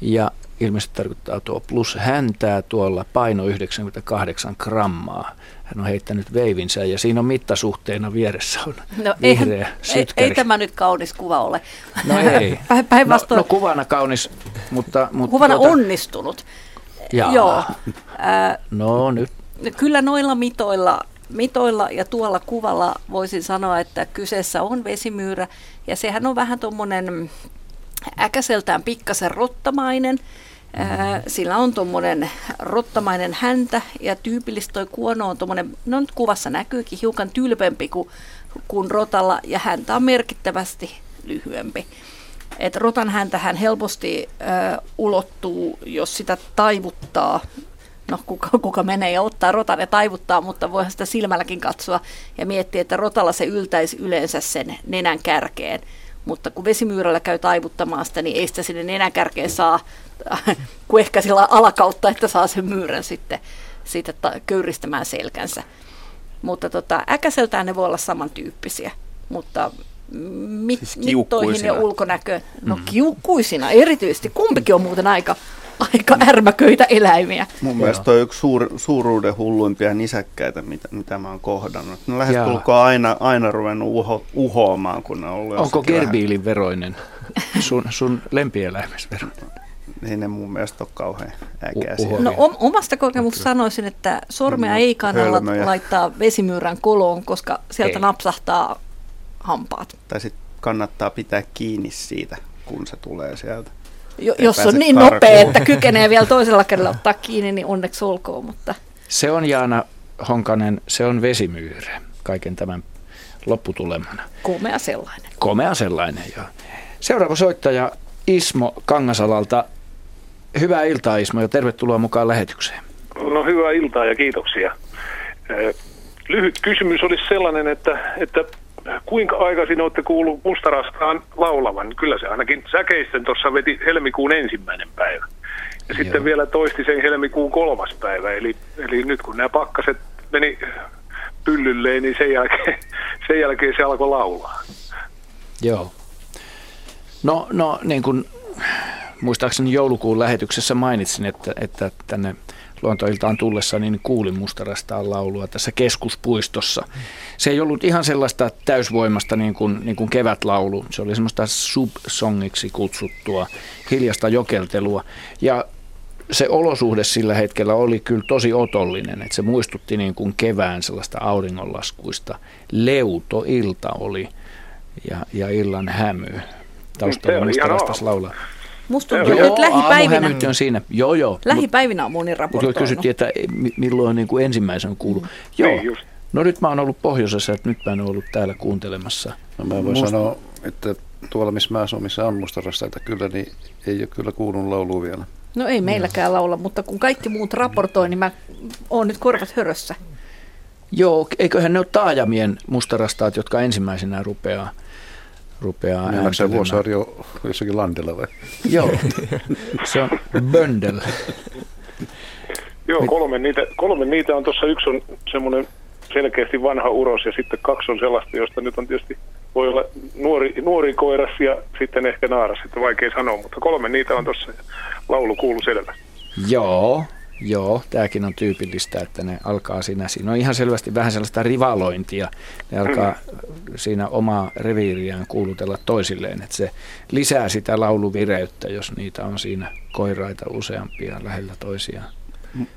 ja ilmeisesti tarkoittaa tuo plus häntää tuolla paino 98 grammaa. Hän on heittänyt veivinsä ja siinä on mittasuhteena vieressä on no, vihreä ei, ei, tämä nyt kaunis kuva ole. No ei. Päinvastoin. No, no kuvana kaunis, mutta... mutta kuvana tuota... onnistunut. Jaa. Joo. Äh, no nyt. Kyllä noilla mitoilla mitoilla ja tuolla kuvalla voisin sanoa, että kyseessä on vesimyyrä ja sehän on vähän tuommoinen äkäseltään pikkasen rottamainen. Sillä on tuommoinen rottamainen häntä ja tyypillistä toi kuono on tuommoinen, no nyt kuvassa näkyykin hiukan tylpempi kuin, kuin rotalla ja häntä on merkittävästi lyhyempi. Et rotan häntähän helposti ää, ulottuu, jos sitä taivuttaa no kuka, kuka menee ja ottaa rotan ja taivuttaa, mutta voihan sitä silmälläkin katsoa ja miettiä, että rotalla se yltäisi yleensä sen nenän kärkeen. Mutta kun vesimyyrällä käy taivuttamaan sitä, niin ei sitä sinne nenän kärkeen saa, kuin ehkä sillä alakautta, että saa sen myyrän sitten, sitten köyristämään selkänsä. Mutta tota, äkäseltään ne voi olla samantyyppisiä, mutta mit, siis mittoihin ja ulkonäköön, no mm. kiukkuisina erityisesti, kumpikin on muuten aika aika ärmäköitä eläimiä. Mun Joo. mielestä on yksi suur, suuruuden hulluimpia nisäkkäitä, mitä, mitä mä oon kohdannut. Ne lähestulkoon aina, aina ruvennut uho, uhoamaan, kun ne on ollut Onko gerbiilin veroinen sun, sun lempieläimes veroinen? Ei ne mun mielestä ole kauhean äkäisiä. No omasta kokemuksesta sanoisin, että sormea ei kannalla Hölmöjä. laittaa vesimyyrän koloon, koska sieltä ei. napsahtaa hampaat. Tai sitten kannattaa pitää kiinni siitä, kun se tulee sieltä jos on niin karkuun. nopea, että kykenee vielä toisella kädellä ottaa kiinni, niin onneksi olkoon. Mutta. Se on Jaana Honkanen, se on vesimyyrä kaiken tämän lopputulemana. Komea sellainen. Komea sellainen, joo. Seuraava soittaja Ismo Kangasalalta. Hyvää iltaa Ismo ja tervetuloa mukaan lähetykseen. No hyvää iltaa ja kiitoksia. Lyhyt kysymys olisi sellainen, että, että kuinka aikaisin olette kuullut mustarastaan laulavan? Kyllä se ainakin säkeisten tuossa veti helmikuun ensimmäinen päivä. Ja Joo. sitten vielä toisti sen helmikuun kolmas päivä. Eli, eli nyt kun nämä pakkaset meni pyllylleen, niin sen jälkeen, sen jälkeen se alkoi laulaa. Joo. No, no niin kuin muistaakseni joulukuun lähetyksessä mainitsin, että, että tänne luontoiltaan tullessa, niin kuulin mustarastaan laulua tässä keskuspuistossa. Se ei ollut ihan sellaista täysvoimasta niin kuin, niin kuin kevätlaulu. Se oli semmoista subsongiksi kutsuttua hiljasta jokeltelua. Ja se olosuhde sillä hetkellä oli kyllä tosi otollinen, että se muistutti niin kuin kevään sellaista auringonlaskuista. Leuto ilta oli ja, ja illan hämy. Taustalla mustarastas laulaa. Musta tuntuu, että lähipäivinä... on siinä. Joo, joo. Lähipäivinä on moni raportoinut. Kysyttiin, että milloin niin kuin ensimmäisen kuuluu. Mm. Joo. Niin just. No nyt mä oon ollut pohjoisessa, että nyt mä en ollut täällä kuuntelemassa. No mä voin Musta... sanoa, että tuolla missä mä asun, missä on mustarastaita kyllä, niin ei ole kyllä kuulunut laulu vielä. No ei meilläkään laula, mutta kun kaikki muut raportoi, niin mä oon nyt korvat hörössä. Joo, eiköhän ne ole taajamien mustarastaat, jotka ensimmäisenä rupeaa rupeaa niin se Vuosaari on jossakin landella vai? Joo, se on böndel. Joo, kolme niitä, kolme niitä on tuossa. Yksi on semmoinen selkeästi vanha uros ja sitten kaksi on sellaista, josta nyt on tietysti voi olla nuori, nuori koiras ja sitten ehkä naaras, että vaikea sanoa, mutta kolme niitä on tuossa laulu kuuluu selvä. Joo, Joo, tämäkin on tyypillistä, että ne alkaa siinä, siinä on ihan selvästi vähän sellaista rivalointia. Ne alkaa siinä omaa reviiriään kuulutella toisilleen, että se lisää sitä lauluvireyttä, jos niitä on siinä koiraita useampia lähellä toisiaan.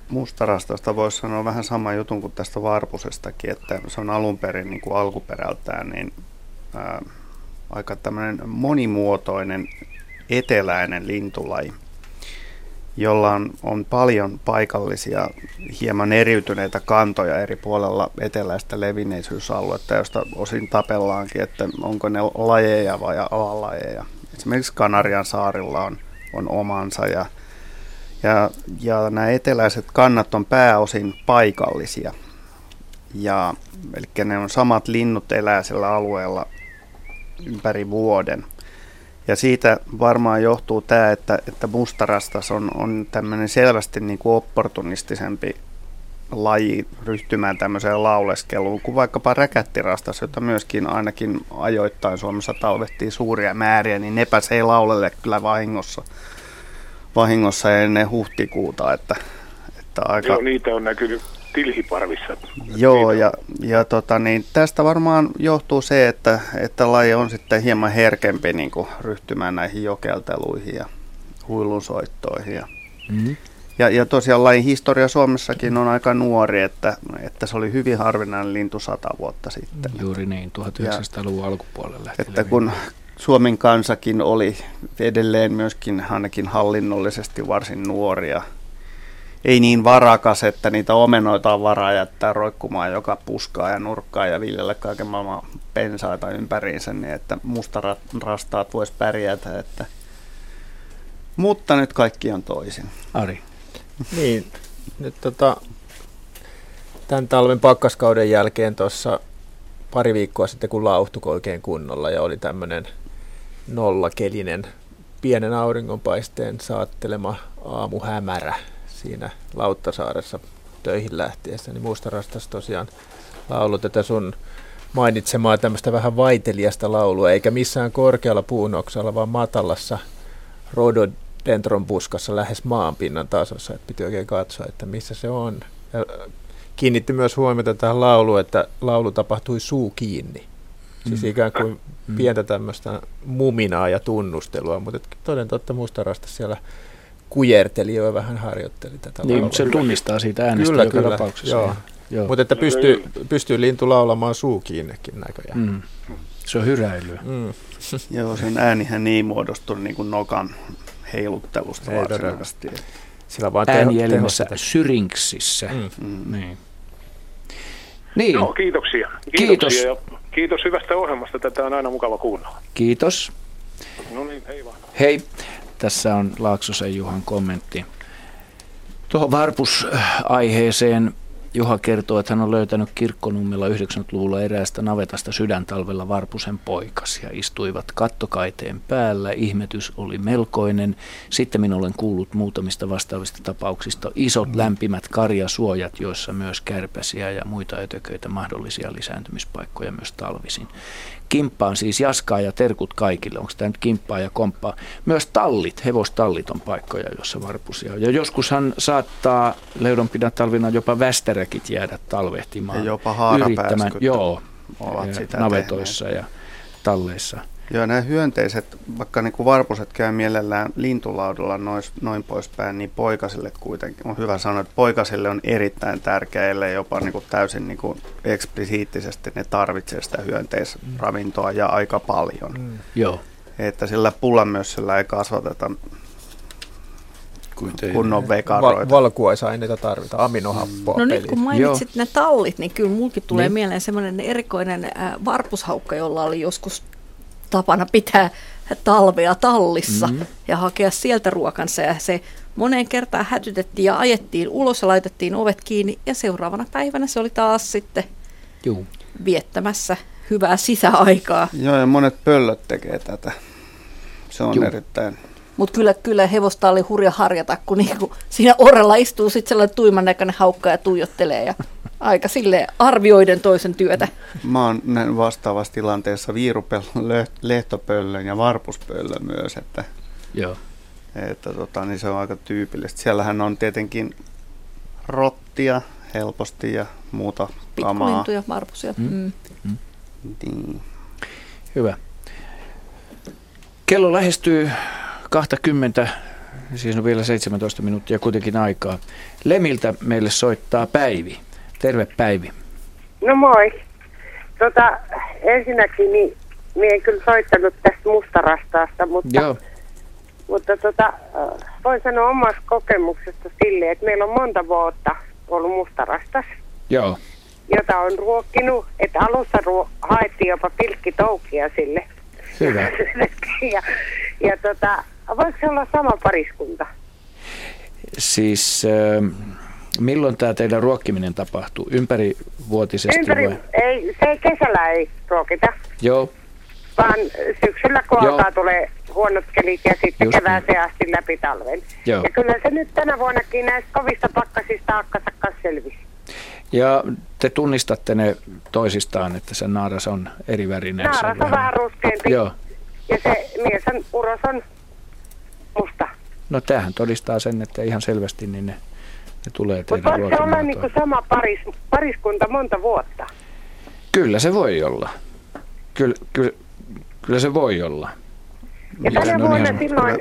Mustarastosta voisi sanoa vähän sama jutun kuin tästä varpusestakin, että se on alun perin niin kuin alkuperältään niin, ää, aika tämmöinen monimuotoinen eteläinen lintulaji jolla on, on paljon paikallisia, hieman eriytyneitä kantoja eri puolella eteläistä levinneisyysaluetta, josta osin tapellaankin, että onko ne lajeja vai alalajeja. Esimerkiksi Kanarian saarilla on, on omansa ja, ja, ja nämä eteläiset kannat on pääosin paikallisia. Ja, eli ne on samat linnut elää sillä alueella ympäri vuoden. Ja siitä varmaan johtuu tämä, että, että mustarastas on, on tämmöinen selvästi niin kuin opportunistisempi laji ryhtymään tämmöiseen lauleskeluun kuin vaikkapa räkättirastas, jota myöskin ainakin ajoittain Suomessa talvettiin suuria määriä, niin ne ei laulelle kyllä vahingossa, vahingossa ennen huhtikuuta. Että, että aika... Joo, niitä on näkynyt tilhiparvissa. Joo, ja, ja tota, niin tästä varmaan johtuu se, että, että laji on sitten hieman herkempi niin kuin ryhtymään näihin jokelteluihin ja huilunsoittoihin. Ja, mm-hmm. ja, ja tosiaan lajin historia Suomessakin on aika nuori, että, että se oli hyvin harvinainen lintu sata vuotta sitten. Juuri niin, 1900-luvun alkupuolella. Että kun Suomen kansakin oli edelleen myöskin ainakin hallinnollisesti varsin nuoria, ei niin varakas, että niitä omenoita on varaa jättää roikkumaan joka puskaa ja nurkkaa ja viljellä kaiken maailman pensaita ympäriinsä, niin että rastaat vois pärjätä. Että... Mutta nyt kaikki on toisin. Ari. Niin, nyt tota, tämän talven pakkaskauden jälkeen tuossa pari viikkoa sitten, kun lauhtuko oikein kunnolla ja oli tämmöinen nollakelinen pienen auringonpaisteen saattelema aamuhämärä, siinä Lauttasaaressa töihin lähtiessä, niin Mustarastas tosiaan laulu tätä sun mainitsemaa tämmöistä vähän vaiteliasta laulua, eikä missään korkealla puunoksalla, vaan matalassa rhododendron puskassa lähes maanpinnan tasossa, että piti oikein katsoa, että missä se on. Ja kiinnitti myös huomiota tähän lauluun, että laulu tapahtui suu kiinni. Siis mm. ikään kuin mm. pientä tämmöistä muminaa ja tunnustelua, mutta toden totta mustarasta siellä kujerteli jo vähän harjoitteli tätä Niin, mutta se tunnistaa siitä äänestä kyllä, joka kyllä, tapauksessa. Joo. Joo. Mutta että pystyy, pystyy lintu laulamaan suu kiinnekin näköjään. Mm. Se on hyräilyä. Mm. Joo, sen äänihän niin muodostui niin kuin nokan heiluttelusta Ei varsinaisesti. Sillä vaan Äänielimessä syrinksissä. Mm. Mm. Niin. Niin. No, kiitoksia. Kiitoksia kiitos. Ja kiitos hyvästä ohjelmasta. Tätä on aina mukava kuunnella. Kiitos. No niin, hei vaan. Hei. Tässä on Laaksosen Juhan kommentti. Tuohon varpusaiheeseen Juha kertoo, että hän on löytänyt kirkkonummilla 90-luvulla eräästä navetasta sydäntalvella varpusen poikasia. Istuivat kattokaiteen päällä, ihmetys oli melkoinen. Sitten minä olen kuullut muutamista vastaavista tapauksista isot lämpimät karjasuojat, joissa myös kärpäsiä ja muita ötököitä mahdollisia lisääntymispaikkoja myös talvisin. Kimppaan siis jaskaa ja terkut kaikille. Onko tämä nyt kimppaa ja komppaa? Myös tallit, hevostallit on paikkoja, joissa varpusia on. Ja joskushan saattaa leudonpidä talvina jopa västäräkit jäädä talvehtimaan. Ja jopa yrittämään, Joo, ovat sitä navetoissa tehneet. ja talleissa. Joo, nämä hyönteiset, vaikka niin kuin varpuset käy mielellään lintulaudalla noin, noin poispäin, niin poikasille kuitenkin on hyvä sanoa, että poikasille on erittäin tärkeää, ellei jopa niin kuin täysin niin kuin eksplisiittisesti ne tarvitsee sitä hyönteisravintoa ja aika paljon. Mm. Joo. Että sillä pulla myös sillä ei kasvateta kunnon vekaroita. Val- valkuaisaineita tarvitaan, aminohappoa. No nyt kun mainitsit Joo. ne tallit, niin kyllä mulkin tulee niin. mieleen semmoinen erikoinen äh, varpushaukka, jolla oli joskus tapana pitää talvea tallissa mm-hmm. ja hakea sieltä ruokansa. Ja se moneen kertaan hätytettiin ja ajettiin ulos ja laitettiin ovet kiinni. Ja seuraavana päivänä se oli taas sitten Juu. viettämässä hyvää sisäaikaa. Joo, ja monet pöllöt tekee tätä. Se on Juu. erittäin... Mutta kyllä, kyllä hevosta oli hurja harjata, kun niinku siinä orrella istuu sitten sellainen tuiman näköinen haukka ja tuijottelee. Ja aika sille arvioiden toisen työtä. Mä oon vastaavassa tilanteessa viirupellon, lehtopöllön ja varpuspöllön myös, että, Joo. että tota, niin se on aika tyypillistä. Siellähän on tietenkin rottia helposti ja muuta kamaa. Pikkulintuja, varpusia. Mm. Mm. Mm. Niin. Hyvä. Kello lähestyy 20, siis on vielä 17 minuuttia kuitenkin aikaa. Lemiltä meille soittaa Päivi. Terve Päivi. No moi. Tota, ensinnäkin niin minä en kyllä soittanut tästä mustarastaasta, mutta, Joo. Mutta tota, voin sanoa omasta kokemuksesta sille, että meillä on monta vuotta ollut mustarastas, Joo. jota on ruokkinut, että alussa ruo- haettiin jopa pilkkitoukia sille. Hyvä. ja, ja tota, voiko se olla sama pariskunta? Siis äh, milloin tämä teidän ruokkiminen tapahtuu? Ympärivuotisesti Ympäri, vai? ei, se ei kesällä ei ruokita, Joo. vaan syksyllä kun Joo. alkaa tulee huonot kelit ja sitten Just kevääseen asti läpi talven. Joo. Ja kyllä se nyt tänä vuonnakin näistä kovista pakkasista akkansa kanssa selvisi. Ja te tunnistatte ne toisistaan, että se naaras on eri värinen. Naaras on vähän ruskeampi Joo. ja se mies on, uros on musta. No tämähän todistaa sen, että ihan selvästi niin ne, ne tulee Mutta teidän voiko se olla niin sama paris, pariskunta monta vuotta? Kyllä se voi olla. Kyllä, kyllä, kyllä se voi olla. Ja tänä vuonna ihan- silloin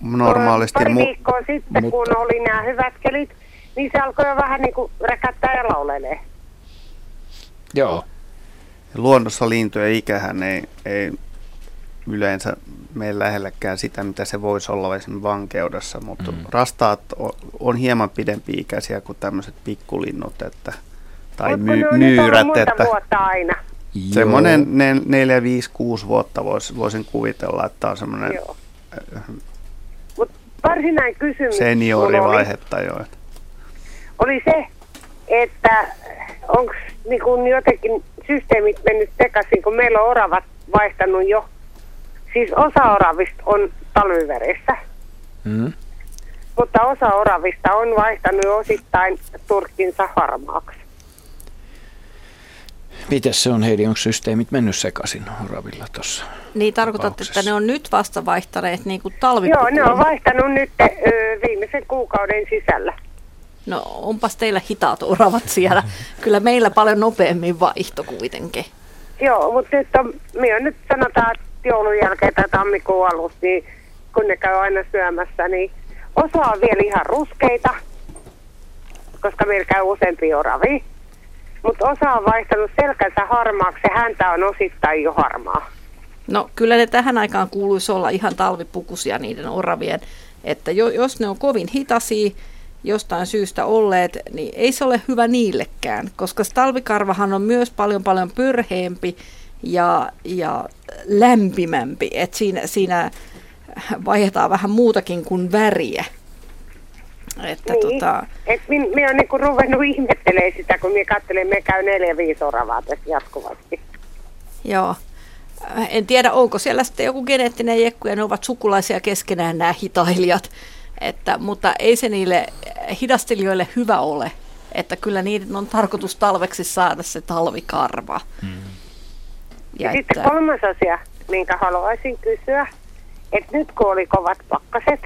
normaalisti pari mu- viikkoa sitten, mutta- kun oli nämä hyvät kelit, niin se alkoi jo vähän niin kuin räkättää ja laulelee. Joo. Luonnossa lintujen ikähän ei, ei yleensä mene lähellekään sitä, mitä se voisi olla esimerkiksi vankeudessa, mutta mm. rastaat on, on hieman pidempi-ikäisiä kuin tämmöiset pikkulinnut, että, tai my, nyt ollut myyrät, monta että vuotta aina. semmoinen 4, 5, 6 vuotta vois, voisin kuvitella, että on semmoinen. Varsinainen kysymys mulla oli, seniorivaihetta jo. oli se, että onko niin kun jotenkin systeemit mennyt sekaisin, kun meillä on oravat vaihtanut jo. Siis osa oravista on talviveressä, Mm. mutta osa oravista on vaihtanut osittain turkkinsa harmaaksi. Miten se on Heidi, onko systeemit mennyt sekaisin oravilla tuossa? Niin tarkoitat, että ne on nyt vasta vaihtaneet niin kuin talvi. Joo, ne on vaihtanut nyt ö, viimeisen kuukauden sisällä. No onpas teillä hitaat oravat siellä. Kyllä meillä paljon nopeammin vaihto kuitenkin. Joo, mutta nyt on, minä on nyt sanotaan, että joulun jälkeen tai tammikuun alussa, niin kun ne käy aina syömässä, niin osa on vielä ihan ruskeita, koska meillä käy useampi oravi. Mutta osa on vaihtanut selkänsä harmaaksi ja häntä on osittain jo harmaa. No kyllä ne tähän aikaan kuuluisi olla ihan talvipukusia niiden oravien. Että jo, jos ne on kovin hitasia jostain syystä olleet, niin ei se ole hyvä niillekään, koska talvikarvahan on myös paljon paljon pörheempi ja, ja lämpimämpi. Et siinä, siinä vaihdetaan vähän muutakin kuin väriä. Että niin. tota, Et min, minä olen niinku ruvennut ihmettelemään sitä, kun minä katselen, me käy neljä viisi oravaa tässä jatkuvasti. Joo. En tiedä, onko siellä sitten joku geneettinen jekku ja ne ovat sukulaisia keskenään nämä hitailijat. Että, mutta ei se niille hidastelijoille hyvä ole. Että kyllä niiden on tarkoitus talveksi saada se talvikarva. Ja, Ja ja sitten että- kolmas asia, minkä haluaisin kysyä, että nyt kun oli kovat pakkaset,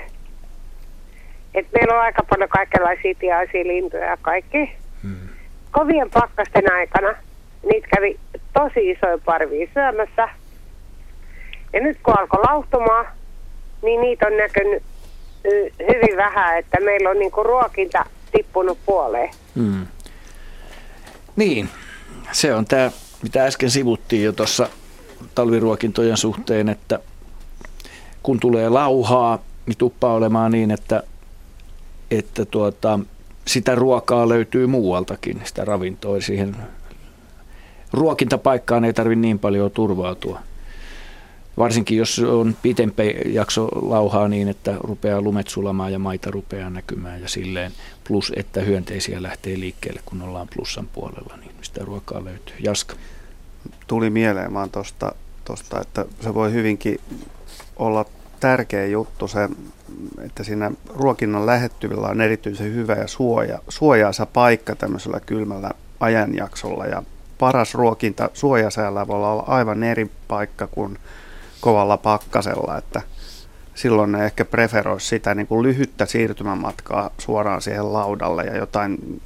että meillä on aika paljon kaikenlaisia tiaisia lintuja ja kaikki. Kovien pakkasten aikana niitä kävi tosi isoja parvia syömässä. Ja nyt kun alkoi lauhtumaan, niin niitä on näkynyt hyvin vähän, että meillä on niinku ruokinta tippunut puoleen. Mm. Niin, se on tämä, mitä äsken sivuttiin jo tuossa talviruokintojen suhteen, että kun tulee lauhaa, niin tuppaa olemaan niin, että, että tuota, sitä ruokaa löytyy muualtakin, sitä ravintoa. Siihen ruokintapaikkaan ei tarvitse niin paljon turvautua. Varsinkin jos on pitempi jakso lauhaa niin, että rupeaa lumet sulamaan ja maita rupeaa näkymään ja silleen. Plus, että hyönteisiä lähtee liikkeelle, kun ollaan plussan puolella, niin sitä ruokaa löytyy. Jaska. tuli mieleen vaan tosta, tosta, että se voi hyvinkin olla tärkeä juttu se, että siinä ruokinnan lähettyvillä on erityisen hyvä ja suoja, suojaisa paikka tämmöisellä kylmällä ajanjaksolla ja paras ruokinta suojasäällä voi olla aivan eri paikka kuin kovalla pakkasella, että silloin ne ehkä preferoisi sitä niin kuin lyhyttä siirtymämatkaa suoraan siihen laudalle ja jotain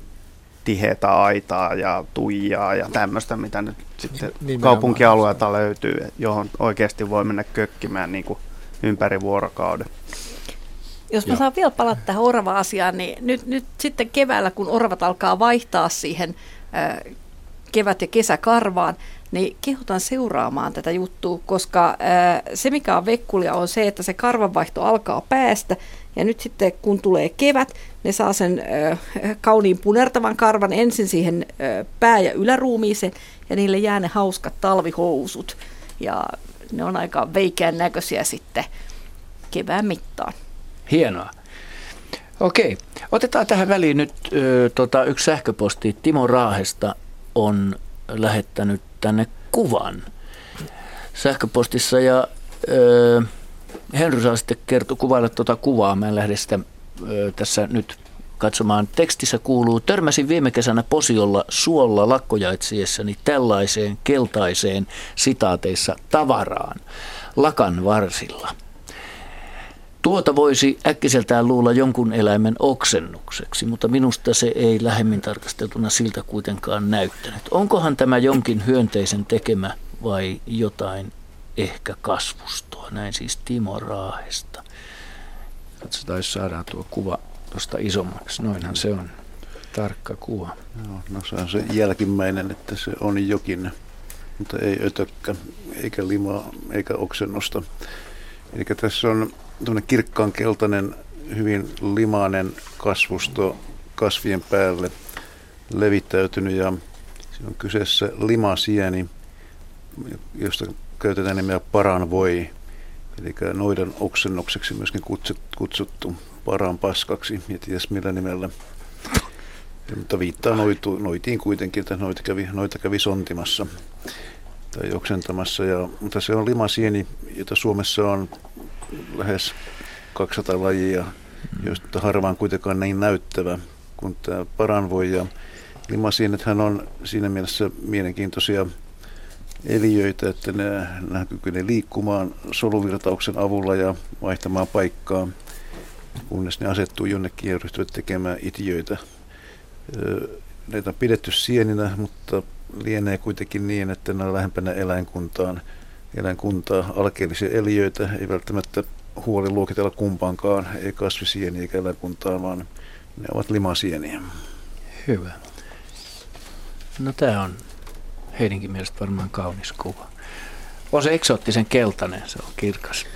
tiheätä aitaa ja tuijaa ja tämmöistä, mitä nyt sitten Nimenomaan. kaupunkialueelta löytyy, johon oikeasti voi mennä kökkimään niin kuin ympäri vuorokauden. Jos mä Joo. saan vielä palata tähän orava-asiaan, niin nyt, nyt sitten keväällä, kun oravat alkaa vaihtaa siihen äh, kevät- ja kesäkarvaan, niin kehotan seuraamaan tätä juttua, koska ää, se mikä on vekkulia on se, että se karvanvaihto alkaa päästä ja nyt sitten kun tulee kevät, ne saa sen ää, kauniin punertavan karvan ensin siihen ää, pää- ja yläruumiiseen ja niille jää ne hauskat talvihousut ja ne on aika veikeän näköisiä sitten kevään mittaan. Hienoa. Okei, otetaan tähän väliin nyt tota, yksi sähköposti. Timo Raahesta on lähettänyt tänne kuvan sähköpostissa ja ö, Henry saa sitten kertoa kuvailla tuota kuvaa. Mä en lähde sitä ö, tässä nyt katsomaan. Tekstissä kuuluu, törmäsin viime kesänä Posiolla suolla lakkojaitsiessäni tällaiseen keltaiseen sitaateissa tavaraan lakan varsilla. Tuota voisi äkkiseltään luulla jonkun eläimen oksennukseksi, mutta minusta se ei lähemmin tarkasteltuna siltä kuitenkaan näyttänyt. Onkohan tämä jonkin hyönteisen tekemä vai jotain ehkä kasvustoa? Näin siis Timo Raahesta. Katsotaan, jos saadaan tuo kuva tuosta isommaksi. Noinhan se on. Tarkka kuva. Joo, no se on se jälkimmäinen, että se on jokin, mutta ei ötökkä, eikä limaa, eikä oksennosta. Eli tässä on kirkkaan keltainen, hyvin limainen kasvusto kasvien päälle levittäytynyt ja siinä on kyseessä limasieni, josta käytetään nimeä paranvoi, eli noiden oksennukseksi myöskin kutsuttu paran paskaksi, ja ties millä nimellä. Mutta viittaa noitu, noitiin kuitenkin, että noita kävi, noita kävi sontimassa tai oksentamassa. Ja, mutta se on limasieni, jota Suomessa on lähes 200 lajia, joista harvaan kuitenkaan niin näyttävä kuin tämä paranvoi. Ja limasienethän on siinä mielessä mielenkiintoisia eliöitä, että ne, ne kykenevät liikkumaan soluvirtauksen avulla ja vaihtamaan paikkaa, kunnes ne asettuu jonnekin ja ryhtyvät tekemään itiöitä. Näitä on pidetty sieninä, mutta lienee kuitenkin niin, että ne on lähempänä eläinkuntaan – eläinkuntaa, alkeellisia eliöitä, ei välttämättä huoli luokitella kumpaankaan, ei kasvisieniä eikä eläinkuntaa, vaan ne ovat limasieniä. Hyvä. No tämä on heidänkin mielestä varmaan kaunis kuva. On se eksoottisen keltainen, se on kirkas.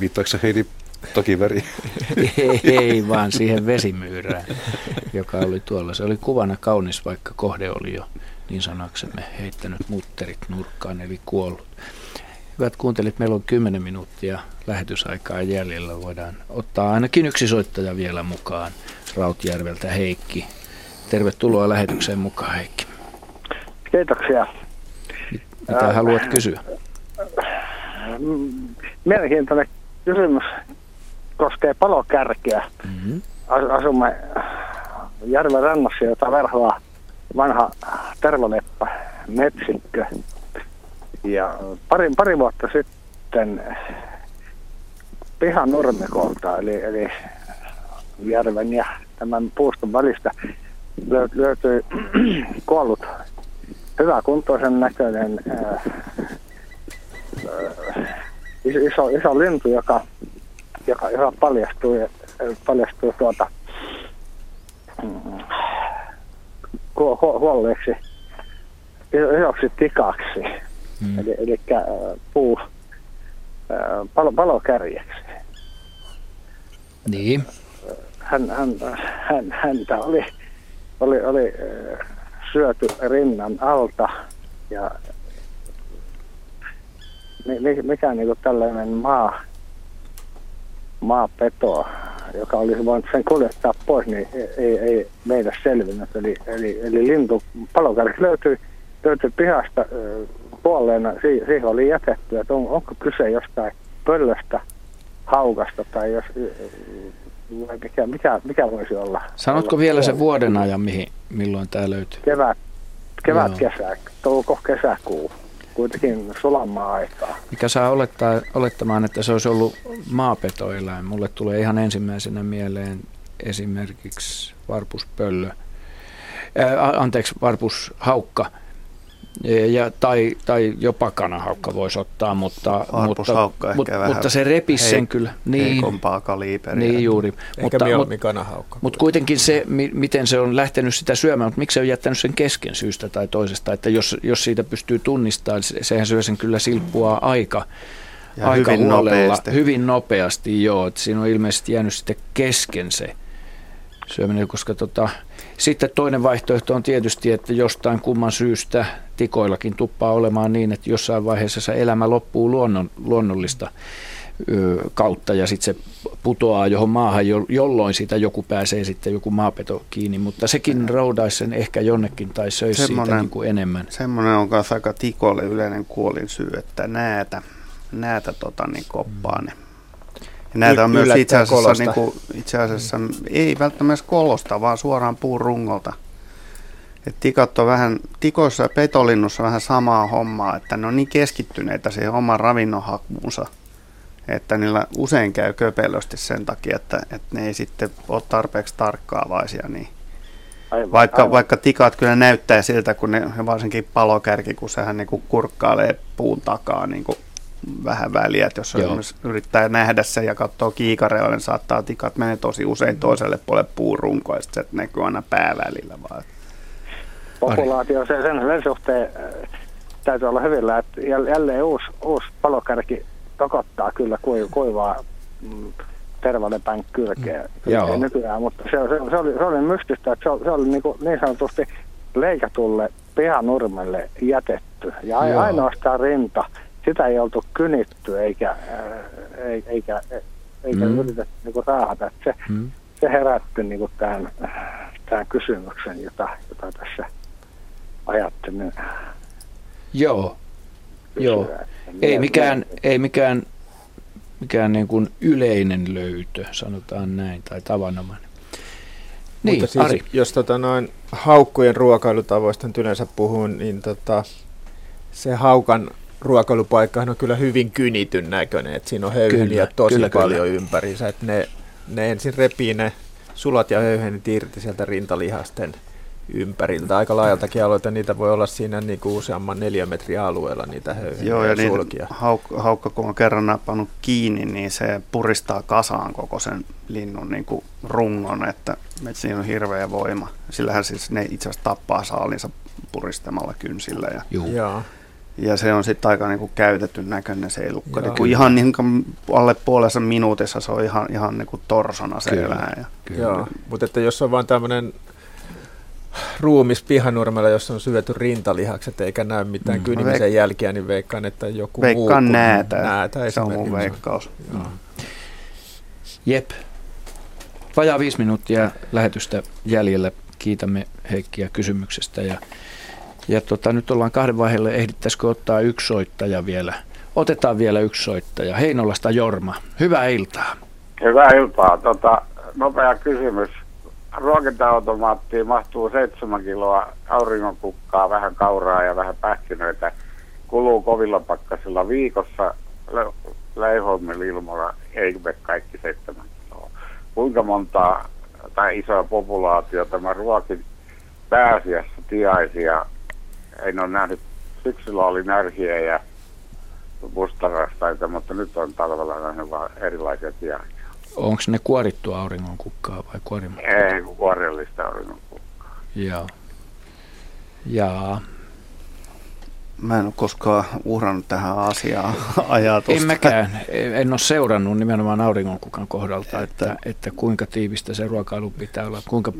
viittaako Heidi väri? ei, ei, vaan siihen vesimyyrään, joka oli tuolla. Se oli kuvana kaunis, vaikka kohde oli jo niin sanaksemme heittänyt mutterit nurkkaan, eli kuollut. Hyvät kuuntelijat, meillä on 10 minuuttia lähetysaikaa jäljellä. Voidaan ottaa ainakin yksi soittaja vielä mukaan Rautjärveltä, Heikki. Tervetuloa lähetykseen mukaan, Heikki. Kiitoksia. Mitä äh, haluat kysyä? Mielenkiintoinen kysymys koskee palokärkeä. Mm-hmm. Asumme järven rannassa, jota verhoaa vanha tervaleppä metsikkö. Ja pari, pari vuotta sitten pihan nurmikolta, eli, eli järven ja tämän puuston välistä löytyi kuollut hyväkuntoisen näköinen ää, iso, iso lintu, joka, joka, joka paljastui, paljastui tuota, mm, huolleeksi isoksi tikaksi. Mm. Eli, eli äh, puu äh, palo, palokärjeksi. Niin. Hän, hän, hän, häntä oli, oli, oli äh, syöty rinnan alta ja mikä niin kuin tällainen maa, maapeto, joka olisi voinut sen kuljettaa pois, niin ei, ei meidän selvinnyt. Eli, eli, eli lintu, palokärki löytyi, löytyi pihasta kuolleena si- siihen oli jätetty, että on, onko kyse jostain pöllöstä, haukasta tai jos, mikä, mikä, mikä voisi olla. Sanotko olla vielä se vuoden ajan, mihin, milloin tämä löytyy? Kevät, kevät kesä, touko, kesäkuu, kuitenkin sulamaa aikaa. Mikä saa olettaa, olettamaan, että se olisi ollut maapetoeläin? Mulle tulee ihan ensimmäisenä mieleen esimerkiksi varpuspöllö, ää, anteeksi, varpushaukka, ja, tai, tai jopa kanahaukka voisi ottaa, mutta, mutta, mutta, mutta se repisi sen kyllä. Niin, heikompaa. Niin juuri. Ehkä mutta, mieluummin kanahaukka. Mutta kuitenkin se, miten se on lähtenyt sitä syömään, mutta miksi se on jättänyt sen kesken syystä tai toisesta, että jos, jos siitä pystyy tunnistamaan, sehän syö sen kyllä silppua aika, ja aika hyvin huolella, nopeasti. hyvin nopeasti, joo. Että siinä on ilmeisesti jäänyt sitten kesken se syöminen, koska tota, sitten toinen vaihtoehto on tietysti, että jostain kumman syystä tikoillakin tuppaa olemaan niin, että jossain vaiheessa se elämä loppuu luonnon, luonnollista kautta ja sitten se putoaa johon maahan, jolloin siitä joku pääsee sitten joku maapeto kiinni, mutta sekin roudaisi sen ehkä jonnekin tai söisi siitä niin kuin enemmän. Semmoinen on myös aika tikolle yleinen kuolinsyy, että näätä, näätä tota, niin koppaa ne ja näitä on myös itse asiassa, niin kuin, itse asiassa mm. ei välttämättä kolosta, vaan suoraan puun rungolta. Et tikat on vähän, tikoissa ja petolinnussa vähän samaa hommaa, että ne on niin keskittyneitä siihen oman ravinnonhakuunsa, että niillä usein käy köpelösti sen takia, että, että ne ei sitten ole tarpeeksi tarkkaavaisia. Niin aivan, vaikka, aivan. vaikka tikat kyllä näyttää siltä, kun ne varsinkin palokärki, kun sehän niin kuin kurkkailee puun takaa niin kuin vähän väliä, että jos on yrittää nähdä sen ja katsoo kiikareilla, niin saattaa tikat menee tosi usein toiselle puolelle puurunkoa, ja se näkyy aina päävälillä vaan. Populaatio se sen, sen suhteen äh, täytyy olla hyvillä, että jälleen uusi, uusi palokärki tokottaa kyllä kuivaa mm, tervalepän kylkeä, kylkeä nykyään, mutta se, se, se, oli, se oli mystistä, että se, se oli niin, kuin niin sanotusti leikatulle pihanurmelle jätetty. Ja ainoastaan rinta sitä ei oltu kynitty eikä, eikä, eikä mm. yritetty niin kuin raahata. Se, mm. se herätti niin kuin tämän, tämän kysymyksen, jota, jota tässä ajattelin. Joo, Joo. Ei mikään, ei mikään, mikään niin kuin yleinen löytö, sanotaan näin, tai tavanomainen. Niin, Mutta siis, Ari. jos tota noin haukkujen ruokailutavoista yleensä puhun, niin tota, se haukan ruokailupaikkahan on kyllä hyvin kynityn näköinen, että siinä on höyheniä kyllä, tosi kyllä, paljon kyllä. ympärissä, että ne, ne ensin repii ne sulat ja höyhenit irti sieltä rintalihasten ympäriltä. Aika laajaltakin aloita, niitä voi olla siinä niin kuin useamman neljä metriä alueella niitä höyheniä Joo, ja, ja sulkia. Haukka, haukka, kun on kerran nappannut kiinni, niin se puristaa kasaan koko sen linnun niin kuin rungon, että, että siinä on hirveä voima. Sillähän siis ne itse asiassa tappaa saalinsa puristamalla kynsillä. Ja, Joo. Ja se on sitten aika niinku käytetty näköinen se elukka. Niinku ihan niinku alle puolessa minuutissa se on ihan, ihan niinku torsona se kyllä, elää. Ja, kyllä. Joo, mutta että jos on vain tämmöinen ruumis pihanurmella, jossa on syöty rintalihakset eikä näy mitään mm. kynimisen veik- jälkiä, niin veikkaan, että joku veikkaan muu näätä. näätä se on mun veikkaus. Mm. Jep. Vajaa viisi minuuttia lähetystä jäljellä. Kiitämme Heikkiä kysymyksestä ja ja tota, nyt ollaan kahden vaiheelle, ehdittäisikö ottaa yksi soittaja vielä? Otetaan vielä yksi soittaja. Heinolasta Jorma. Hyvää iltaa. Hyvää iltaa. Tota, nopea kysymys. Ruokinta-automaattiin mahtuu 7 kiloa auringonkukkaa, vähän kauraa ja vähän pähkinöitä. Kuluu kovilla pakkasilla viikossa. Le- Leiholmilla ilmoilla ei me kaikki 7 kiloa. Kuinka monta tai isoa populaatio tämä ruokin pääasiassa tiaisia en ole nähnyt, syksyllä oli närhiä ja mustarastaita, mutta nyt on talvella nähnyt vaan erilaisia tiaisia. Onko ne kuorittua auringonkukkaa vai kuorimatta? Ei, kuorellista auringonkukkaa. Joo. Jaa. Mä en ole koskaan uhrannut tähän asiaan ajatusta. En mäkään. En ole seurannut nimenomaan auringonkukan kohdalta, että, että, että kuinka tiivistä se ruokailu pitää olla. Kuinka...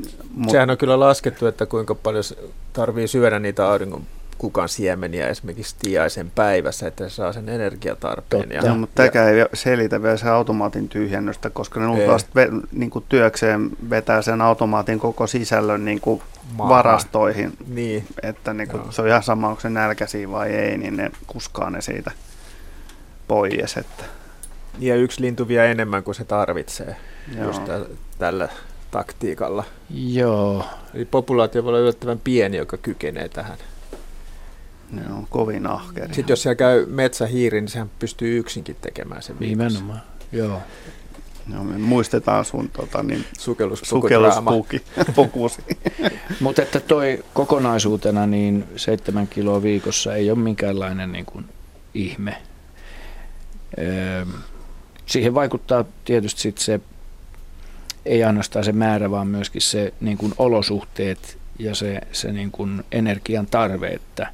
Sehän on kyllä laskettu, että kuinka paljon tarvii syödä niitä auringon kukan siemeniä esimerkiksi tiaisen päivässä, että se saa sen energiatarpeen. Totta. Ja, ja, mutta tämäkään ei selitä vielä se automaatin tyhjennystä, koska ne luultavasti niin kuin työkseen vetää sen automaatin koko sisällön niin kuin varastoihin. Niin. Että niin kuin, se on ihan sama, onko se nälkäisiä vai ei, niin ne kuskaa ne siitä pois. Että. Ja yksi lintu vie enemmän kuin se tarvitsee Joo. just tällä taktiikalla. Joo. Eli populaatio voi olla yllättävän pieni, joka kykenee tähän. Ne on kovin ahkeria. Sitten jos siellä käy metsähiiri, niin sehän pystyy yksinkin tekemään sen Nimenomaan, joo. No, me muistetaan sun tota, niin, sukelluspuki. Mutta että toi kokonaisuutena niin seitsemän kiloa viikossa ei ole minkäänlainen niin kuin ihme. Öö, siihen vaikuttaa tietysti sit se, ei ainoastaan se määrä, vaan myöskin se niin kuin olosuhteet ja se, se niin kuin energian tarve, että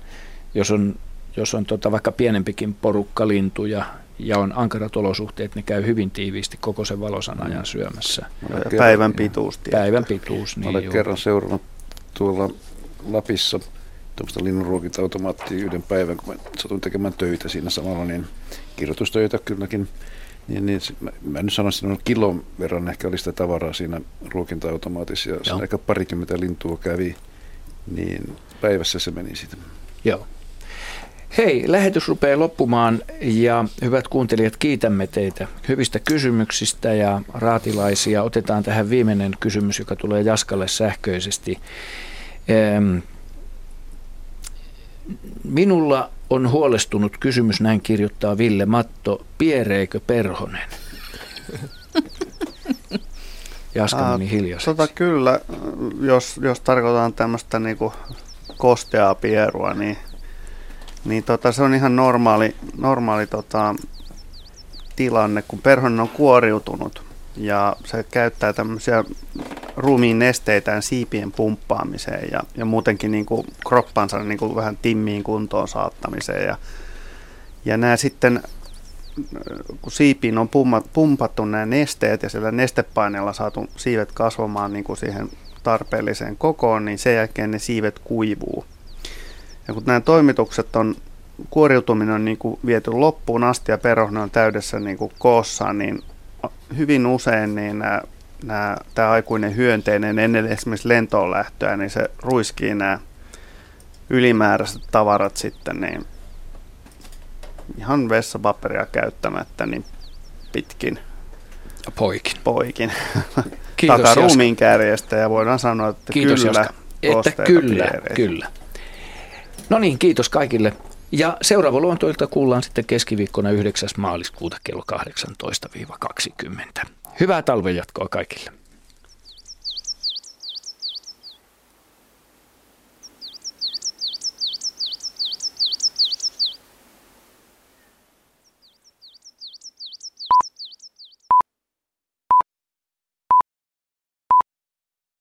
jos on, jos on tota vaikka pienempikin porukka lintuja ja on ankarat olosuhteet, ne käy hyvin tiiviisti koko sen valosan ajan syömässä. Ja päivän pituus. Tietysti. Päivän pituus, niin Olen kerran seurannut tuolla Lapissa tuommoista linnunruokinta-automaattia yhden päivän, kun mä satuin tekemään töitä siinä samalla, niin kirjoitustöitä kylläkin. Niin, niin mä, mä nyt sanoisin, että kilon verran ehkä oli sitä tavaraa siinä ruokinta-automaatissa ja siinä aika parikymmentä lintua kävi, niin päivässä se meni sitten. Joo. Hei, lähetys rupeaa loppumaan ja hyvät kuuntelijat, kiitämme teitä hyvistä kysymyksistä ja raatilaisia. Otetaan tähän viimeinen kysymys, joka tulee Jaskalle sähköisesti. Minulla on huolestunut kysymys, näin kirjoittaa Ville Matto, piereekö perhonen? Jaska meni hiljaiseksi. Tota, kyllä, jos, jos tarkoitan tämmöistä niinku kosteaa pierua, niin niin tota, se on ihan normaali, normaali tota, tilanne, kun perhonen on kuoriutunut ja se käyttää tämmöisiä ruumiin nesteitään siipien pumppaamiseen ja, ja muutenkin niin kuin kroppansa niin kuin vähän timmiin kuntoon saattamiseen. Ja, ja nämä sitten, kun siipiin on pumpattu nämä nesteet ja sillä nestepaineella saatu siivet kasvamaan niin kuin siihen tarpeelliseen kokoon, niin sen jälkeen ne siivet kuivuu. Ja kun nämä toimitukset on, kuoriutuminen on niin kuin viety loppuun asti ja perhonen on täydessä niin kuin koossa, niin hyvin usein niin nämä, nämä, tämä aikuinen hyönteinen ennen esimerkiksi lentoon lähtöä, niin se ruiskii nämä ylimääräiset tavarat sitten niin ihan vessapaperia käyttämättä niin pitkin. Poikin, poikin. Kiitos, takaruumiin kärjestä ja voidaan sanoa, että Kiitos, kyllä, että kyllä, kyllä. No niin, kiitos kaikille. Ja seuraava luontoilta kuullaan sitten keskiviikkona 9. maaliskuuta kello 18-20. Hyvää talven jatkoa kaikille.